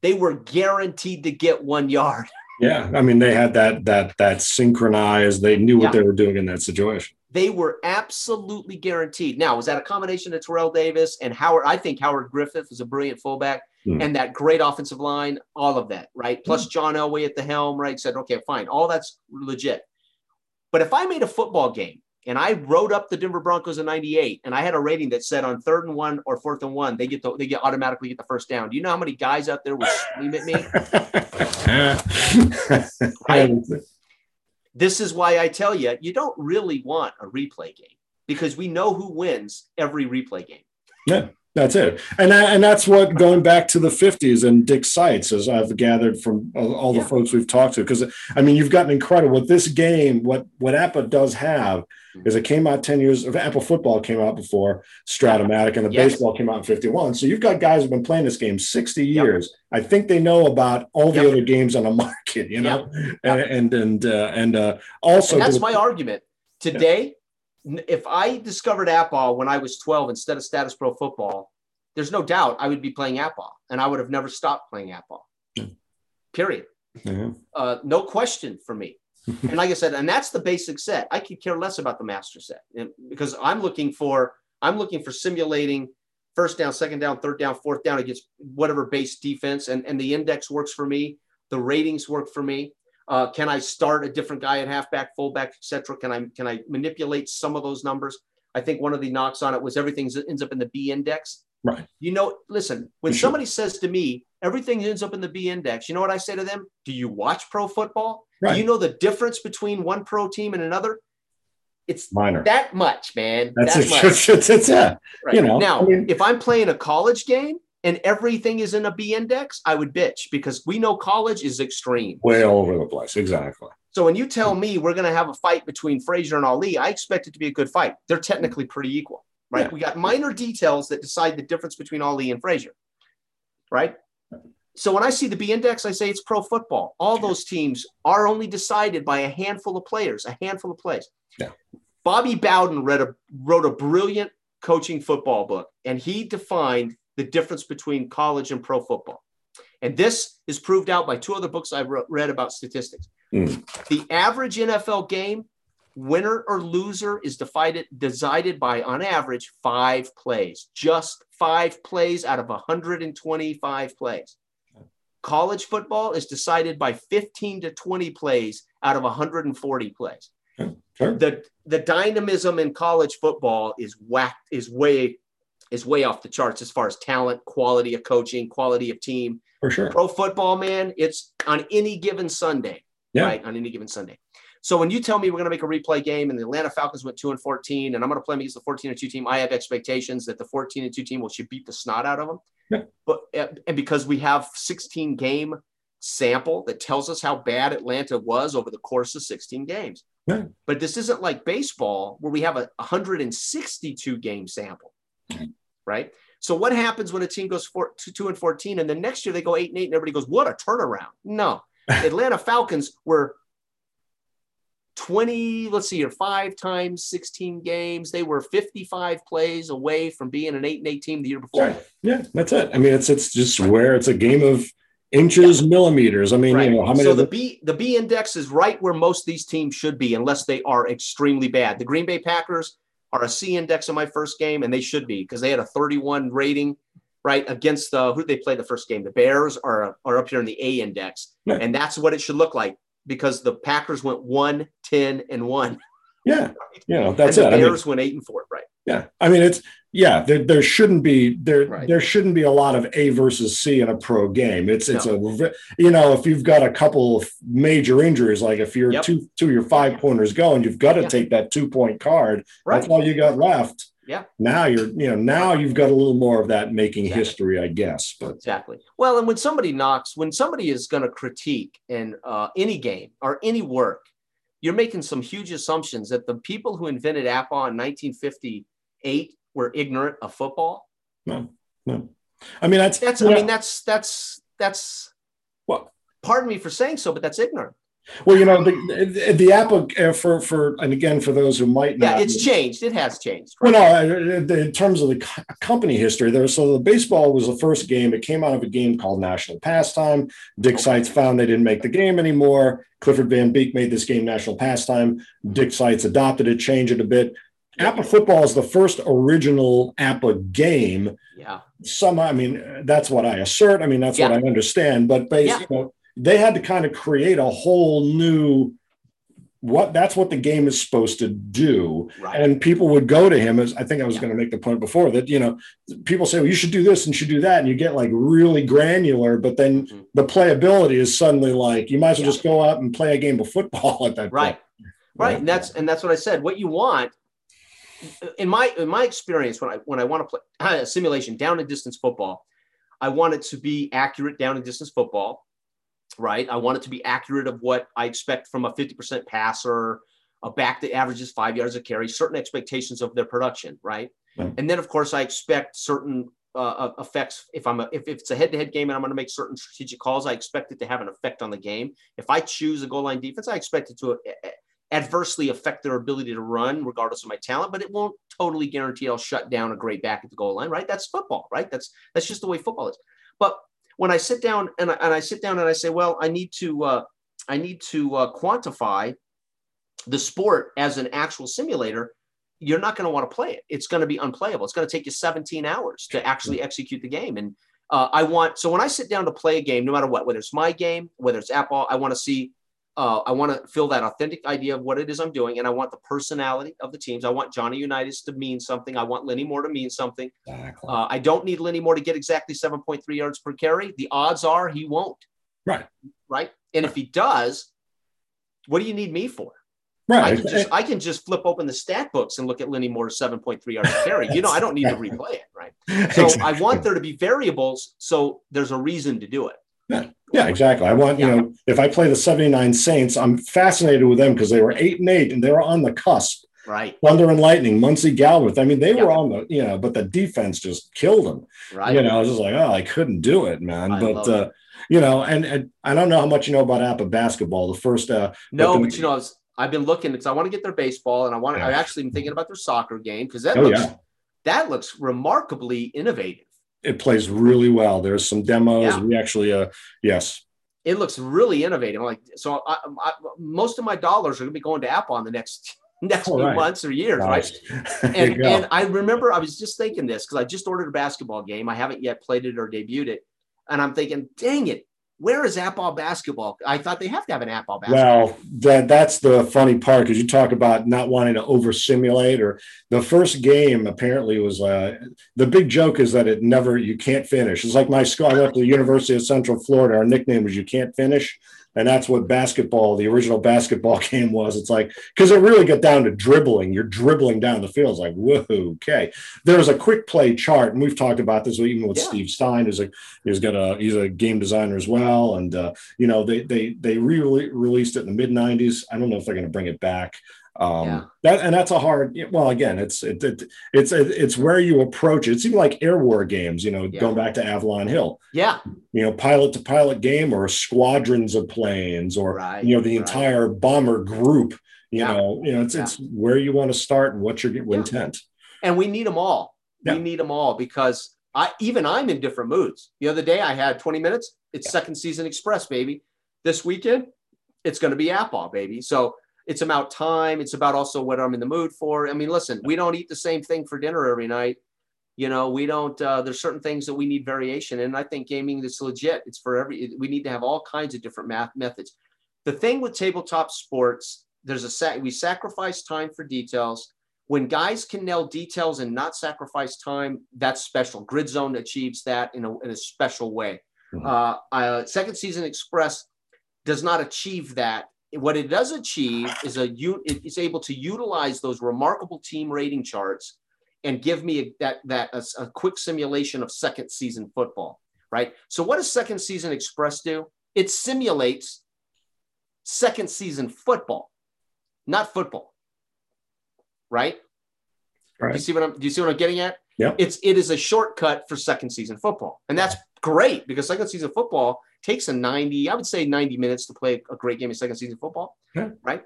They were guaranteed to get one yard. Yeah. I mean, they had that that that synchronized. They knew what Yeah. they were doing in that situation. They were absolutely guaranteed. Now, was that a combination of Terrell Davis and Howard? I think Howard Griffith was a brilliant fullback Hmm. and that great offensive line, all of that, right? Plus John Elway at the helm, right? Said, okay, fine. All that's legit. But if I made a football game and I wrote up the Denver Broncos in 98 and I had a rating that said on third and one or fourth and one, they get the, they get automatically get the first down. Do you know how many guys out there would scream at me? Right? This is why I tell you, you don't really want a replay game because we know who wins every replay game. Yeah, that's it. And that, and that's what going back to the 50s and Dick Seitz, as I've gathered from all, the Yeah. folks we've talked to. Because I mean, you've got an incredible what this game, what what APBA does have is it came out 10 years of APBA football came out before Strat-O-Matic and the Yes. baseball came out in 51. So you've got guys who've been playing this game 60 years. I think they know about all the Yep. other games on the market, you know, and and and uh, and uh, also And that's to- my argument. Today, n- if I discovered APBA when I was 12 instead of Statis Pro football, there's no doubt I would be playing APBA and I would have never stopped playing. Yeah. Period. Yeah. Uh, no question for me. and like I said, and that's the basic set. I could care less about the master set and- because I'm looking for I'm looking for simulating first down, second down, third down, fourth down against whatever base defense, and and the index works for me. The ratings work for me. Uh, can I start a different guy at halfback, fullback, etc.? Can I can I manipulate some of those numbers? I think one of the knocks on it was everything ends up in the B index. Right. You know, listen, when Sure. somebody says to me, everything ends up in the B index, you know what I say to them? Do you watch pro football? Right. Do you know the difference between one pro team and another? It's minor. that much, man. That's that it. much. It's, it's, it's, yeah. Right. you know, now, I mean- if I'm playing a college game and everything is in a B index, I would bitch because we know college is extreme. way all over the place. Exactly. So when you tell me we're going to have a fight between Frazier and Ali, I expect it to be a good fight. They're technically pretty equal, right? Yeah. We got minor details that decide the difference between Ali and Frazier, right? So when I see the B index, I say it's pro football. All those teams are only decided by a handful of players, a handful of plays. Yeah. Bobby Bowden read a, wrote a brilliant coaching football book, and he defined the difference between college and pro football. And this is proved out by two other books I've re- read about statistics. Mm. The average NFL game, winner or loser, is divided decided by, on average, five plays. Just five plays out of 125 plays. College football is decided by 15 to 20 plays out of 140 plays. Sure. The the dynamism in college football is whacked is way is way off the charts as far as talent, quality of coaching, quality of team. For sure. Pro football, man, it's on any given Sunday. Yeah. Right. On any given Sunday. So when you tell me we're going to make a replay game and the Atlanta Falcons went two and 14 and I'm going to play against the 14 and two team, I have expectations that the 14 and two team will should beat the snot out of them. Yeah. But eh, and because we have 16 game sample that tells us how bad Atlanta was over the course of 16 games. Yeah. But this isn't like baseball where we have a 162 game sample, right? So what happens when a team goes four, two, two and 14 and the next year they go eight and eight and everybody goes, what a turnaround. No, Atlanta Falcons were 20, let's see here, five times 16 games. They were 55 plays away from being an eight and eight team the year before. Yeah, yeah that's it. I mean, it's it's just where it's a game of inches, yeah. millimeters. I mean, right. you know, how many? So the, the B the B index is right where most of these teams should be, unless they are extremely bad. The Green Bay Packers are a C index in my first game, and they should be because they had a 31 rating. Right against the who they play the first game? The Bears are are up here in the A index, yeah. and that's what it should look like because the Packers went one, 10, and one. Yeah. You know, that's and the it. Bears I mean, went eight and four, right? Yeah. I mean, it's yeah, there, there shouldn't be there right. there shouldn't be a lot of A versus C in a pro game. It's it's no. a you know, if you've got a couple of major injuries, like if you're yep. two two your five pointers going, you've got to yeah. take that two point card. Right. That's all you got left. Yeah. Now you're, you know, now you've got a little more of that making exactly. history, I guess. But exactly. Well, and when somebody knocks, when somebody is going to critique in uh, any game or any work, you're making some huge assumptions that the people who invented APBA in 1958 were ignorant of football. No, no. I mean, that's, that's, I mean, that's, that's, that's, well, pardon me for saying so, but that's ignorant. Well, you know, the the APBA uh, for for and again for those who might not. Yeah, it's changed. It has changed. Right? Well, no, in terms of the company history, there. So the baseball was the first game. It came out of a game called National Pastime. Dick. Seitz found they didn't make the game anymore. Clifford Van Beek made this game National Pastime. Dick Seitz adopted it, changed it a bit. APBA football is the first original APBA game. Yeah. Some, I mean, that's what I assert. I mean, that's yeah. what I understand. But basically, yeah. you know, they had to kind of create a whole new what that's what the game is supposed to do right. and people would go to him as i think i was yeah. going to make the point before that you know people say well you should do this and you should do that and you get like really granular but then mm-hmm. the playability is suddenly like you might as well yeah. just go out and play a game of football at that right point. right and that's and that's what i said what you want in my in my experience when i when i want to play a simulation down and distance football i want it to be accurate down and distance football right? I want it to be accurate of what I expect from a 50% passer, a back that averages five yards of carry, certain expectations of their production, right? right. And then, of course, I expect certain uh, effects. If I'm a, if, if it's a head-to-head game and I'm going to make certain strategic calls, I expect it to have an effect on the game. If I choose a goal line defense, I expect it to uh, uh, adversely affect their ability to run, regardless of my talent. But it won't totally guarantee I'll shut down a great back at the goal line, right? That's football, right? That's that's just the way football is. But when I sit down and I, and I sit down and I say, well, I need to uh, I need to uh, quantify the sport as an actual simulator. You're not going to want to play it. It's going to be unplayable. It's going to take you 17 hours to actually execute the game. And uh, I want so when I sit down to play a game, no matter what, whether it's my game, whether it's APBA, I want to see uh, I want to feel that authentic idea of what it is I'm doing, and I want the personality of the teams. I want Johnny Unitas to mean something. I want Lenny Moore to mean something. Exactly. Uh, I don't need Lenny Moore to get exactly 7.3 yards per carry. The odds are he won't. Right. Right. And if he does, what do you need me for? Right. I can just I can just flip open the stat books and look at Lenny Moore's 7.3 yards per carry. You know, I don't need to replay it. Right. So exactly. I want there to be variables, so there's a reason to do it. Yeah. Yeah, exactly. I want, you know, if I play the 79 Saints, I'm fascinated with them because they were eight and eight and they were on the cusp. Right. Thunder and Lightning, Muncie Galbreath. I mean, they were on the, you know, but the defense just killed them. Right. You know, I was just like, oh, I couldn't do it, man. I but uh, you know, and, and I don't know how much you know about APBA basketball. The first uh no, but, the, but you know, I was, I've been looking because I want to get their baseball and I want to, yeah. I actually been thinking about their soccer game because that oh, looks yeah. that looks remarkably innovative it plays really well. There's some demos. Yeah. We actually, uh, yes. It looks really innovative. Like so, I, I, most of my dollars are going to be going to APBA on the next next few right. months or years, nice. right? And, and I remember I was just thinking this because I just ordered a basketball game. I haven't yet played it or debuted it, and I'm thinking, dang it, Where is APBA basketball? I thought they have to have an APBA basketball. Well, that that's the funny part because you talk about not wanting to over simulate. Or the first game apparently was uh, the big joke is that it never you can't finish. It's like my school. I went to the University of Central Florida. Our nickname was "You Can't Finish." And that's what basketball the original basketball game was. It's like because it really got down to dribbling. You're dribbling down the field. It's like whoa okay there's a quick play chart and we've talked about this even with yeah. steve stein who's a he's got a he's a game designer as well. And uh, you know they they they re-released it in the mid 90s i don't know if they're going to bring it back um yeah. that and that's a hard well again it's it, it, it's it's where you approach it. It's even like air war games you know yeah. going back to avalon hill. Yeah. You know pilot to pilot game or squadrons of planes or right. you know the right. entire bomber group you yeah. know you know it's it's where you want to start and what's your intent. And we need them all. We need them all because i even i'm in different moods. The other day i had 20 minutes. It's second season express baby. This weekend it's going to be APBA baby. So it's about time. It's about also what I'm in the mood for. I mean, listen, we don't eat the same thing for dinner every night. You know, we don't. Uh, there's certain things that we need variation, and I think gaming is legit. It's for every. We need to have all kinds of different math methods. The thing with tabletop sports, there's a sac. We sacrifice time for details. When guys can nail details and not sacrifice time, that's special. Grid Zone achieves that in a, in a special way. Mm-hmm. Uh, uh, Second Season Express does not achieve that what it does achieve is a it's able to utilize those remarkable team rating charts and give me a, that that a, a, quick simulation of second season football right? So what does second season express do? It simulates second season football not football right, right. do you see what i'm do you see what i'm getting at? Yeah it's it is a shortcut for second season football and that's great because second season football takes a 90, I would say 90 minutes to play a great game of second season football. Yeah. Right.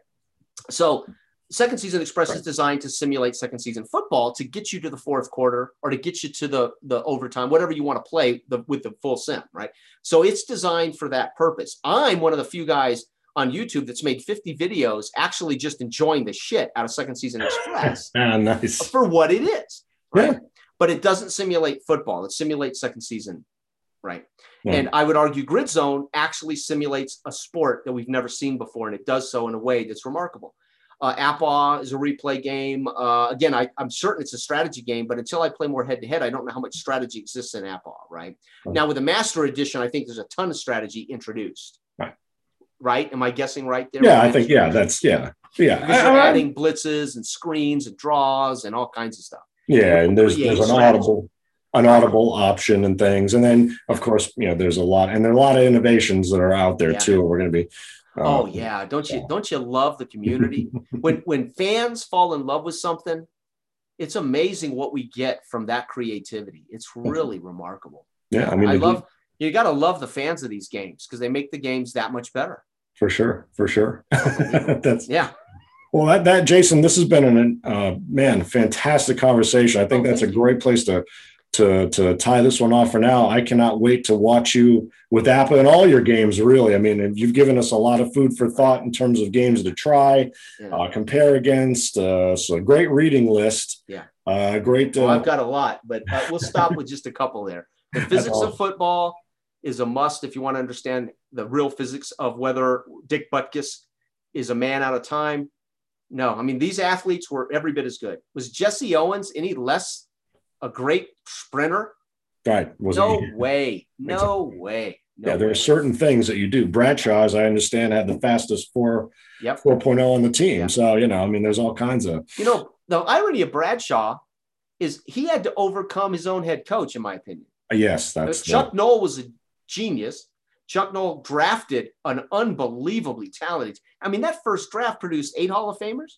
So second season express right. is designed to simulate second season football to get you to the fourth quarter or to get you to the the overtime whatever you want to play the, with the full sim right so it's designed for that purpose i'm one of the few guys on youtube that's made 50 videos actually just enjoying the shit out of second season express ah, nice. for what it is right yeah. but it doesn't simulate football it simulates second season right? Yeah. And I would argue Grid Zone actually simulates a sport that we've never seen before, and it does so in a way that's remarkable. Uh, APBA is a replay game. Uh, again, I, am certain it's a strategy game, but until I play more head to head, I don't know how much strategy exists in APBA, right? right? Now, with the Master Edition, I think there's a ton of strategy introduced. Right. Right? Am I guessing right there? Yeah, I think, yeah, that's, yeah. Yeah. Because you're adding blitzes and screens and draws and all kinds of stuff. Yeah, and there's, there's an audible an audible option and things. And then, of course, you know, there's a lot, and there are a lot of innovations that are out there yeah. too. We're going to be. Uh, oh yeah, don't you don't you love the community when when fans fall in love with something? It's amazing what we get from that creativity. It's really remarkable. Yeah, I mean, I love you got to love the fans of these games because they make the games that much better. For sure, for sure. That's yeah. Well, that, that Jason, this has been an uh, man fantastic conversation. I think oh, that's a great place to to to tie this one off for now. I cannot wait to watch you with APBA and all your games. Really, I mean, you've given us a lot of food for thought in terms of games to try, yeah. uh, compare against. Uh, so a great reading list. Yeah. Uh, great. Well, I've got a lot, but uh, we'll stop with just a couple there. The physics of football is a must if you want to understand the real physics of whether Dick Butkus is a man out of time. No, I mean these athletes were every bit as good. Was Jesse Owens any less a great sprinter? Right. Was no he? way. No way. No yeah, there way. are certain things that you do. Bradshaw, as I understand, had the fastest four yep. 4.0 on the team. Yep. So, you know, I mean, there's all kinds of. You know, the irony of Bradshaw is he had to overcome his own head coach, in my opinion. Uh, yes, that's Chuck the... Noll was a genius. Chuck Noll drafted an unbelievably talented. I mean, that first draft produced eight Hall of Famers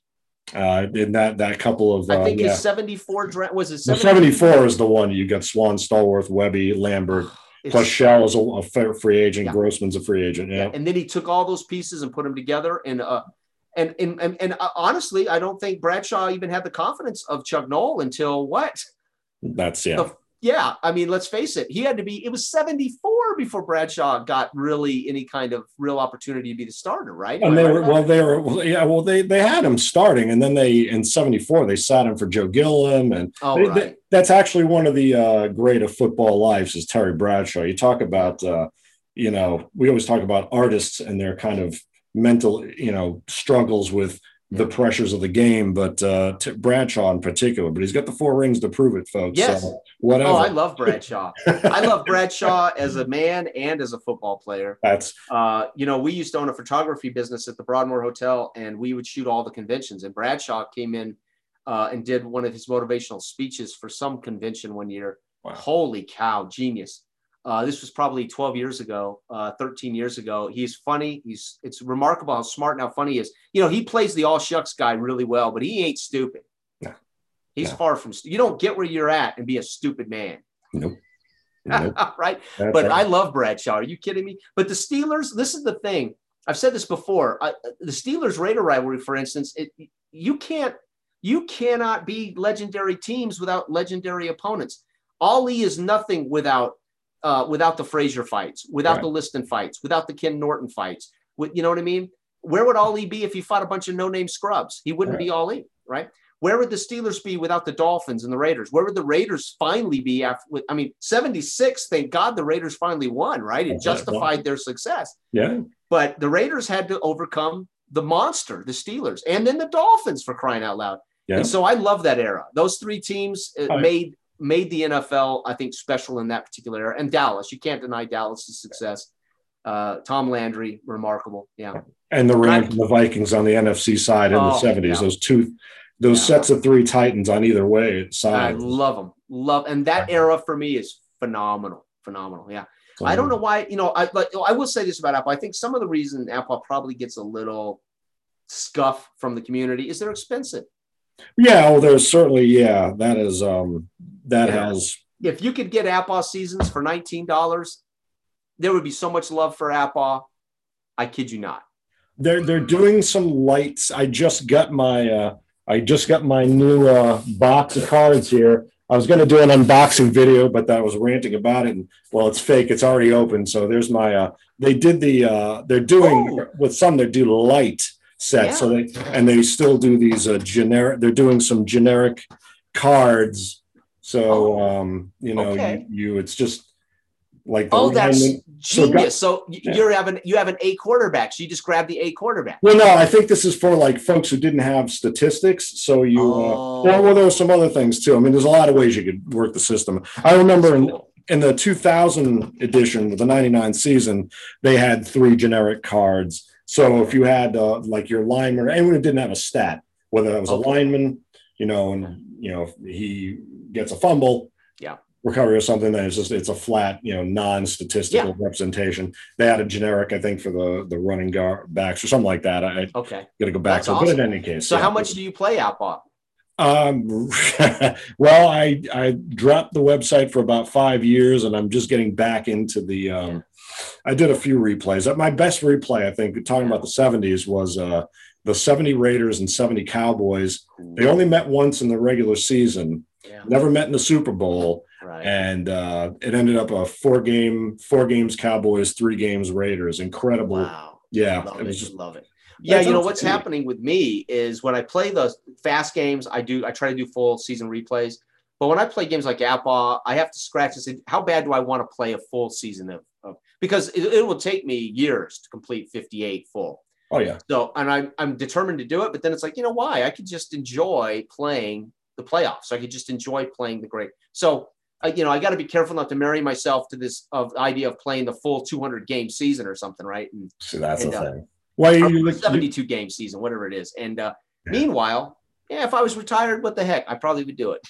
uh, in that that couple of. I think uh, yeah. his seventy four was it. 74 is the one you got Swan, Stallworth, Webby, Lambert. It's, plus Shell is a, a free agent. Yeah. Grossman's a free agent. Yeah. yeah. And then he took all those pieces and put them together. And uh, and and and, and uh, honestly, I don't think Bradshaw even had the confidence of Chuck Noll until what? That's yeah. The yeah, I mean, let's face it. He had to be. It was seventy four before Bradshaw got really any kind of real opportunity to be the starter, right? And they were well, they were well, yeah, well, they they had him starting, and then they in seventy four they sat him for Joe Gilliam, and oh, they, right. they, that's actually one of the uh, great of football lives is Terry Bradshaw. You talk about. Uh, you know, we always talk about artists and their kind of mental, you know, struggles with the pressures of the game, but uh, Bradshaw in particular. But he's got the four rings to prove it, folks. Yes. So whatever. Oh, I love Bradshaw. I love Bradshaw as a man and as a football player. That's Uh, you know, we used to own a photography business at the Broadmoor Hotel, and we would shoot all the conventions. And Bradshaw came in uh, and did one of his motivational speeches for some convention one year. Wow. Holy cow, genius! Uh, this was probably 12 years ago, uh, 13 years ago. He's funny. He's it's remarkable how smart and how funny he is. You know, he plays the all shucks guy really well, but he ain't stupid. He's No. far from. You don't get where you're at and be a stupid man, nope. Nope. right? That's But right. I love Bradshaw. Are you kidding me? But the Steelers, this is the thing. I've said this before. I, the Steelers Raider rivalry, for instance, it, you can't, you cannot be legendary teams without legendary opponents. Ali is nothing without, uh, without the Frazier fights, without Right. the Liston fights, without the Ken Norton fights. With, you know what I mean? Where would Ali be if he fought a bunch of no-name scrubs? He wouldn't Right. be Ali, right? Where would the Steelers be without the Dolphins and the Raiders? Where would the Raiders finally be after? with- I mean, 76, thank God the Raiders finally won, right? It justified their success. yeah. But the Raiders had to overcome the monster, the Steelers, and then the Dolphins for crying out loud. Yeah. And so I love that era. Those three teams uh, Right. made made the NFL, I think, special in that particular era. And Dallas, you can't deny Dallas's success. Uh, Tom Landry, remarkable. Yeah. And the Rams and the Vikings on the NFC side in the Oh, 70s. yeah. Those two, those Yeah. sets of three Titans on either way I love them. Love and that era for me is phenomenal. Phenomenal. Yeah. I don't know why, you know, I like I will say this about APBA. I think some of the reason APBA probably gets a little scuff from the community is they're expensive. Yeah, well, there's certainly, yeah, that is, um, that Yeah. has, If you could get APBA seasons for $19, there would be so much love for APBA. I kid you not. they're, they're doing some lights. I just got my, uh, I just got my new, uh, box of cards here. I was going to do an unboxing video, but I was ranting about it. And well, it's fake. It's already open. So there's my, uh, they did the, uh, they're doing Oh. with some, they do light sets. So they, and they still do these, uh, generic, they're doing some generic cards. So, Oh. um, you know, Okay. you, you, it's just like, the Oh, that's lineman- So genius. got- So, you're having you have an A quarterback. So you just grab the A quarterback. Well, no, I think this is for like folks who didn't have statistics. So you, Oh. uh, well, well, there were some other things too. I mean, there's a lot of ways you could work the system. I remember in, in the 2000 edition, the 99 season, they had three generic cards. So if you had uh, like your lineman or anyone who didn't have a stat, whether that was a lineman, you know, and you know he gets a fumble, Yeah. Recovery or something, then it's just it's a flat, you know, non-statistical representation. They had a generic, I think, for the the running guard backs or something like that. I, Okay. got to go back That's to, it. but in any case, So yeah. how much do you play APBA? Um, well, I I dropped the website for about five years, and I'm just getting back into the. Um, I did a few replays. Uh, My best replay, I think, talking about the '70s, was uh, the '70 Raiders and '70 Cowboys. They only met once in the regular season, Yeah. never met in the Super Bowl, Right. and uh, it ended up a four game, four games Cowboys, three games Raiders. Incredible. Wow. Yeah, Love it just Love it. Yeah, That's you know what's happening with me is when I play the fast games, I do I try to do full season replays. But when I play games like APBA, I have to scratch and say, how bad do I want to play a full season of, of because it, it will take me years to complete 58 full. oh yeah, So and I'm I'm determined to do it, but then it's like, you know why? I could just enjoy playing the playoffs. I could just enjoy playing the great. So you know, I got to be careful not to marry myself to this of idea of playing the full 200 game season or something, right? And see that's And, the uh, thing. Why are you, you 72 game season, whatever it is. And uh, Yeah. meanwhile, yeah, if I was retired, what the heck? I probably would do it.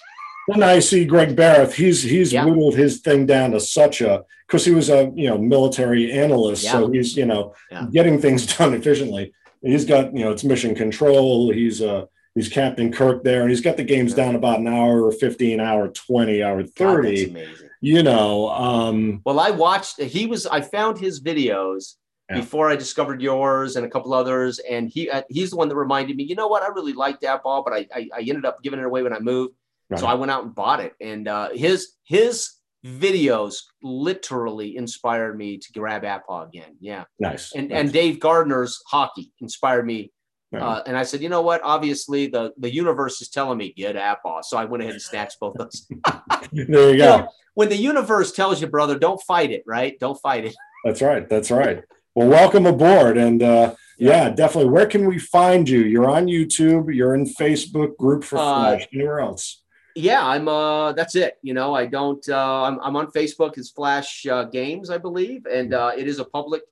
When I see Greg Barrett, he's he's Yeah. whittled his thing down to such a because he was a you know military analyst, so he's you know Yeah. getting things done efficiently. He's got you know it's mission control. He's uh he's Captain Kirk there, and he's got the games down about an hour or fifteen, hour twenty, hour God, that's thirty. amazing. you know, um, Well, I watched. He was. I found his videos Yeah. before I discovered yours and a couple others, and he uh, he's the one that reminded me. You know what? I really liked that ball, but I I, I ended up giving it away when I moved. So I went out and bought it, and uh, his his videos literally inspired me to grab APBA again. Yeah, nice. and nice. and Dave Gardner's hockey inspired me. Right. Uh, and I said, you know what? Obviously, the the universe is telling me get APBA, so I went ahead and snatched both of those. there you You go. know, when the universe tells you, brother, don't fight it, right? Don't fight it. That's right. That's right. Well, welcome aboard. And uh, yeah, definitely. Where can we find you? You're on YouTube. You're in Facebook group for Uh, Flash. Anywhere else? Yeah, I'm. Uh, that's it. You know, I don't. Uh, I'm, I'm on Facebook as Flash uh, Games, I believe, and uh, it is a public.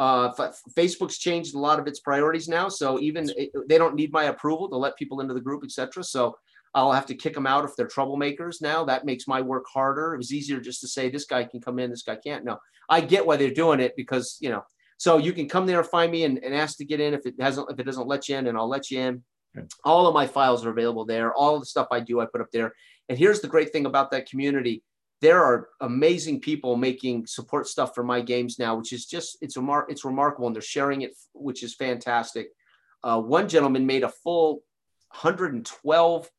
Uh, Facebook's changed a lot of its priorities now, so even it, they don't need my approval to let people into the group, etc. So I'll have to kick them out if they're troublemakers. Now that makes my work harder. It was easier just to say this guy can come in, this guy can't. No, I get why they're doing it because you know. So you can come there, find me, and, and ask to get in. If it hasn't, if it doesn't let you in, and I'll let you in. All of my files are available there. All the stuff I do, I put up there. And here's the great thing about that community. There are amazing people making support stuff for my games now, which is just it's remar- it's remarkable, and they're sharing it, which is fantastic. Uh, one gentleman made a full 112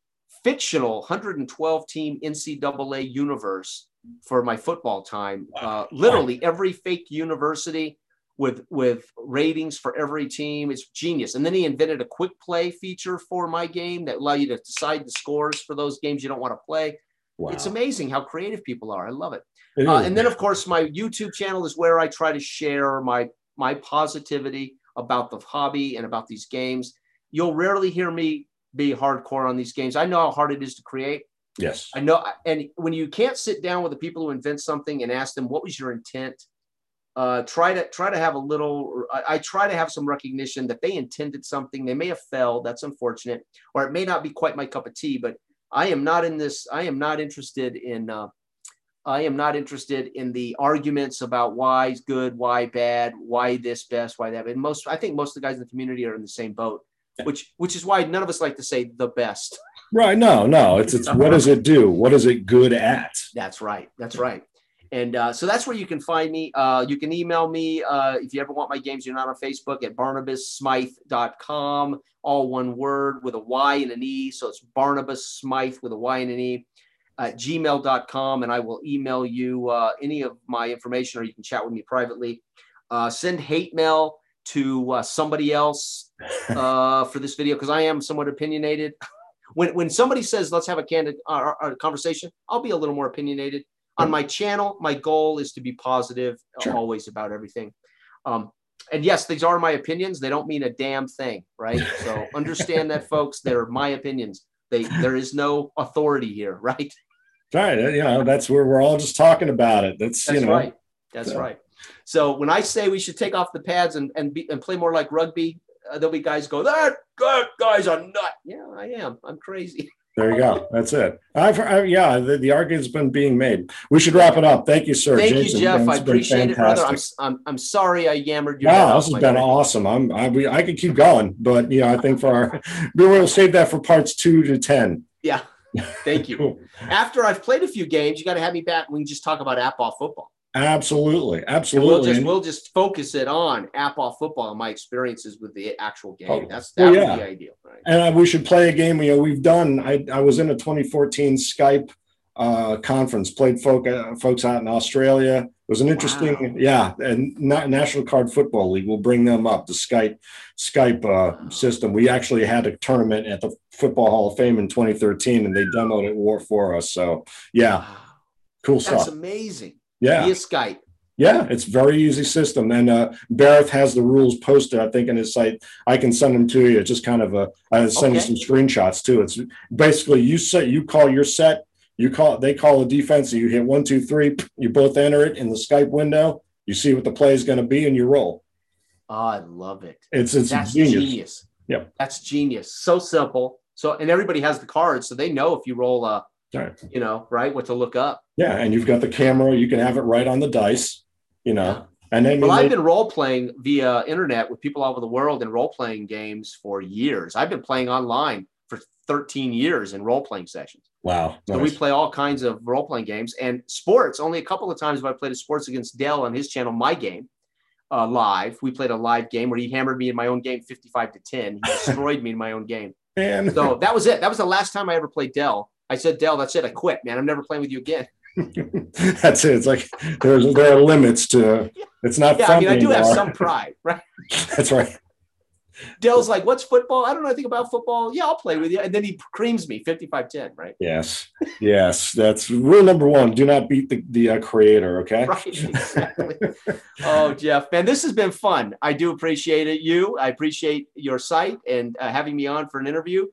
fictional 112 team NCAA universe for my football time. Uh, literally every fake university with with ratings for every team. It's genius. And then he invented a quick play feature for my game that allow you to decide the scores for those games you don't want to play. Wow. It's amazing how creative people are. I love it. It Uh, and then, of course, my YouTube channel is where I try to share my my positivity about the hobby and about these games. You'll rarely hear me be hardcore on these games. I know how hard it is to create. yes. I know, and when you can't sit down with the people who invent something and ask them what was your intent, uh, try to try to have a little. I, I try to have some recognition that they intended something. They may have failed. That's unfortunate, or it may not be quite my cup of tea. But I am not in this. I am not interested in. Uh, I am not interested in the arguments about why is good, why bad, why this best, why that. And most, I think most of the guys in the community are in the same boat, which which is why none of us like to say the best. Right. No, no. It's it's what does it do? What is it good at? That's right. That's right. And uh, so that's where you can find me. Uh, you can email me uh, if you ever want my games. You're not on Facebook at barnabassmythe.com, all one word with a Y and an E. So it's Barnabas Smythe with a Y and an E at gmail.com. And I will email you uh, any of my information or you can chat with me privately. Uh, send hate mail to uh, somebody else uh, for this video because I am somewhat opinionated. when, when somebody says, let's have a candid uh, conversation, I'll be a little more opinionated on my channel my goal is to be positive Sure. always about everything. Um, and yes these are my opinions. They don't mean a damn thing right? So understand that folks they're my opinions. They there is no authority here right? Right. You know, that's where we're all just talking about it. That's, that's you know, right. That's so- right. So when i say we should take off the pads and and, be, and play more like rugby uh, there'll be guys go that that guy's a nut. Yeah i am. I'm crazy there you go. That's it. I've, I, yeah, the, the argument's been being made. We should wrap it up. Thank you, sir. thank Jason. you jeff i appreciate it brother I'm. I'm i'm sorry i yammered your head Yeah, this has been awesome. I'm, I, we, I could keep going, but you know, I think for our, we will save that for parts two to 10. yeah thank you Cool. after I've played a few games, you got to have me back. We can just talk about APBA football. Absolutely. And we'll Absolutely. just we'll just focus it on APBA football and my experiences with the actual game. Oh, That's that well, would be ideal. Right? and we should play a game. You know, we've done. I, I was in a 2014 Skype uh, conference. Played folk, uh, folks out in Australia. It was an interesting, Wow. yeah. And Na- National Card Football League. We'll bring them up. The Skype Skype uh, system. We actually had a tournament at the Football Hall of Fame in 2013, and they demoed it war for us. So yeah, cool That's stuff. That's amazing. Yeah. Via Skype. Yeah, it's very easy system. And uh, Barrett has the rules posted, I think, in his site. I can send them to you. It's just kind of a, I send you some screenshots too. It's basically you set, you call your set, you call, they call a defense, you hit one, two, three. You both enter it in the Skype window. You see what the play is going to be, and you roll. Oh, I love it. It's it's That's genius. genius. Yep. That's genius. So simple. So and everybody has the cards, so they know if you roll a, Right. you know, right, what to look up. Yeah, and you've got the camera. You can have it right on the dice. You know, Yeah. and then Well, I've been role playing via internet with people all over the world in role playing games for years. I've been playing online for 13 years in role playing sessions. wow, So nice. we play all kinds of role playing games and sports. Only a couple of times have I played a sports against Dell on his channel, my game, uh, live. We played a live game where he hammered me in my own game 55 to 10. He destroyed me in my own game. and So that was it. That was the last time I ever played Dell. I said, Dell, that's it. I quit, man. I'm never playing with you again. that's it. It's like there's there are limits to. It's not Yeah, fun I mean, I do have some pride, right? That's right. Dell's like, "What's football? I don't know anything about football. Yeah, I'll play with you." And then he creams me 55-10, right? Yes, yes, that's rule number one. Do not beat the the uh, creator. Okay. Right. Exactly. oh, Jeff, man, this has been fun. I do appreciate it. You, I appreciate your site and uh, having me on for an interview.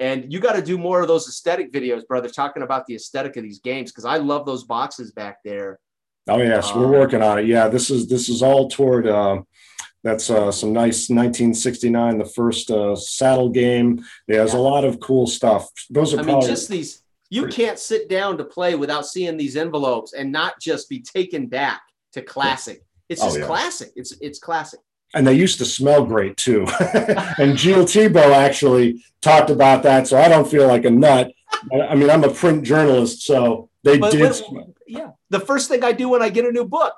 And you got to do more of those aesthetic videos, brother, talking about the aesthetic of these games because I love those boxes back there. Oh yes, we're working on it. Yeah, this is this is all toward. Uh, that's uh, some nice 1969, the first uh, saddle game. There's yeah. a lot of cool stuff. Those are I mean, just these. You can't sit down to play without seeing these envelopes and not just be taken back to classic. It's just oh, yeah. classic. It's it's classic. And they used to smell great too. and Gil Tebow actually talked about that, so I don't feel like a nut. I mean, I'm a print journalist, so they but, did. But, yeah, the first thing I do when I get a new book.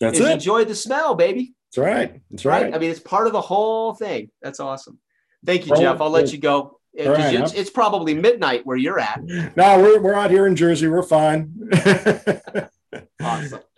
That's it. Enjoy the smell, baby. That's right. That's right. right. I mean, it's part of the whole thing. That's awesome. Thank you, Jeff. I'll let you go. Right, it's, it's, probably midnight where you're at. No, we're, we're out here in Jersey. We're fine.